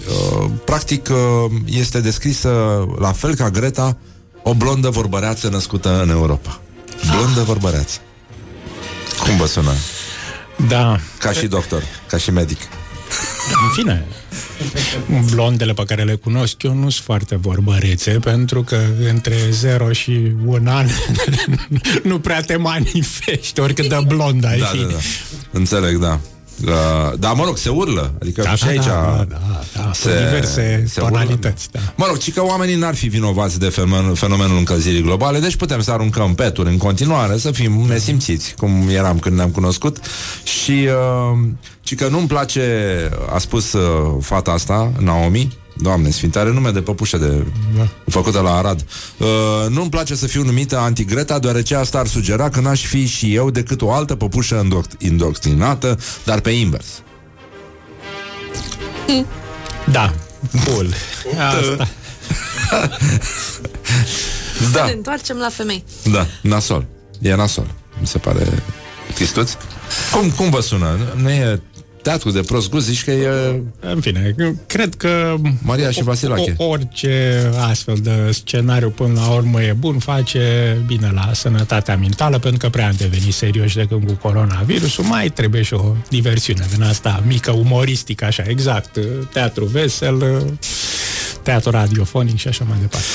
uh, practic uh, este descrisă la fel ca Greta o blondă vorbăreață născută în Europa. Blondă vorbăreață. Cum vă sună? Da. Ca și doctor, ca și medic. În fine, blondele pe care le cunosc eu nu sunt foarte vorbărețe, pentru că între 0 și un an nu prea te manifesti, oricât de blond ai Da, fi. da, da. Înțeleg, da. Uh, da, mă rog, se urlă. Adică Da, și da, aici da, da, da, sunt diverse tonalități, da. Mă rog, ci că oamenii n-ar fi vinovați de fenomenul, fenomenul încălzirii globale, deci putem să aruncăm peturi în continuare, să fim nesimțiți, cum eram când ne-am cunoscut. Și uh, ci că nu-mi place, a spus uh, fata asta, Naomi, Doamne Sfinte, are nume de păpușă de Da. făcută la Arad. Uh, nu-mi place să fiu numită antigreta, deoarece asta ar sugera că n-aș fi și eu decât o altă păpușă indoct- indoctrinată, dar pe invers. Da, cool. Asta. Da. Ne întoarcem la femei. Da, nasol. E nasol. Mi se pare tristuț. Cum, cum vă sună? Nu e teatru de prost gust, zici că e... În fine, cred că Maria și Vasilache. o- orice astfel de scenariu până la urmă e bun, face bine la sănătatea mentală, pentru că prea am devenit serioși de când cu coronavirusul, mai trebuie și o diversiune din asta mică, umoristică, așa, exact, teatru vesel, teatru radiofonic și așa mai departe.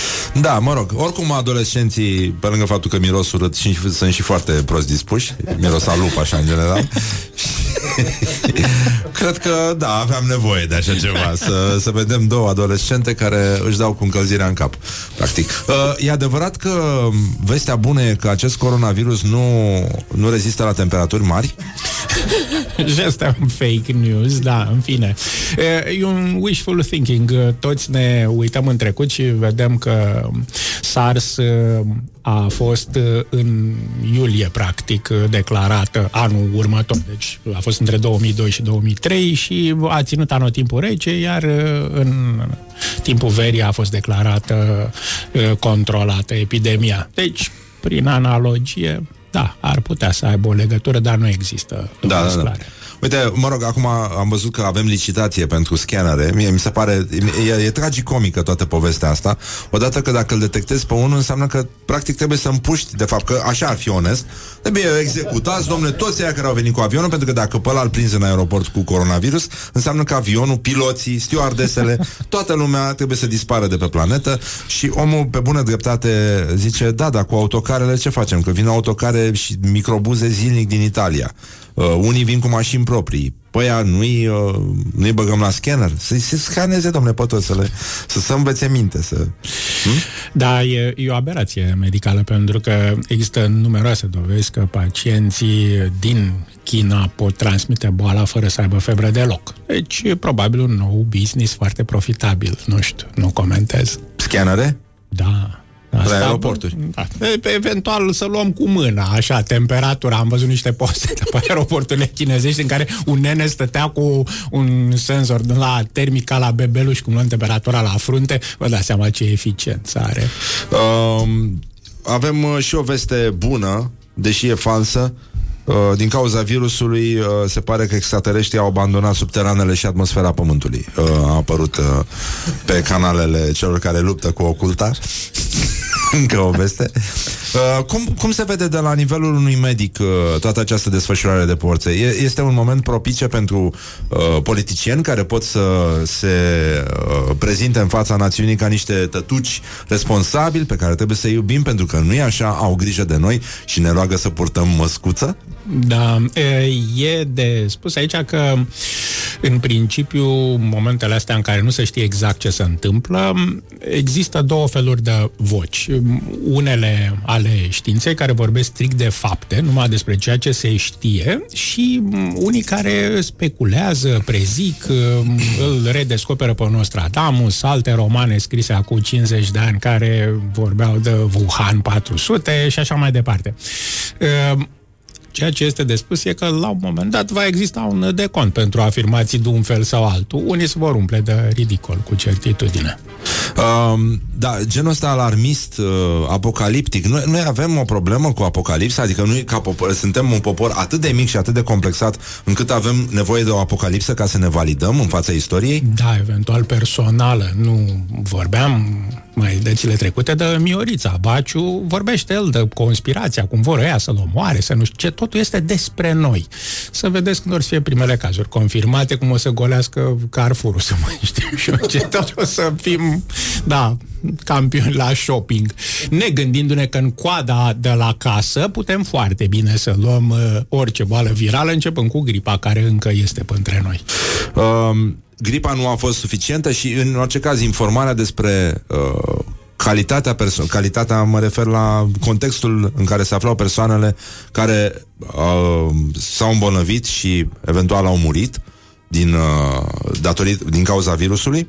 Da, mă rog, oricum adolescenții, pe lângă faptul că miros urât, și, sunt și foarte prost dispuși, miros a lup, așa, în general. Cred că, da, aveam nevoie de așa ceva, să, să vedem două adolescente care își dau cu încălzirea în cap, practic. Uh, e adevărat că vestea bună e că acest coronavirus nu, nu rezistă la temperaturi mari? și asta e un fake news, da, în fine. E un wishful thinking. Toți ne uităm în trecut și vedem că SARS a fost în iulie, practic, declarată anul următor. Deci a fost între 2002 și 2003 și a ținut anotimpul rece, iar în timpul verii a fost declarată eh, controlată epidemia. Deci, prin analogie, da, ar putea să aibă o legătură, dar nu există Da, da, dovezi da. clare. Uite, mă rog, acum am văzut că avem licitație pentru scanere. Mie mi se pare, e, e tragicomică toată povestea asta. Odată că dacă îl detectezi pe unul, înseamnă că practic trebuie să împuști, de fapt, că așa ar fi onest. Trebuie executați, domnule, toți aia care au venit cu avionul, pentru că dacă pe ăla îl prins în aeroport cu coronavirus, înseamnă că avionul, piloții, stewardesele, toată lumea trebuie să dispară de pe planetă și omul, pe bună dreptate, zice, da, dar cu autocarele ce facem? Că vin autocare și microbuze zilnic din Italia. Uh, unii vin cu mașini proprii. Păi aia nu-i, uh, nu-i băgăm la scanner. Să-i se scaneze, domnule, pe toți, să, le, să se învețe minte. Să... Da, e, e o aberație medicală pentru că există numeroase dovezi că pacienții din China pot transmite boala fără să aibă febră deloc. Deci e probabil un nou business foarte profitabil. Nu știu, nu comentez. Scanere? Da. La aeroporturi. Da. E- Eventual să luăm cu mâna, așa, temperatura. Am văzut niște poste de pe aeroporturile chinezești în care un nene stătea cu un senzor de la termica la bebeluș, cum luăm temperatura la frunte. Vă dați seama ce eficiență are. Um, avem uh, și o veste bună, deși e falsă. Uh, din cauza virusului, uh, se pare că extraterestrii au abandonat subteranele și atmosfera Pământului. Uh, a apărut uh, pe canalele celor care luptă cu oculta. Încă o veste. Uh, cum, cum se vede de la nivelul unui medic uh, toată această desfășurare de forțe? E, este un moment propice pentru uh, politicieni care pot să se uh, prezinte în fața națiunii ca niște tătuci responsabili pe care trebuie să-i iubim pentru că nu e așa, au grijă de noi și ne roagă să purtăm măscuță? Da, e, e de spus aici că în principiu momentele astea în care nu se știe exact ce se întâmplă, există două feluri de voci. Unele ale științei care vorbesc strict de fapte, numai despre ceea ce se știe și unii care speculează, prezic, îl redescoperă pe Nostradamus, alte romane scrise acum 50 de ani care vorbeau de Wuhan 400 și așa mai departe. Ceea ce este de spus e că la un moment dat va exista un decont pentru afirmații de un fel sau altul. Unii se vor umple de ridicol cu certitudine. Um, da, genul ăsta alarmist, uh, apocaliptic. Noi, noi avem o problemă cu apocalipsa, adică noi ca popor, suntem un popor atât de mic și atât de complexat încât avem nevoie de o apocalipsă ca să ne validăm în fața istoriei? Da, eventual personală. Nu vorbeam mai de zile trecute de Miorița. Baciu vorbește el de conspirația, cum vor ăia să-l omoare, să nu știu ce, totul este despre noi. Să vedeți când or să fie primele cazuri confirmate, cum o să golească Carrefour, să mai știu și eu ce, tot o să fim, da, campioni la shopping. Ne gândindu-ne că în coada de la casă putem foarte bine să luăm uh, orice boală virală, începând cu gripa, care încă este între noi. Um, gripa nu a fost suficientă și, în orice caz, informarea despre uh, calitatea perso- calitatea mă refer la contextul în care se aflau persoanele care uh, s-au îmbolnăvit și eventual au murit din, uh, datorit, din cauza virusului.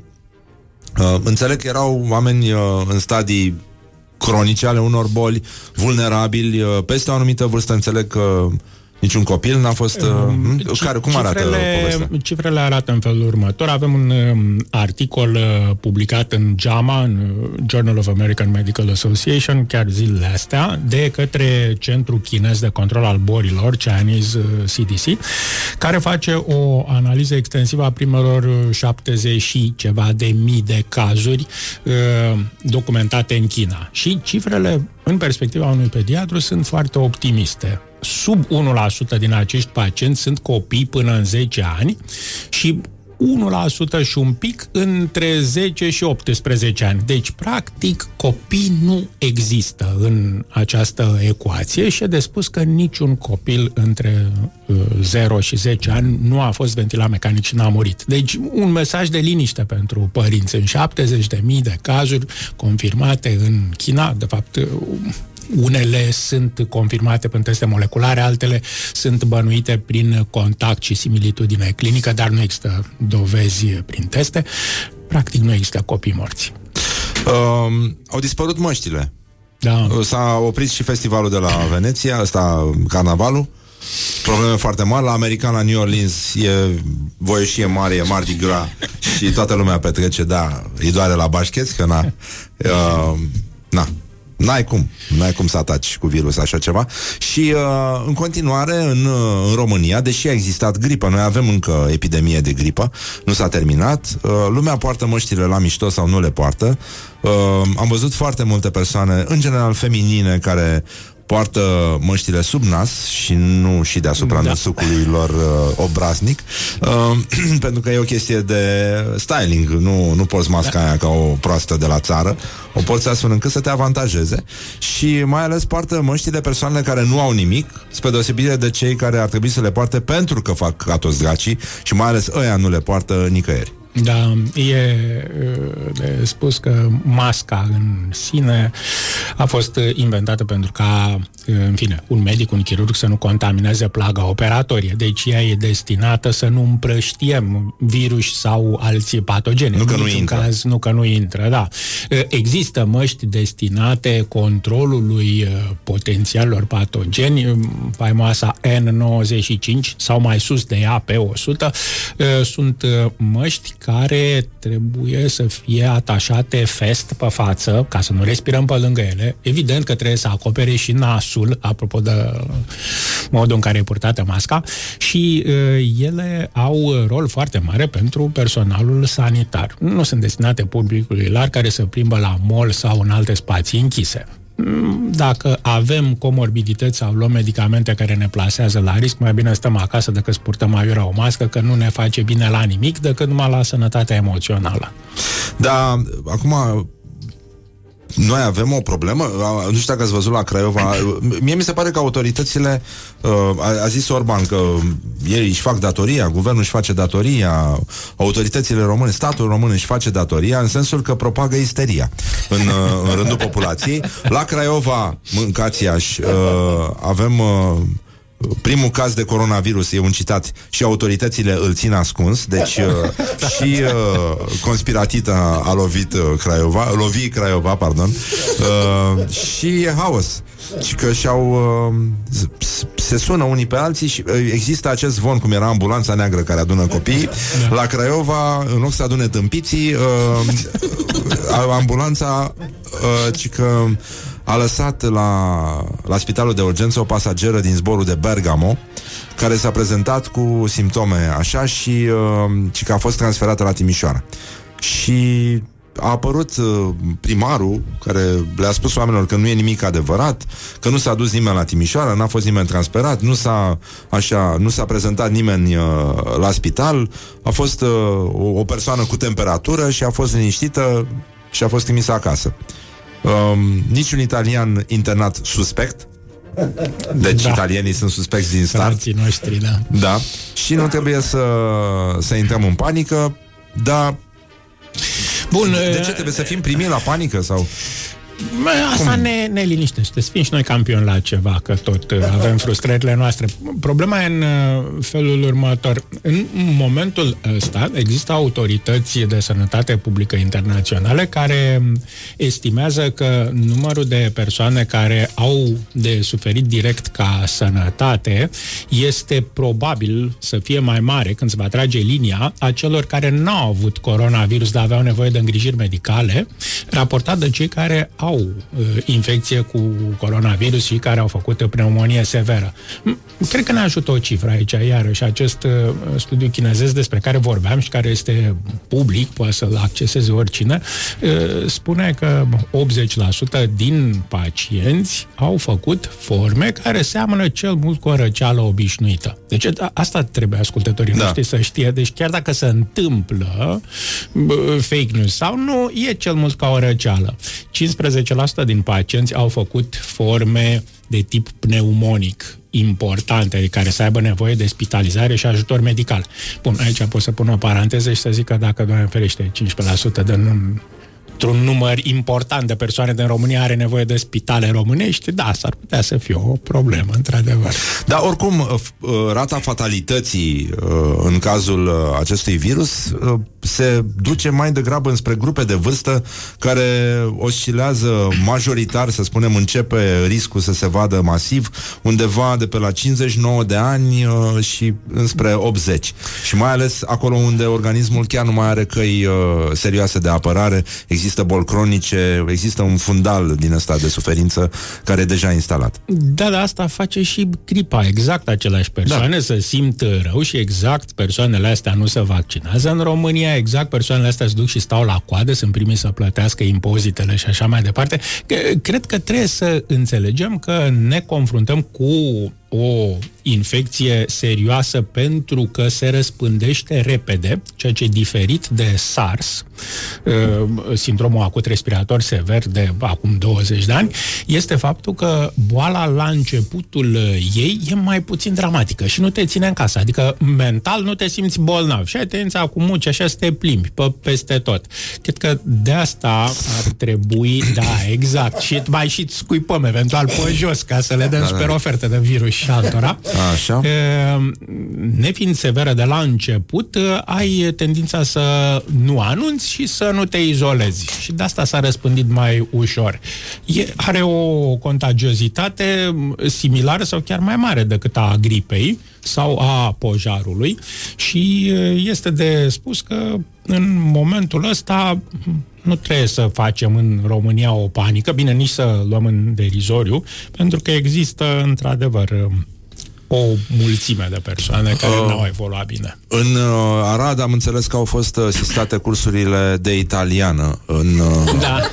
Uh, înțeleg că erau oameni uh, în stadii cronice ale unor boli, vulnerabili, uh, peste o anumită vârstă, înțeleg că niciun copil n-a fost... Uh, Um, hm? care, cum arată povestea? Cifrele arată în felul următor. Avem un um, articol uh, publicat în JAMA, în uh, Journal of American Medical Association, chiar zilele astea, de către Centrul Chinez de Control al Bolilor, Chinese uh, CDC, care face o analiză extensivă a primelor uh, 70 și ceva de mii de cazuri uh, documentate în China. Și cifrele, în perspectiva unui pediatru, sunt foarte optimiste. Sub 1% din acești pacienți sunt copii până în 10 ani și 1% și un pic între 10 și 18 ani. Deci, practic, copii nu există în această ecuație și e de spus că niciun copil între uh, 0 și 10 ani nu a fost ventilat mecanic și n-a murit. Deci, un mesaj de liniște pentru părinți. În 70.000 de cazuri confirmate în China, de fapt, uh, unele sunt confirmate prin teste moleculare, altele sunt bănuite prin contact și similitudine clinică, dar nu există dovezi prin teste. Practic nu există copii morți. Um, au dispărut măștile. Da. S-a oprit și festivalul de la Veneția, ăsta, carnavalul. Probleme foarte mari. La american, la New Orleans, e voieșie mare, e Mardi Gras și toată lumea petrece, da, îi doare la bașcheți, că na, uh, na, N-ai cum, n-ai cum să ataci cu virus așa ceva. Și uh, în continuare în, uh, în România, deși a existat gripă Noi avem încă epidemie de gripă Nu s-a terminat uh, Lumea poartă măștile la mișto sau nu le poartă. Uh, Am văzut foarte multe persoane În general feminine care poartă măștile sub nas și nu și deasupra da. năsucului lor uh, obraznic, uh, pentru că e o chestie de styling. Nu, nu poți masca da. aia ca o proastă de la țară. O poți astfel încât să te avantajeze și mai ales poartă măștile persoanele care nu au nimic, spre deosebire de cei care ar trebui să le poarte pentru că fac ca toți dracii și mai ales ăia nu le poartă nicăieri. Da, e de spus că masca în sine a fost inventată pentru ca, în fine, un medic, un chirurg să nu contamineze plaga operatorie. Deci ea e destinată să nu împrăștiem virus sau alții patogeni. Nu că în nu niciun intră. caz, nu că nu intră, da. Există măști destinate controlului uh, potențialilor patogeni, um, faimoasa N95 sau mai sus de ea pe 100, uh, sunt uh, măști care trebuie să fie atașate fest pe față, ca să nu respirăm pe lângă ele. Evident că trebuie să acopere și nasul, apropo de modul în care e purtată masca, și uh, ele au rol foarte mare pentru personalul sanitar. Nu sunt destinate publicului larg care să plimbă la mall sau în alte spații închise dacă avem comorbidități sau luăm medicamente care ne plasează la risc, mai bine stăm acasă decât să purtăm aiurea o mască, că nu ne face bine la nimic decât numai la sănătatea emoțională. Da, acum noi avem o problemă, A- nu știu dacă ați văzut la Craiova, mie mi se pare că autoritățile, uh, a, a zis Orban că ei își fac datoria, guvernul își face datoria, autoritățile române, statul român își face datoria, în sensul că propagă isteria în, uh, în rândul populației. La Craiova, mâncați Iași, uh, avem... Uh, Primul caz de coronavirus e un citat și autoritățile îl țin ascuns, deci uh, și uh, conspiratita a lovit uh, Craiova, lovi Craiova, pardon, uh, și e haos. Și că și-au uh, s- se sună unii pe alții și uh, există acest zvon cum era ambulanța neagră care adună copii. La Craiova, în loc să adune tâmpiții, uh, ambulanța uh, ci că a lăsat la, la spitalul de urgență o pasageră din zborul de Bergamo care s-a prezentat cu simptome așa și, uh, și că a fost transferată la Timișoara. Și a apărut uh, primarul care le-a spus oamenilor că nu e nimic adevărat, că nu s-a dus nimeni la Timișoara, n-a fost nimeni transferat, nu s-a, așa, nu s-a prezentat nimeni uh, la spital, a fost uh, o, o persoană cu temperatură și a fost liniștită și a fost trimisă acasă. Um, niciun italian internat suspect, deci da. italienii sunt suspecți din start. Frații noștri, da. Da. Și nu trebuie să, să intrăm în panică, dar Bun, de ce trebuie să fim primi la panică sau? Mă, asta ne, ne liniștește. Să fim și noi campioni la ceva, că tot uh, avem frustrările noastre. Problema e în uh, felul următor. În momentul ăsta există autorități de sănătate publică internaționale care estimează că numărul de persoane care au de suferit direct ca sănătate este probabil să fie mai mare când se va trage linia a celor care nu au avut coronavirus, dar aveau nevoie de îngrijiri medicale, raportat de cei care au uh, infecție cu coronavirus și care au făcut o pneumonie severă. M- Cred că ne ajută o cifră aici, iarăși, acest uh, studiu chinezesc despre care vorbeam și care este public, poate să-l acceseze oricine, uh, spune că 80% din pacienți au făcut forme care seamănă cel mult cu o răceală obișnuită. Deci a- asta trebuie ascultătorii Da. noștri să știe. Deci chiar dacă se întâmplă bă, fake news sau nu, e cel mult ca o răceală. 15% din pacienți au făcut forme de tip pneumonic importante, care să aibă nevoie de spitalizare și ajutor medical. Bun, aici pot să pun o paranteză și să zic că dacă, Doamne ferește, 15% de num- într-un număr important de persoane din România are nevoie de spitale românești, da, s-ar putea să fie o problemă, într-adevăr. Dar oricum, uh, f- uh, rata fatalității uh, în cazul uh, acestui virus uh, se duce mai degrabă înspre grupe de vârstă care oscilează majoritar, să spunem, începe riscul să se vadă masiv undeva de pe la 59 de ani uh, și înspre 80. Și mai ales acolo unde organismul chiar nu mai are căi uh, serioase de apărare, există boli cronice, există un fundal din ăsta de suferință care e deja instalat. Da, dar asta face și gripa. Exact aceleași persoane da. să simt rău și exact persoanele astea nu se vaccinează în România, exact persoanele astea se duc și stau la coadă, sunt primii să plătească impozitele și așa mai departe. Că- Cred că trebuie să înțelegem că ne confruntăm cu o infecție serioasă pentru că se răspândește repede, ceea ce e diferit de SARS, uh, sindromul acut respirator sever de acum 20 de ani, este faptul că boala la începutul uh, ei e mai puțin dramatică și nu te ține în casă. Adică mental nu te simți bolnav și ai tendința cu muci așa să te plimbi pe, peste tot. Cred că de asta ar trebui, da, exact, și mai și scuipăm eventual pe jos ca să le dăm Da, da, da. sper oferte de virus și altora. Așa. E, nefiind severă de la început, e, ai tendința să nu anunți și să nu te izolezi. Și de asta s-a răspândit mai ușor. E, are o contagiozitate similară sau chiar mai mare decât a gripei sau a pojarului și e, este de spus că în momentul ăsta nu trebuie să facem în România o panică, bine, nici să luăm în derizoriu, pentru că există, într-adevăr, o mulțime de persoane care Uh. nu au evoluat bine. În uh, Arad am înțeles că au fost uh, sistate cursurile de italiană în uh, Da.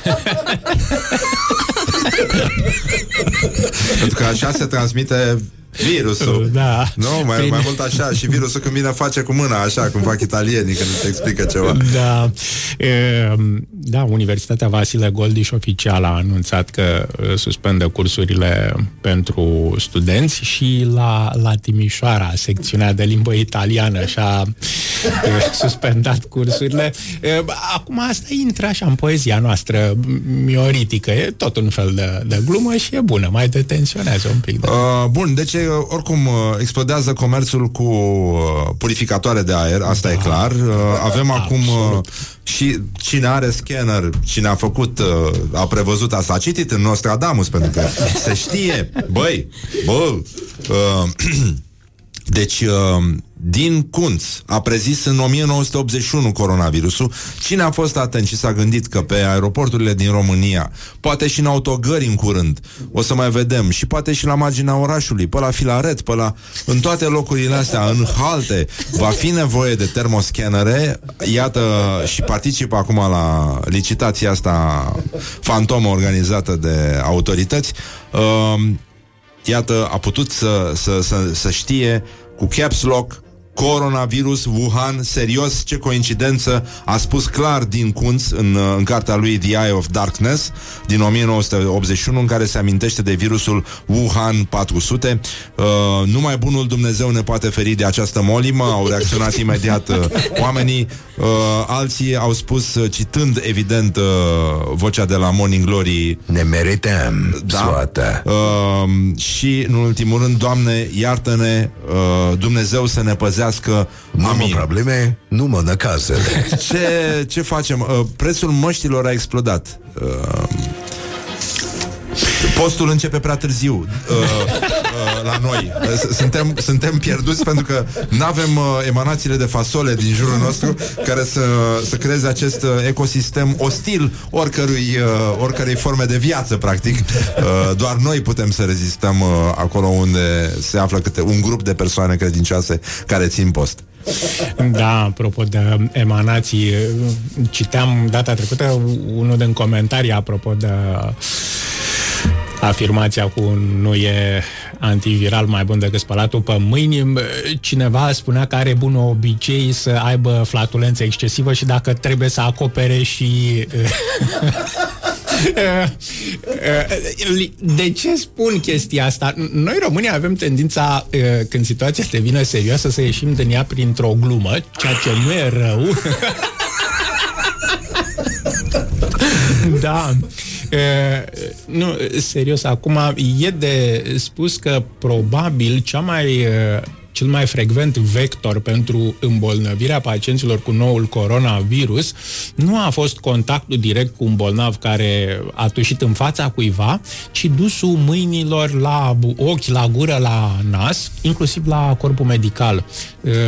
pentru că așa se transmite virusul. Da. Nu, mai, Prin- mai mult așa și virusul când vine face cu mâna așa, cum fac italienii când îți explică ceva. Da. E, da, Universitatea Vasile Goldiș oficial a anunțat că e, suspendă cursurile pentru studenți și la, la Timișoara, secțiunea de limbă italiană și-a e, suspendat cursurile. E, Acum asta intră așa în poezia noastră mioritică. E tot un fel de, de glumă și e bună, mai detenționează un pic. Da. Uh, bun, deci uh, oricum uh, explodează comerțul cu uh, purificatoare de aer, asta da. e clar. Uh, avem acum uh, și cine are scanner, cine a făcut, uh, a prevăzut asta, a citit în Nostradamus, pentru că se știe, băi, bă, uh, Deci, uh, din Cunț a prezis în 1981 coronavirusul. Cine a fost atent și s-a gândit că pe aeroporturile din România, poate și în autogări în curând, o să mai vedem, și poate și la marginea orașului, pe la Filaret, pe la... în toate locurile astea, în halte, va fi nevoie de termoscanere. Iată, și participă acum la licitația asta fantomă organizată de autorități. Uh, iată, a putut să, să, să, să știe cu caps lock coronavirus, Wuhan, serios, ce coincidență, a spus clar din Kunz în, în cartea lui The Eye of Darkness din 1981, în care se amintește de virusul Wuhan 400. Uh, numai bunul Dumnezeu ne poate feri de această molimă, au reacționat imediat uh, oamenii. Uh, alții au spus, uh, citând evident uh, vocea de la Morning Glory, Ne merităm da. soată. Uh, și, în ultimul rând, Doamne, iartă-ne, uh, Dumnezeu să ne păzească. Nu Amin. mă probleme, nu mă năcazele. Ce, ce facem? Uh, prețul măștilor a explodat. Uh, postul începe prea târziu uh, uh, la noi. Uh, s- Suntem, suntem pierduți pentru că nu avem uh, emanațiile de fasole din jurul nostru care să, să creeze acest uh, ecosistem ostil oricărui, uh, oricărei forme de viață, practic. Uh, doar noi putem să rezistăm uh, acolo unde se află câte un grup de persoane credincioase care țin post. Da, apropo de emanații, citeam data trecută unul din comentarii apropo de afirmația cu nu e antiviral mai bun decât spălatul pe mâini. Cineva spunea că are bun obicei să aibă flatulență excesivă și dacă trebuie să acopere și De ce spun chestia asta? Noi românii avem tendința, eh, când situația devine serioasă, să ieșim din ea printr-o glumă, ceea ce nu e rău. da. E, nu, serios, acum e de spus că probabil cea mai e, cel mai frecvent vector pentru îmbolnăvirea pacienților cu noul coronavirus nu a fost contactul direct cu un bolnav care a tușit în fața cuiva, ci dusul mâinilor la ochi, la gură, la nas, inclusiv la corpul medical.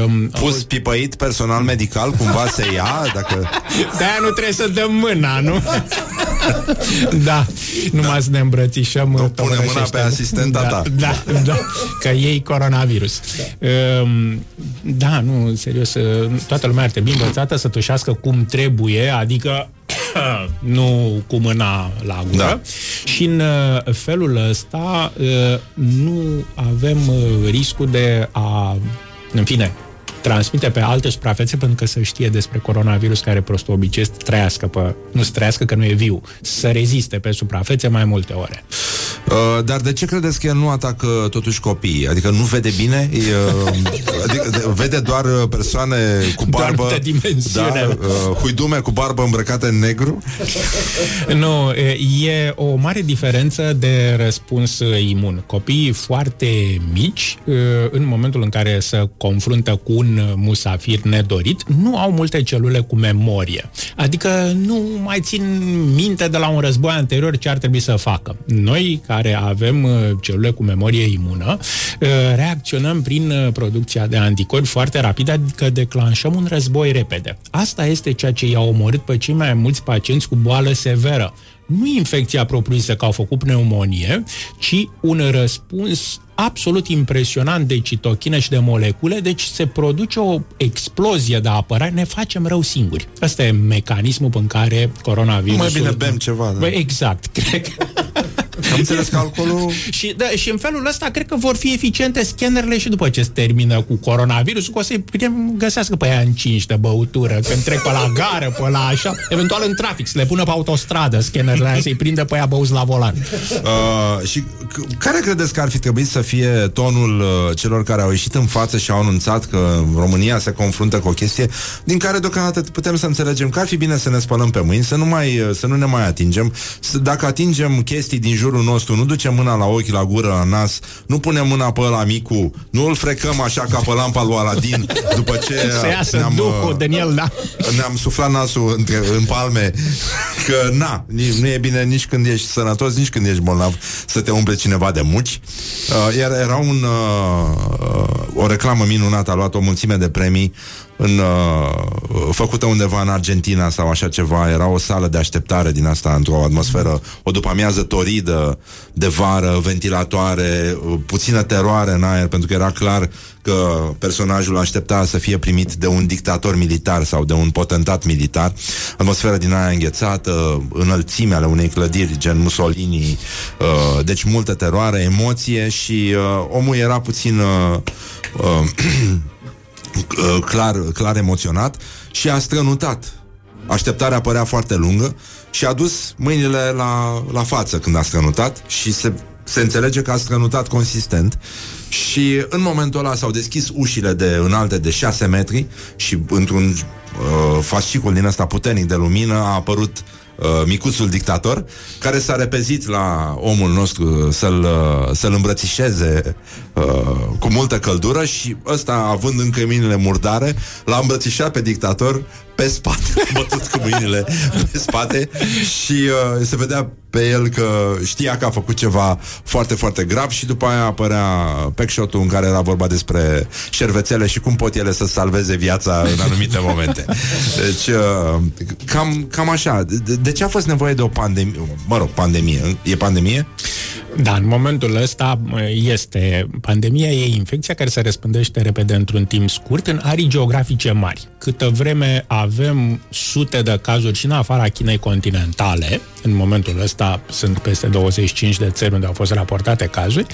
Um, Pus pipăit personal medical, cumva se ia, dacă... De-aia nu trebuie să dăm mâna, nu? da, numai să ne îmbrățișăm Nu, pune mâna pe asistenta da, ta. Da, da, că ei coronavirus. Da. Um, da, nu, serios, uh, toată lumea ar trebui învățată să tușească cum trebuie, adică nu cu mâna la gură da. și în uh, felul ăsta uh, nu avem uh, riscul de a, în fine, transmite pe alte suprafețe pentru că să știe despre coronavirus care prostul obicei să trăiască pe, nu să trăiască că nu e viu, să reziste pe suprafețe mai multe ore. Uh, dar de ce credeți că el nu atacă totuși copiii? Adică nu vede bine? E, uh, adică de- vede doar uh, persoane cu barbă Doar de dimensiune. da, uh, huidume cu barbă îmbrăcate în negru? Nu, e o mare diferență de răspuns imun. Copiii foarte mici, în momentul în care se confruntă cu un musafir nedorit, nu au multe celule cu memorie. Adică nu mai țin minte de la un război anterior ce ar trebui să facă. Noi, care avem uh, celule cu memorie imună, uh, reacționăm prin uh, producția de anticorpi foarte rapid, adică declanșăm un război repede. Asta este ceea ce i-a omorât pe cei mai mulți pacienți cu boală severă. Nu infecția propriu-zisă că au făcut pneumonie, ci un răspuns absolut impresionant de citochine și de molecule, deci se produce o explozie de apărare, ne facem rău singuri. Ăsta e mecanismul în care coronavirusul... Mai bine bem ceva, da. Bă, exact, cred că... Am înțeles calculul. și, da, și în felul ăsta cred că vor fi eficiente scannerele și după ce se termină cu coronavirusul, că o să-i putem găsească pe aia încinși de băutură, când trec pe la gară, pe la așa, eventual în trafic, să le pună pe autostradă scannerele aia, să-i prindă pe aia băuți la volan. Uh, și c- care credeți că ar fi trebuit să fie tonul uh, celor care au ieșit în față și au anunțat că România se confruntă cu o chestie din care deocamdată putem să înțelegem că ar fi bine să ne spălăm pe mâini, să nu, mai, uh, să nu ne mai atingem, să, dacă atingem chestii din jurul nostru, nu ducem mâna la ochi, la gură, la nas, nu punem mâna pe la micu, nu îl frecăm așa ca pe lampa lui Aladin după ce Să iasă ne-am, duhul uh, din el, da. ne-am suflat nasul între, în palme Că na, ni- nu e bine nici când ești sănătos Nici când ești bolnav Să te umple cineva de muci uh, Iar era un, uh, uh, o reclamă minunată, a luat o mulțime de premii în, uh, făcută undeva în Argentina sau așa ceva. Era o sală de așteptare din asta, într-o atmosferă, o după amiază toridă, de vară, ventilatoare, uh, puțină teroare în aer, pentru că era clar că personajul aștepta să fie primit de un dictator militar sau de un potentat militar. Atmosfera din aia înghețată, înălțime ale unei clădiri, gen Mussolini, uh, deci multă teroare, emoție și uh, omul era puțin... Uh, uh, Uh, clar, clar emoționat și a strănutat. Așteptarea părea foarte lungă și a dus mâinile la, la față când a strănutat și se, se înțelege că a strănutat consistent și în momentul ăla s-au deschis ușile de înalte de 6 metri și într-un uh, fascicul din ăsta puternic de lumină a apărut uh, micuțul dictator, care s-a repezit la omul nostru să-l, uh, să-l îmbrățișeze uh, cu multă căldură și ăsta, având încă mâinile murdare, l-a îmbrățișat pe dictator pe spate, bătut cu mâinile pe spate și uh, se vedea pe el că știa că a făcut ceva foarte, foarte grav și după aia apărea packshot-ul în care era vorba despre șervețele și cum pot ele să salveze viața în anumite momente. Deci, uh, cam, cam așa. De, de ce a fost nevoie de o pandemie? Mă rog, pandemie. E pandemie? Da, în momentul ăsta este pandemia, e infecția care se răspândește repede într-un timp scurt în arii geografice mari. Câtă vreme avem sute de cazuri și în afara Chinei continentale, în momentul ăsta sunt peste 25 de țări unde au fost raportate cazuri,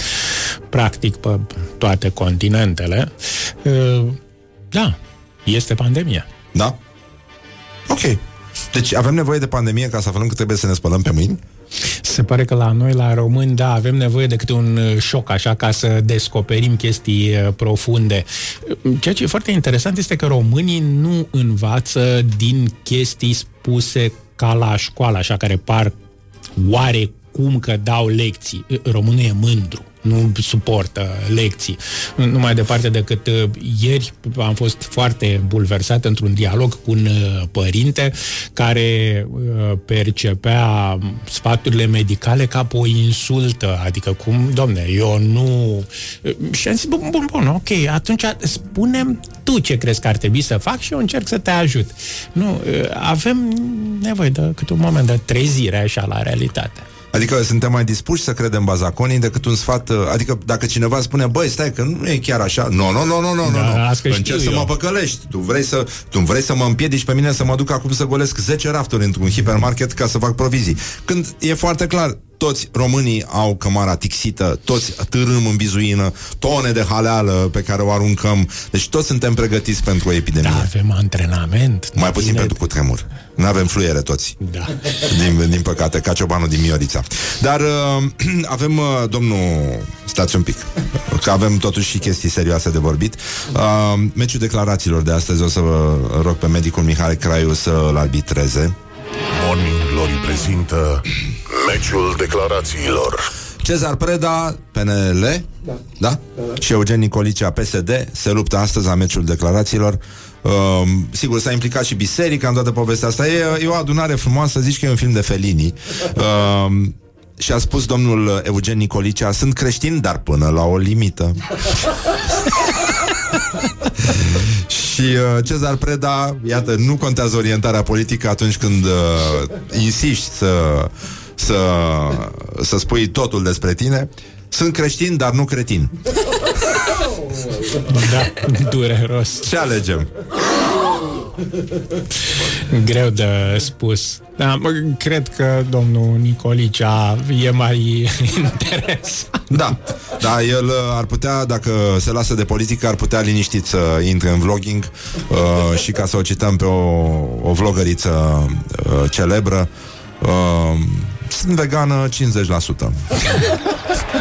practic pe toate continentele, da, este pandemia. Da? Ok. Deci avem nevoie de pandemie ca să aflăm că trebuie să ne spălăm pe mâini? Se pare că la noi, la români, da, avem nevoie de câte un uh, șoc, așa, ca să descoperim chestii uh, profunde. Ceea ce e foarte interesant este că românii nu învață din chestii spuse ca la școală, așa, care par oarecum că dau lecții. Românul e mândru nu suportă lecții. Nu mai departe decât uh, ieri am fost foarte bulversat într-un dialog cu un uh, părinte care uh, percepea sfaturile medicale ca pe o insultă, adică cum, domne, eu nu... Și am zis, bun, bun, bun, ok, atunci spunem tu ce crezi că ar trebui să fac și eu încerc să te ajut. Nu, avem nevoie de cât un moment de trezire așa la realitate. Adică suntem mai dispuși să credem bazaconii decât un sfat... uh, Adică dacă cineva spune, băi, stai că nu e chiar așa. Nu, nu, nu, nu, nu, Da, nu. asta știu Încerci să eu. mă păcălești. Tu vrei să, tu vrei să mă împiedici pe mine să mă duc acum să golesc 10 rafturi într-un hipermarket ca să fac provizii. Când e foarte clar, toți românii au cămara tixită, toți târâm în bizuină, tone de haleală pe care o aruncăm. Deci toți suntem pregătiți pentru o epidemie. Da, avem antrenament. Mai puțin pentru cutremur. Nu avem fluiere toți. Da. Din, din păcate, ca ciobanul din Miorița. Dar uh, avem, uh, domnul, stați un pic, că avem totuși și chestii serioase de vorbit. Uh, meciul declarațiilor de astăzi o să vă rog pe medicul Mihai Craiu să-l arbitreze. Morning Glory prezintă Meciul declarațiilor Cezar Preda, PNL, da. Da? și Eugen Nicolicea, PSD, se luptă astăzi la meciul declarațiilor. Uh, sigur, s-a implicat și biserica în toată povestea asta. E, e o adunare frumoasă, zici că e un film de Felini. Uh, și a spus domnul Eugen Nicolicea, sunt creștin, dar până la o limită. și uh, Cezar Preda, iată, nu contează orientarea politică atunci când uh, insiști să, să, să spui totul despre tine. Sunt creștin, dar nu cretin. Da, dureros. Ce alegem? Greu de spus. Da, mă, cred că domnul Nicolicea e mai interes. Da, da, el uh, ar putea, dacă se lasă de politică, ar putea liniștit să intre în vlogging uh, și ca să o cităm pe o, o vlogăriță uh, celebră, uh, sunt vegană 50%.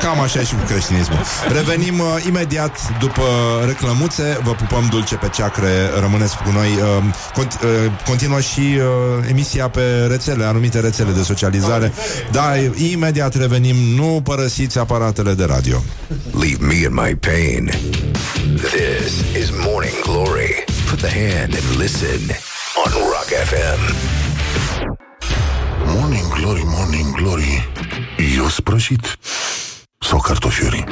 Cam așa e și cu creștinismul. Revenim uh, imediat după reclămuțe. Vă pupăm dulce pe ceacre. Rămâneți cu noi. Uh, cont- uh, continuă și uh, emisia pe rețele, anumite rețele de socializare. Da, imediat revenim. Nu părăsiți aparatele de radio. Leave me in my pain. This is Morning Glory. Put the hand and listen on Rock FM. Morning Glory, Morning Glory. Eu sprășit. Sau cartofiuri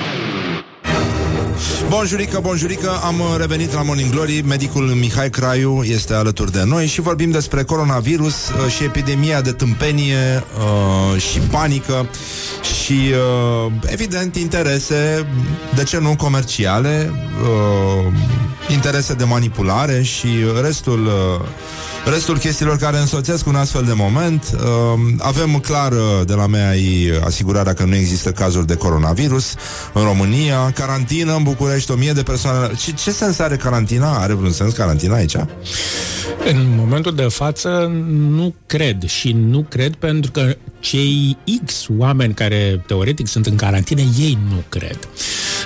Bonjurică, bonjurică, am revenit la Morning Glory. Medicul Mihai Craiu este alături de noi Și vorbim despre coronavirus uh, Și epidemia de tâmpenie uh, Și panică Și, uh, evident, interese De ce nu comerciale uh, Interese de manipulare Și restul uh, Restul chestiilor care însoțesc un astfel de moment uh, Avem clar uh, de la mea asigurarea că nu există cazuri de coronavirus În România Carantină în București, o mie de persoane ce, ce sens are carantina? Are vreun sens carantina aici? În momentul de față nu cred și nu cred pentru că cei X oameni care teoretic sunt în carantină, ei nu cred.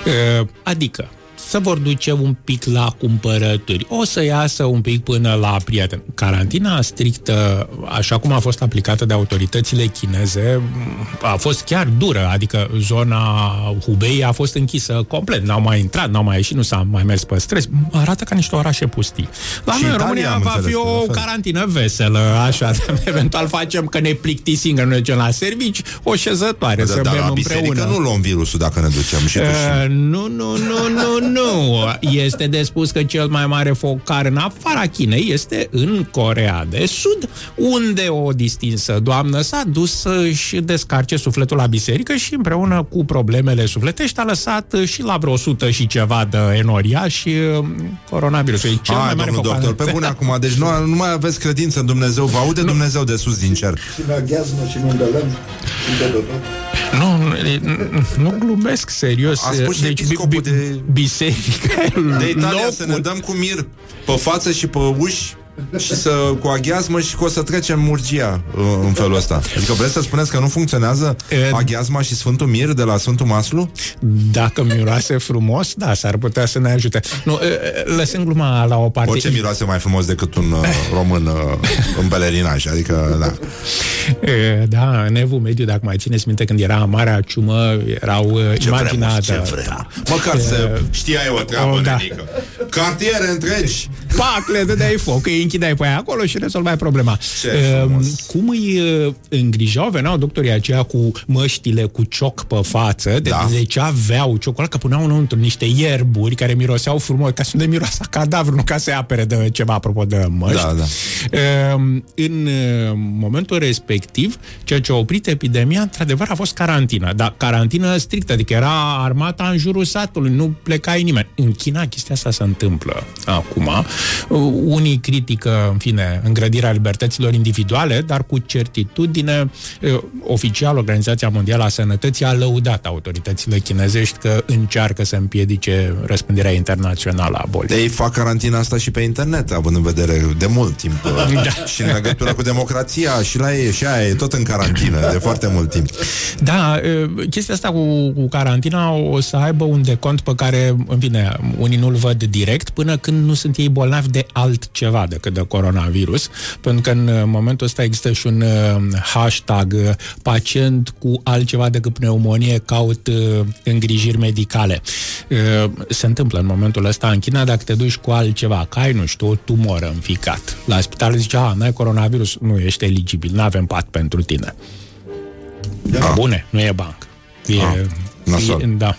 Uh, Adică, să vor duce un pic la cumpărături, o să iasă un pic până la prieten. Carantina strictă, așa cum a fost aplicată de autoritățile chineze, a fost chiar dură, adică zona Hubei a fost închisă complet, n-au mai intrat, n-au mai ieșit, nu s-a mai mers pe străzi. Arată ca niște orașe pustii. La Și noi în Italia, România am va înțeles fi că la o fel. carantină veselă, așa, eventual facem că ne plictisim, că nu mergem la servici, o șezătoare, Da, să dar bem la biserică împreună. nu luăm virusul dacă ne ducem și tu și Uh, nu, nu, nu, nu, nu. Este de spus că cel mai mare focar în afara Chinei este în Corea de Sud, unde o distinsă doamnă s-a dus să-și descarce sufletul la biserică și împreună cu problemele sufletești a lăsat și la vreo 100 și ceva de enoria și uh, coronavirusul. E cel mai Hai, mare domnul focar. doctor, pe bune acum Deci nu, nu mai aveți credință în Dumnezeu Vă aude Dumnezeu de sus din cer Și în aghiazmă și în undălăm și de tot. Nu, nu, nu glumesc serios. A spus și deci, episcopul bi- de- biserica e De Italia locul să ne dăm cu mir Pe față și pe uși și să, cu aghiazmă și că o să trecem murgia uh, în felul ăsta. Adică vreți să spuneți că nu funcționează aghiazma și Sfântul Mir de la Sfântul Maslu? Dacă miroase frumos, da, s-ar putea să ne ajute. Nu, e, e, lăsând gluma la o parte. Orice miroase mai frumos decât un uh, român uh, în pelerinaj. Adică, da. E, Da, în evul mediu, dacă mai țineți minte, când era Marea Ciumă, erau e, Ce imaginea vremuri, ce de- vremuri. da. Măcar E, să știai o treabă, o, da. nenică. Cartiere întregi. Pac, le dădeai foc, îi închideai pe aia acolo și rezolvai problema. Ce E, frumos. cum îi e, îngrijau, veneau doctorii aceia cu măștile cu cioc pe față, de, Da. de ce aveau ciocul ăla, că puneau înăuntru niște ierburi care miroseau frumos, ca să nu miroase a cadavru, nu ca să-i apere de ceva, apropo de măști. Da, da. Ehm, În eh, momentul respectiv, ceea ce a oprit epidemia, într-adevăr, a fost carantina. Dar carantină strictă, adică era armata în jurul satului, nu plecai nimeni. În China chestia asta se întâmplă acum. Uh, Unii critică, în fine, îngrădirea libertăților individuale, dar cu certitudine, eh, oficial, Organizația Mondială a Sănătății a lăudat autoritățile chinezești că încearcă să împiedice răspândirea internațională a bolii. Ei fac carantina asta și pe internet, având în vedere de mult timp. Da. Și în legătură cu democrația și la ei, și aia e tot în carantină, de foarte mult timp. Da, e, chestia asta cu, cu carantina o să aibă un decont pe care, în fine, unii nu-l văd direct până când nu sunt ei bolnavi de altceva decât de coronavirus, pentru că în momentul ăsta există și un uh, hashtag uh, pacient cu altceva decât pneumonie caut uh, îngrijiri medicale. Uh, Se întâmplă în momentul ăsta în China dacă te duci cu altceva, că ai, nu știu, o tumoră în ficat. La spital zice, a, n-ai coronavirus, nu ești eligibil, nu avem pat pentru tine. Da. Bune, nu e banc. E, Ah, nasol. e, da.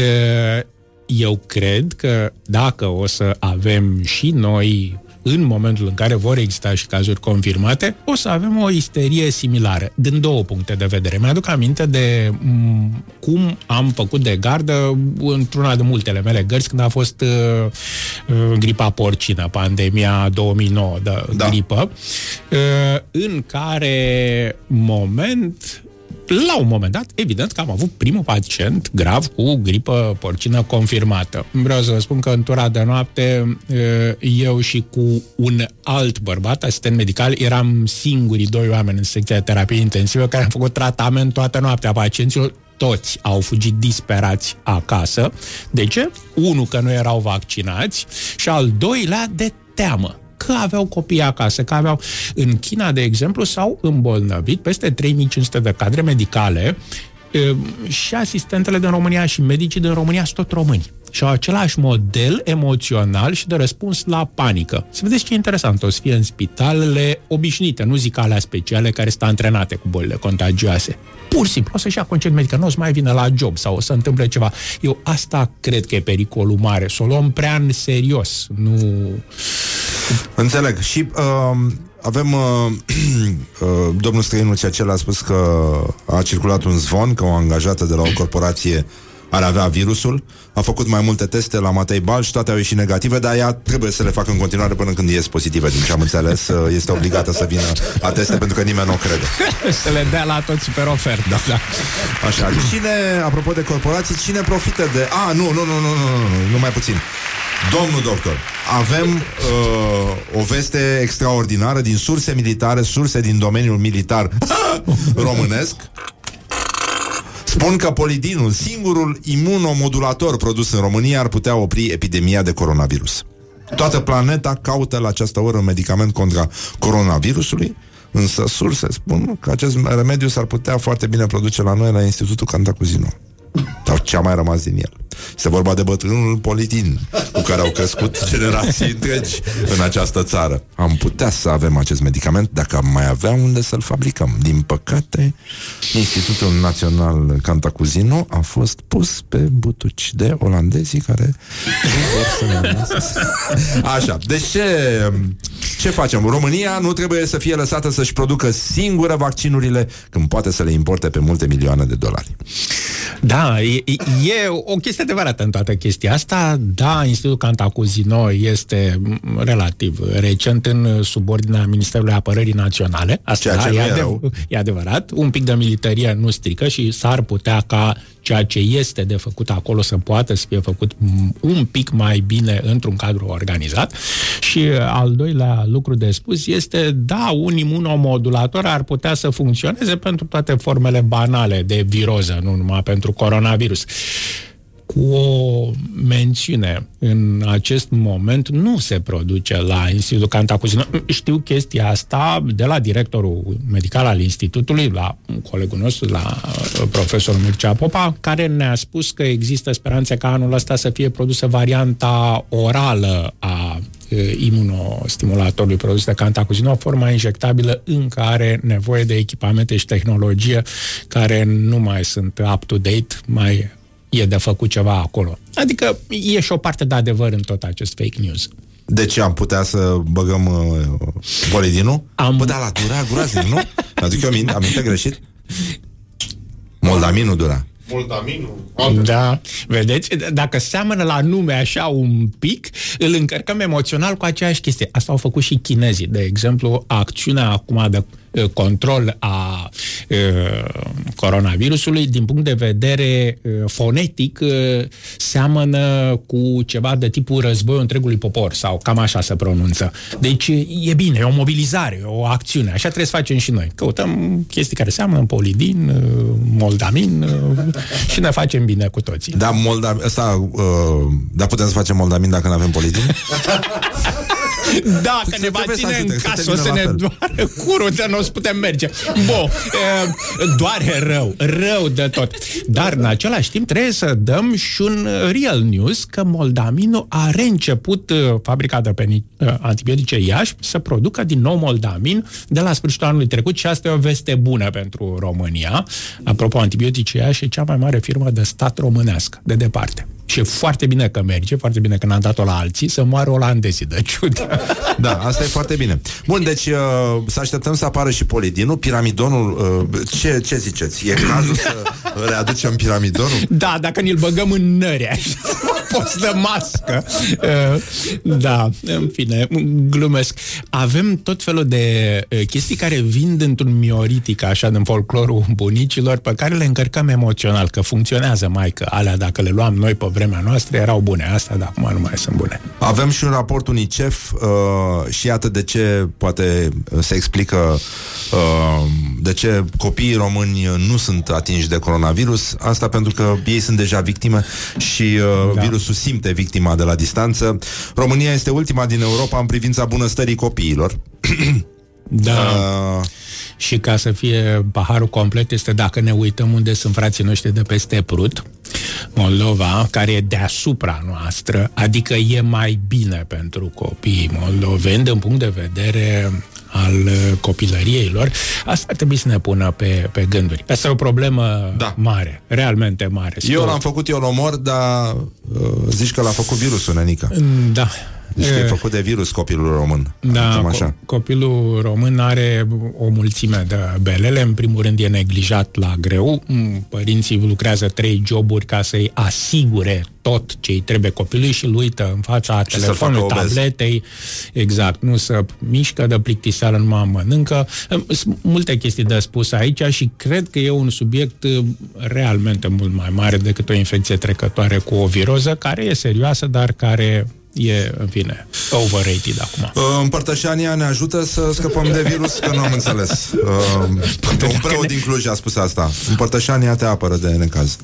E, Eu cred că dacă o să avem și noi în momentul în care vor exista și cazuri confirmate, o să avem o isterie similară, din două puncte de vedere. Mi-aduc aminte de m, cum am făcut de gardă într-una de multele mele gărzi când a fost uh, uh, gripa porcină, pandemia 2009 de da. gripă, uh, în care moment la un moment dat, evident că am avut primul pacient grav cu gripă porcină confirmată. Vreau să vă spun că în tura de noapte eu și cu un alt bărbat, asistent medical, eram singurii doi oameni în secția de terapie intensivă care am făcut tratament toată noaptea pacienților toți au fugit disperați acasă. De ce? Unu, că nu erau vaccinați și al doilea, de teamă că aveau copii acasă, că aveau... În China, de exemplu, s-au îmbolnăvit peste 3500 de cadre medicale e, și asistentele din România și medicii din România sunt tot români. și au același model emoțional și de răspuns la panică. Să vedeți ce interesant, o să fie în spitalele obișnuite, nu zic alea speciale care sunt antrenate cu bolile contagioase. Pur și simplu o să-și ia concediu medical, nu o să mai vină la job sau o să întâmple ceva. Eu asta cred că e pericolul mare, să o luăm prea în serios, nu... Înțeleg. Și uh, avem uh, uh, domnul străinul ce acela a spus că a circulat un zvon că o angajată de la o corporație ar avea virusul. A făcut mai multe teste la Matei Bal și toate au ieșit negative, dar ea trebuie să le facă în continuare până când ies pozitive. Din ce am înțeles, este obligată să vină la teste pentru că nimeni nu o crede. Să le dea la toți pe ofertă. Da. da. Așa. Cine, apropo de corporații, cine profită de... A, nu, nu, nu, nu, nu, nu, nu mai puțin. Domnul doctor, avem uh, o veste extraordinară din surse militare, surse din domeniul militar românesc. Spun că polidinul, singurul imunomodulator produs în România, ar putea opri epidemia de coronavirus. Toată planeta caută la această oră un medicament contra coronavirusului, însă surse spun că acest remediu s-ar putea foarte bine produce la noi la Institutul Cantacuzino. Sau ce a mai rămas din el. Este vorba de bătrânul politin cu care au crescut generații întregi în această țară. Am putea să avem acest medicament dacă am mai avea unde să-l fabricăm. Din păcate, Institutul Național Cantacuzino a fost pus pe butuci de olandezii care nu vor să ne lasă. Așa, deci ce, ce facem? România nu trebuie să fie lăsată să-și producă singură vaccinurile când poate să le importe pe multe milioane de dolari. Da, e, e o chestie adevărată în toată chestia asta. Da, Institutul Cantacuzino este relativ recent în subordinea Ministerului Apărării Naționale. Asta Ceea ce da, nu e, e adev- rău. e adevărat. Un pic de militarie nu strică și s-ar putea ca ceea ce este de făcut acolo să poată să fie făcut m- un pic mai bine într-un cadru organizat. Și uh, al doilea lucru de spus este, da, un imunomodulator ar putea să funcționeze pentru toate formele banale de viroză, nu numai pentru coronavirus cu o mențiune. În acest moment nu se produce la Institutul Cantacuzino. Știu chestia asta de la directorul medical al Institutului, la colegul nostru, la uh, profesorul Mircea Popa, care ne-a spus că există speranțe ca anul ăsta să fie produsă varianta orală a uh, imunostimulatorului produs de Cantacuzino, forma injectabilă în care are nevoie de echipamente și tehnologie care nu mai sunt up-to-date, mai e de făcut ceva acolo. Adică e și o parte de adevăr în tot acest fake news. Deci am putea să băgăm uh, polidinul? Am... Bă, da, la dura groaznic, nu? Aduc eu aminte, aminte greșit? Moldaminul dura. Moldaminul. Da, vedeți? Dacă seamănă la nume așa un pic, îl încărcăm emoțional cu aceeași chestie. Asta au făcut și chinezii. De exemplu, acțiunea acum de uh, control a uh, coronavirusului, din punct de vedere uh, fonetic, uh, seamănă cu ceva de tipul războiul întregului popor, sau cam așa se pronunță. Deci e bine, e o mobilizare, e o acțiune. Așa trebuie să facem și noi. Căutăm chestii care seamănă polidin, uh, moldamin uh, și ne facem bine cu toții. Da, moldamin, ăsta, uh, da, putem să facem moldamin dacă nu avem polidin? Da, că ne va Trebuie să ține în ajute, să casă, o termină să la ne fel. doară curul, de nu o să putem merge. Bun, doare rău, rău de tot. Dar în același timp trebuie să dăm și un real news că Moldamino a reînceput uh, fabrica de peni- uh, antibiotice Iași să producă din nou Moldamin de la sfârșitul anului trecut și asta e o veste bună pentru România. Apropo, antibiotice Iași e cea mai mare firmă de stat românească, de departe. Și e foarte bine că merge, foarte bine că n-am dat-o la alții, să moară olandezii de ciudă. Da, asta e foarte bine. Bun, deci uh, să așteptăm să apară și polidinul, piramidonul. Uh, ce, ce ziceți? E cazul să readucem piramidonul? Da, dacă ni-l băgăm în nări, așa, post de mască. Uh, Da, în fine, glumesc. Avem tot felul de uh, chestii care vin dintr-un mioritic, așa, din folclorul bunicilor, pe care le încărcăm emoțional, că funcționează mai că alea, dacă le luam noi pe vremea noastră, erau bune. Astea, dar acum nu mai sunt bune. Avem și un raport UNICEF uh, și iată de ce poate uh, se explică uh, de ce copiii români uh, nu sunt atinși de coronavirus. Asta pentru că ei sunt deja victime și uh, da. virusul simte victima de la distanță. România este ultima din Europa în privința bunăstării copiilor. Da. Uh, Și ca să fie paharul complet este dacă ne uităm unde sunt frații noștri de peste Prut, Moldova, care e deasupra noastră, adică e mai bine pentru copiii moldoveni din punct de vedere al uh, copilăriei lor, asta trebuie să ne pună pe, pe gânduri. Asta e o problemă da. mare, realmente mare. eu l-am făcut, eu l-omor, dar uh, zici că l-a făcut virusul, nenică. Da. Deci că e E, făcut de virus copilul român. Da, Cam co- așa. copilul român are o mulțime de belele. În primul rând e neglijat la greu. Mm, Părinții lucrează trei joburi ca să-i asigure tot ce îi trebuie copilului și îl uită în fața Și să-l telefonului, facă obez. tabletei. Exact, nu să mișcă de plictiseală, numai mănâncă. Sunt multe chestii de spus aici și cred că e un subiect uh, realmente mult mai mare decât o infecție trecătoare cu o viroză, care e serioasă, dar care e, în fine, overrated acum. Uh, Împărtășania ne ajută să scăpăm de virus, că nu am înțeles. Uh, un preot din Cluj a spus asta. Împărtășania te apără de necaz.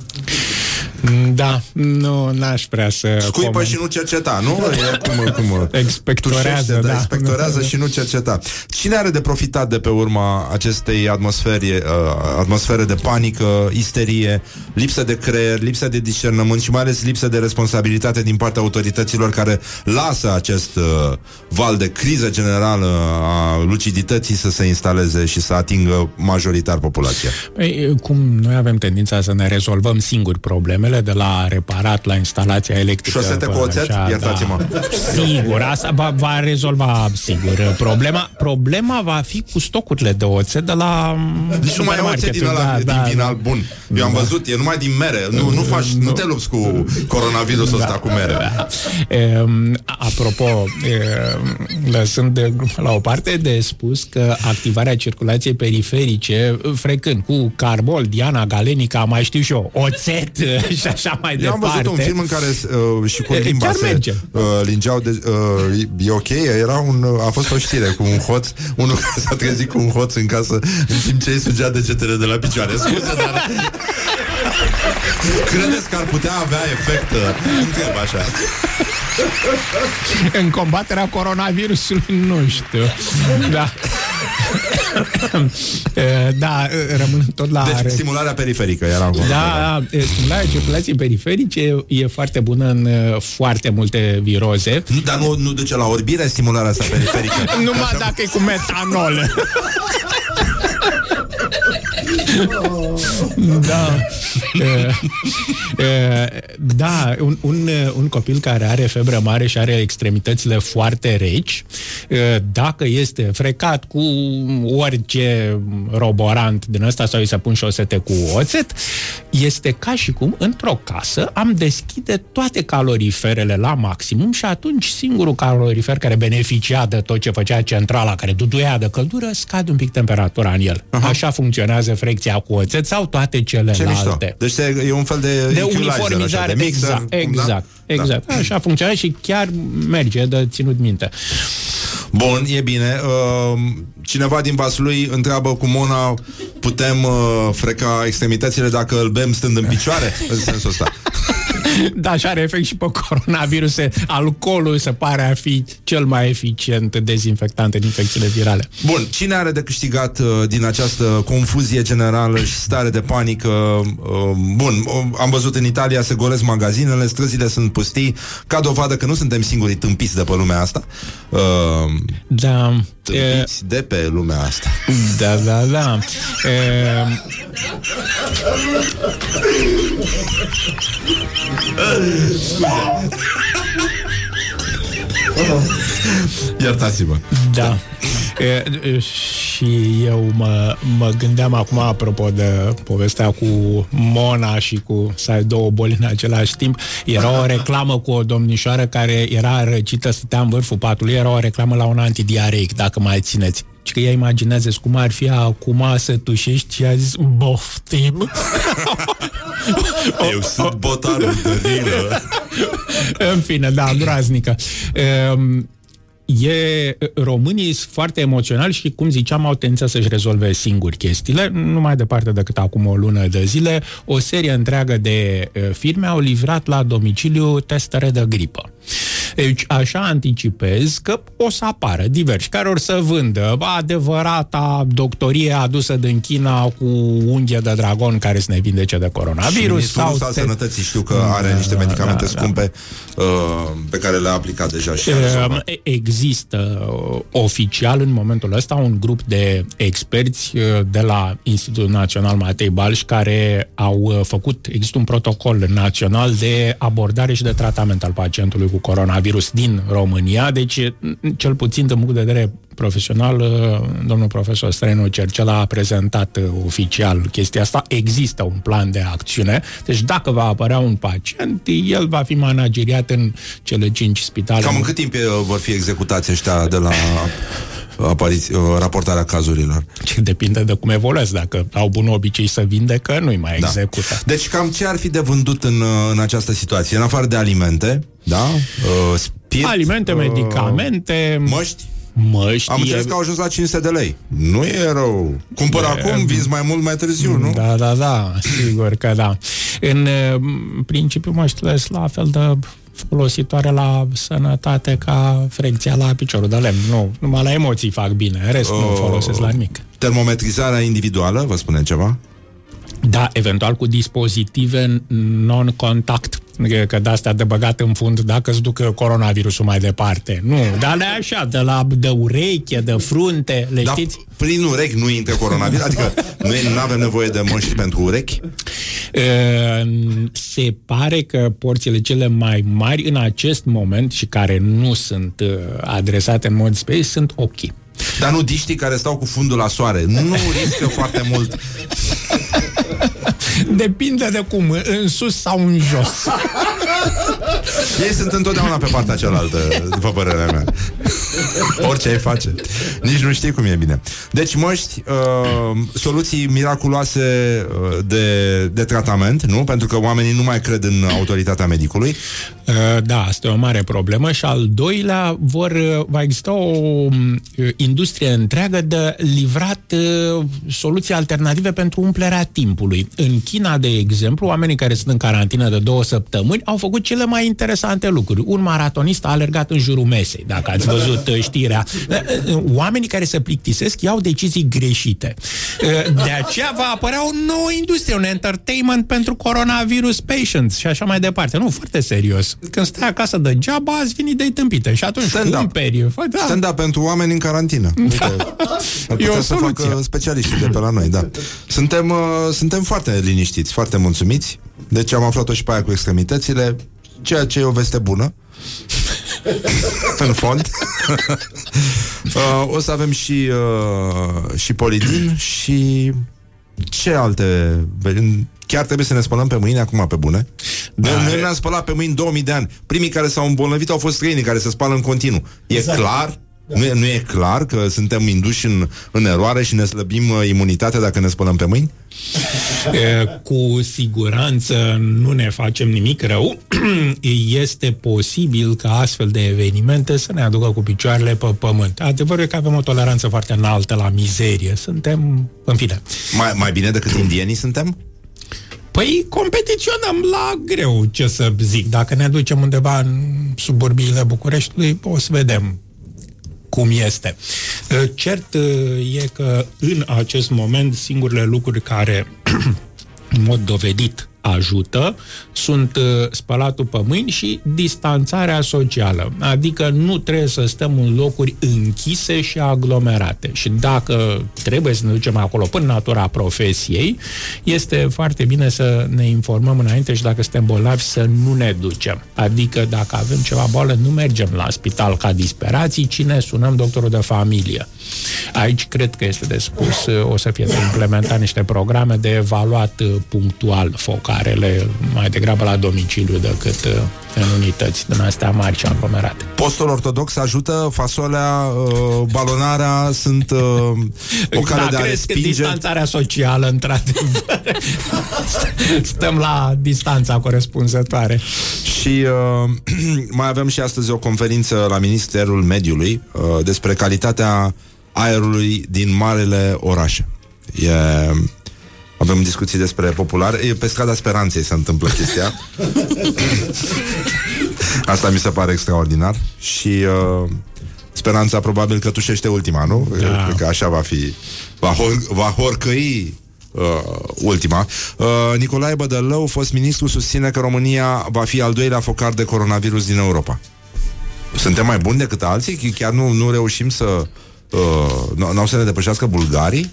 Da, nu, n-aș vrea să... Scuipă coment. și nu cerceta, nu? E cum, cum Expectorează, tușește, da. Expectorează și nu cerceta. Cine are de profitat de pe urma acestei atmosfere, uh, atmosfere de panică, isterie, lipsă de creier, lipsă de discernământ și mai ales lipsă de responsabilitate din partea autorităților care lasă acest uh, val de criză generală a lucidității să se instaleze și să atingă majoritar populația? Păi, cum noi avem tendința să ne rezolvăm singuri problemele, de la reparat la instalația electrică. Șosete cu până oțet? Iertați-mă. Da. Sigur, asta va, va rezolva sigur problema. Problema va fi cu stocurile de oțet de la Deci nu mai e oțet din, ăla, din vinal bun. Eu am văzut, e numai din mere. Nu, nu, faci, nu te lupți cu coronavirusul ăsta cu mere. Ehm, apropo, ehm, lăsând de, la o parte de spus că activarea circulației periferice, frecând cu carbol, Diana Galenica, mai știu și eu, oțet și așa mai Eu am departe. văzut un film în care uh, și cu E, limba chiar se merge. uh, lingeau de, uh, e ok, era un, uh, a fost o știre cu un hoț, unul care s-a trezit cu un hoț în casă în timp ce îi sugea degetele de la picioare. Scuze, dar... Credeți că ar putea avea efect? uh, Întreb așa. În combaterea coronavirusului, nu știu. Da. E, da, rămân tot la... Deci stimularea periferică era acolo. Da, da, stimularea circulației periferice e, e foarte bună în uh, foarte multe viroze. Nu, dar nu, nu duce la orbire stimularea asta periferică. Numai dacă e cu metanol. da. E, e, da, un, un, un copil care are febră mare și are extremitățile foarte reci, e, dacă este frecat cu orice roborant din ăsta sau îi se pun șosete cu oțet, este ca și cum într-o casă am deschide toate caloriferele la maximum și atunci singurul calorifer care beneficia de tot ce făcea centrala, care duduia de căldură, scade un pic temperatura în el. Uh-huh. Așa funcționează frecția cu oțet sau toate Ce mișto. celelalte. Deci e e un fel de, De equalizer, uniformizare, așa, de mixer, exact, cum, da? exact, exact. Așa funcționează și chiar merge de ținut minte. Bun, e bine. Uh, cineva din Vaslui întreabă cu Mona putem uh, freca extremitățile dacă îl bem stând în picioare? În sensul ăsta. Da, și are efect și pe coronavirus. Alcoolul se pare a fi cel mai eficient dezinfectant în infecțiile virale. Bun, cine are de câștigat uh, din această confuzie generală și stare de panică? Uh, bun, uh, am văzut în Italia se golesc magazinele, străzile sunt pustii, ca dovadă că nu suntem singurii tâmpiți de pe lumea asta. Uh, Da. tâmpiți de pe lumea asta. Da, da, da. E, Iertați-mă. Da. E, e, și eu mă, mă gândeam acum, apropo de povestea cu Mona și cu să ai două boli în același timp, era o reclamă cu o domnișoară care era răcită, stătea în vârful patului, era o reclamă la un antidiareic, dacă mai țineți. Și că ea imaginează cum ar fi acum să tușești și a zis boftim. Eu sunt botarul de rilă. În fine, da, groaznică. Um, E, românii sunt foarte emoționali și, cum ziceam, au tendința să-și rezolve singuri chestiile. Nu mai departe decât acum o lună de zile, o serie întreagă de uh, firme au livrat la domiciliu testare de gripă. Deci așa anticipez că o să apară diversi care or să vândă adevărata doctorie adusă din China cu unghie de dragon care să ne vindece de coronavirus. Și sau al te- Sănătății știu că are niște Da, medicamente da, da. scumpe uh, pe care le-a aplicat deja și a Uh, rezolvat. Există uh, oficial în momentul ăsta un grup de experți uh, de la Institutul Național Matei Balș care au uh, făcut, există un protocol național de abordare și de tratament al pacientului cu coronavirus din România, deci uh, cel puțin din punct de vedere profesional, uh, domnul profesor Străinu Cercel a prezentat uh, oficial chestia asta. Există un plan de acțiune, deci dacă va apărea un pacient, el va fi manageriat în cele cinci spitale. Cam în cât timp uh, vor fi executați ăștia de la apariți, uh, raportarea cazurilor? Ce depinde de cum evoluează. Dacă au bun obicei să vindecă, nu-i mai Da. execută. Deci cam ce ar fi de vândut în, uh, în această situație? În afară de alimente, da? Uh, spirit, Alimente, medicamente, măști? Măști. Am înțeles că au ajuns la 500 de lei. Nu e rău. Cumpăr E- acum, vinzi mai mult mai târziu, nu? Da, da, da, sigur că da. În uh, principiu, măștile sunt la fel de folositoare la sănătate ca frecția la piciorul de lemn. Nu, numai la emoții fac bine, în rest nu Oh. folosesc la nimic. Termometrizarea individuală, vă spune ceva? Da, eventual cu dispozitive non-contact. Că- Că de astea de băgat în fund dacă îți ducă coronavirusul mai departe. Nu, dar le așa, de la de ureche, de frunte, le Da, știți? prin urechi nu intră coronavirus? Adică nu avem nevoie de măști pentru urechi? Uh, Se pare că porțiile cele mai mari în acest moment și care nu sunt uh, adresate în mod special sunt ochii. Dar nu diștii care stau cu fundul la soare. Nu riscă foarte mult. Depinde de cum, în sus sau în jos. Ei sunt întotdeauna pe partea cealaltă, după părerea mea. Orice ai face. Nici nu știi cum e bine. Deci, măști, uh, soluții miraculoase uh, de, de tratament, nu? Pentru că oamenii nu mai cred în autoritatea medicului. Uh, Da, asta e o mare problemă și al doilea vor, uh, va exista o um, industrie întreagă de livrat uh, soluții alternative pentru umplerea timpului. În China, de exemplu, oamenii care sunt în carantină de două săptămâni au făcut cele mai interesante lucruri. Un maratonist a alergat în jurul mesei, dacă ați văzut uh, știrea. Uh, uh, Oamenii care se plictisesc iau decizii greșite. Uh, De aceea va apărea o nouă industrie, un entertainment pentru coronavirus patients și așa mai departe. Nu, foarte serios. Când stai acasă degeaba, ați veni de tâmpite și atunci Stand-up. cumperi. Fă, da. Stand-up pentru oameni în carantină. Uite, ar E putea o să soluție. facă specialiștii de pe la noi, da. Suntem, uh, suntem foarte liniștiți, foarte mulțumiți. Deci am aflat-o și pe aia cu extremitățile, ceea ce e o veste bună. în fond. uh, o să avem și, uh, și polidin și ce alte... Chiar trebuie să ne spălăm pe mâini acum pe bune. Da, noi noi ne-am spălat pe mâini 2000 de ani. Primii care s-au îmbolnăvit au fost străinii care se spală în continuu. E Exact. clar? Nu e, nu e clar că suntem induși în, în eroare și ne slăbim uh, imunitatea dacă ne spălăm pe mâini? E, Cu siguranță nu ne facem nimic rău. Este posibil ca astfel de evenimente să ne aducă cu picioarele pe pământ. Adevărul e că avem o toleranță foarte înaltă la mizerie. Suntem, în fine. Mai, mai bine decât indienii suntem? Păi competiționăm la greu, ce să zic. Dacă ne ducem undeva în suburbiile Bucureștiului, o să vedem cum este. Uh, Cert uh, e că în acest moment singurele lucruri care în mod dovedit ajută sunt uh, spălatul pe mâini și distanțarea socială. Adică nu trebuie să stăm în locuri închise și aglomerate. Și dacă trebuie să ne ducem acolo până natura profesiei, este foarte bine să ne informăm înainte și dacă suntem bolnavi să nu ne ducem. Adică dacă avem ceva boală, nu mergem la spital ca disperații, ci ne sunăm doctorul de familie. Aici cred că este de spus, uh, o să fie de implementat niște programe de evaluat uh, punctual focarele, mai degrabă la domiciliu decât uh, în unități din astea mari și aglomerate. Postul ortodox ajută, fasolea, uh, balonarea sunt uh, o cale da, de a crezi că respinge. distanțarea socială, într-adevăr. Stăm la distanța corespunzătoare. Și uh, mai avem și astăzi o conferință la Ministerul Mediului uh, despre calitatea aerului din marele orașe. E, avem discuții despre popular. E pe strada Speranței se întâmplă chestia. Asta mi se pare extraordinar și uh, speranța probabil că tușește ultima, nu? Da. Cred că așa va fi. Va, hor- va horcăi uh, ultima. Uh, Nicolae Bădălău, fost ministru, susține că România va fi al doilea focar de coronavirus din Europa. Suntem mai buni decât alții? Chiar nu, nu reușim să... Uh, nu, nu au să ne depășească bulgarii?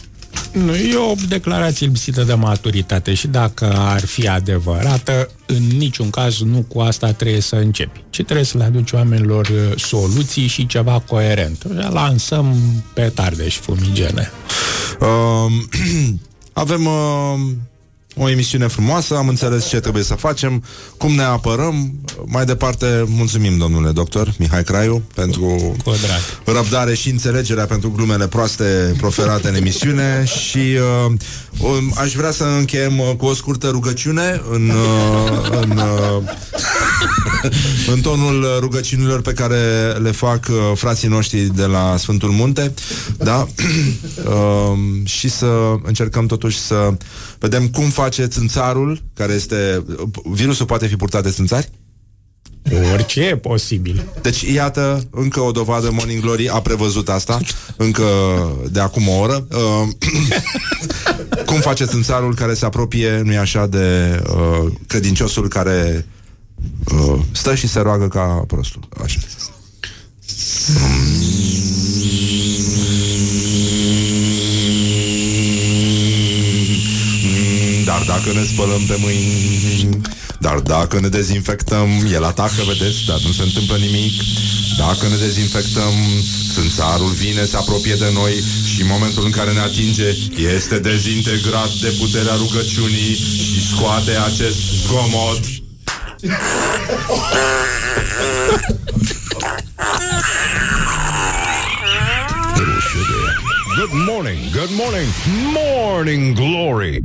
Nu, e o declarație lipsită de maturitate și dacă ar fi adevărată, în niciun caz nu cu asta trebuie să începi, ci trebuie să le aduci oamenilor uh, soluții și ceva coerent. Lansăm petarde și fumigene. Uh, avem uh, o emisiune frumoasă, am înțeles ce trebuie să facem, cum ne apărăm. Mai departe, mulțumim, domnule doctor Mihai Craiu, pentru Cu drag. răbdare și înțelegerea pentru glumele proaste proferate în emisiune și uh, um, aș vrea să încheiem uh, cu o scurtă rugăciune în, uh, în, uh, în tonul rugăciunilor pe care le fac uh, frații noștri de la Sfântul Munte, da? uh, și să încercăm totuși să vedem cum face țânțarul, care este... Virusul poate fi purtat de țânțari? Orice e posibil. Deci, iată, încă o dovadă Morning Glory a prevăzut asta, încă de acum o oră. Uh, cum face țânțarul care se apropie, nu-i așa, de uh, credinciosul care uh, stă și se roagă ca prostul. Așa. Dar dacă ne spălăm pe mâini Dar dacă ne dezinfectăm El atacă, vedeți, dar nu se întâmplă nimic Dacă ne dezinfectăm Țânțarul vine, se apropie de noi Și în momentul în care ne atinge Este dezintegrat de puterea rugăciunii Și scoate acest zgomot Little sugar. Good morning, good morning, morning glory.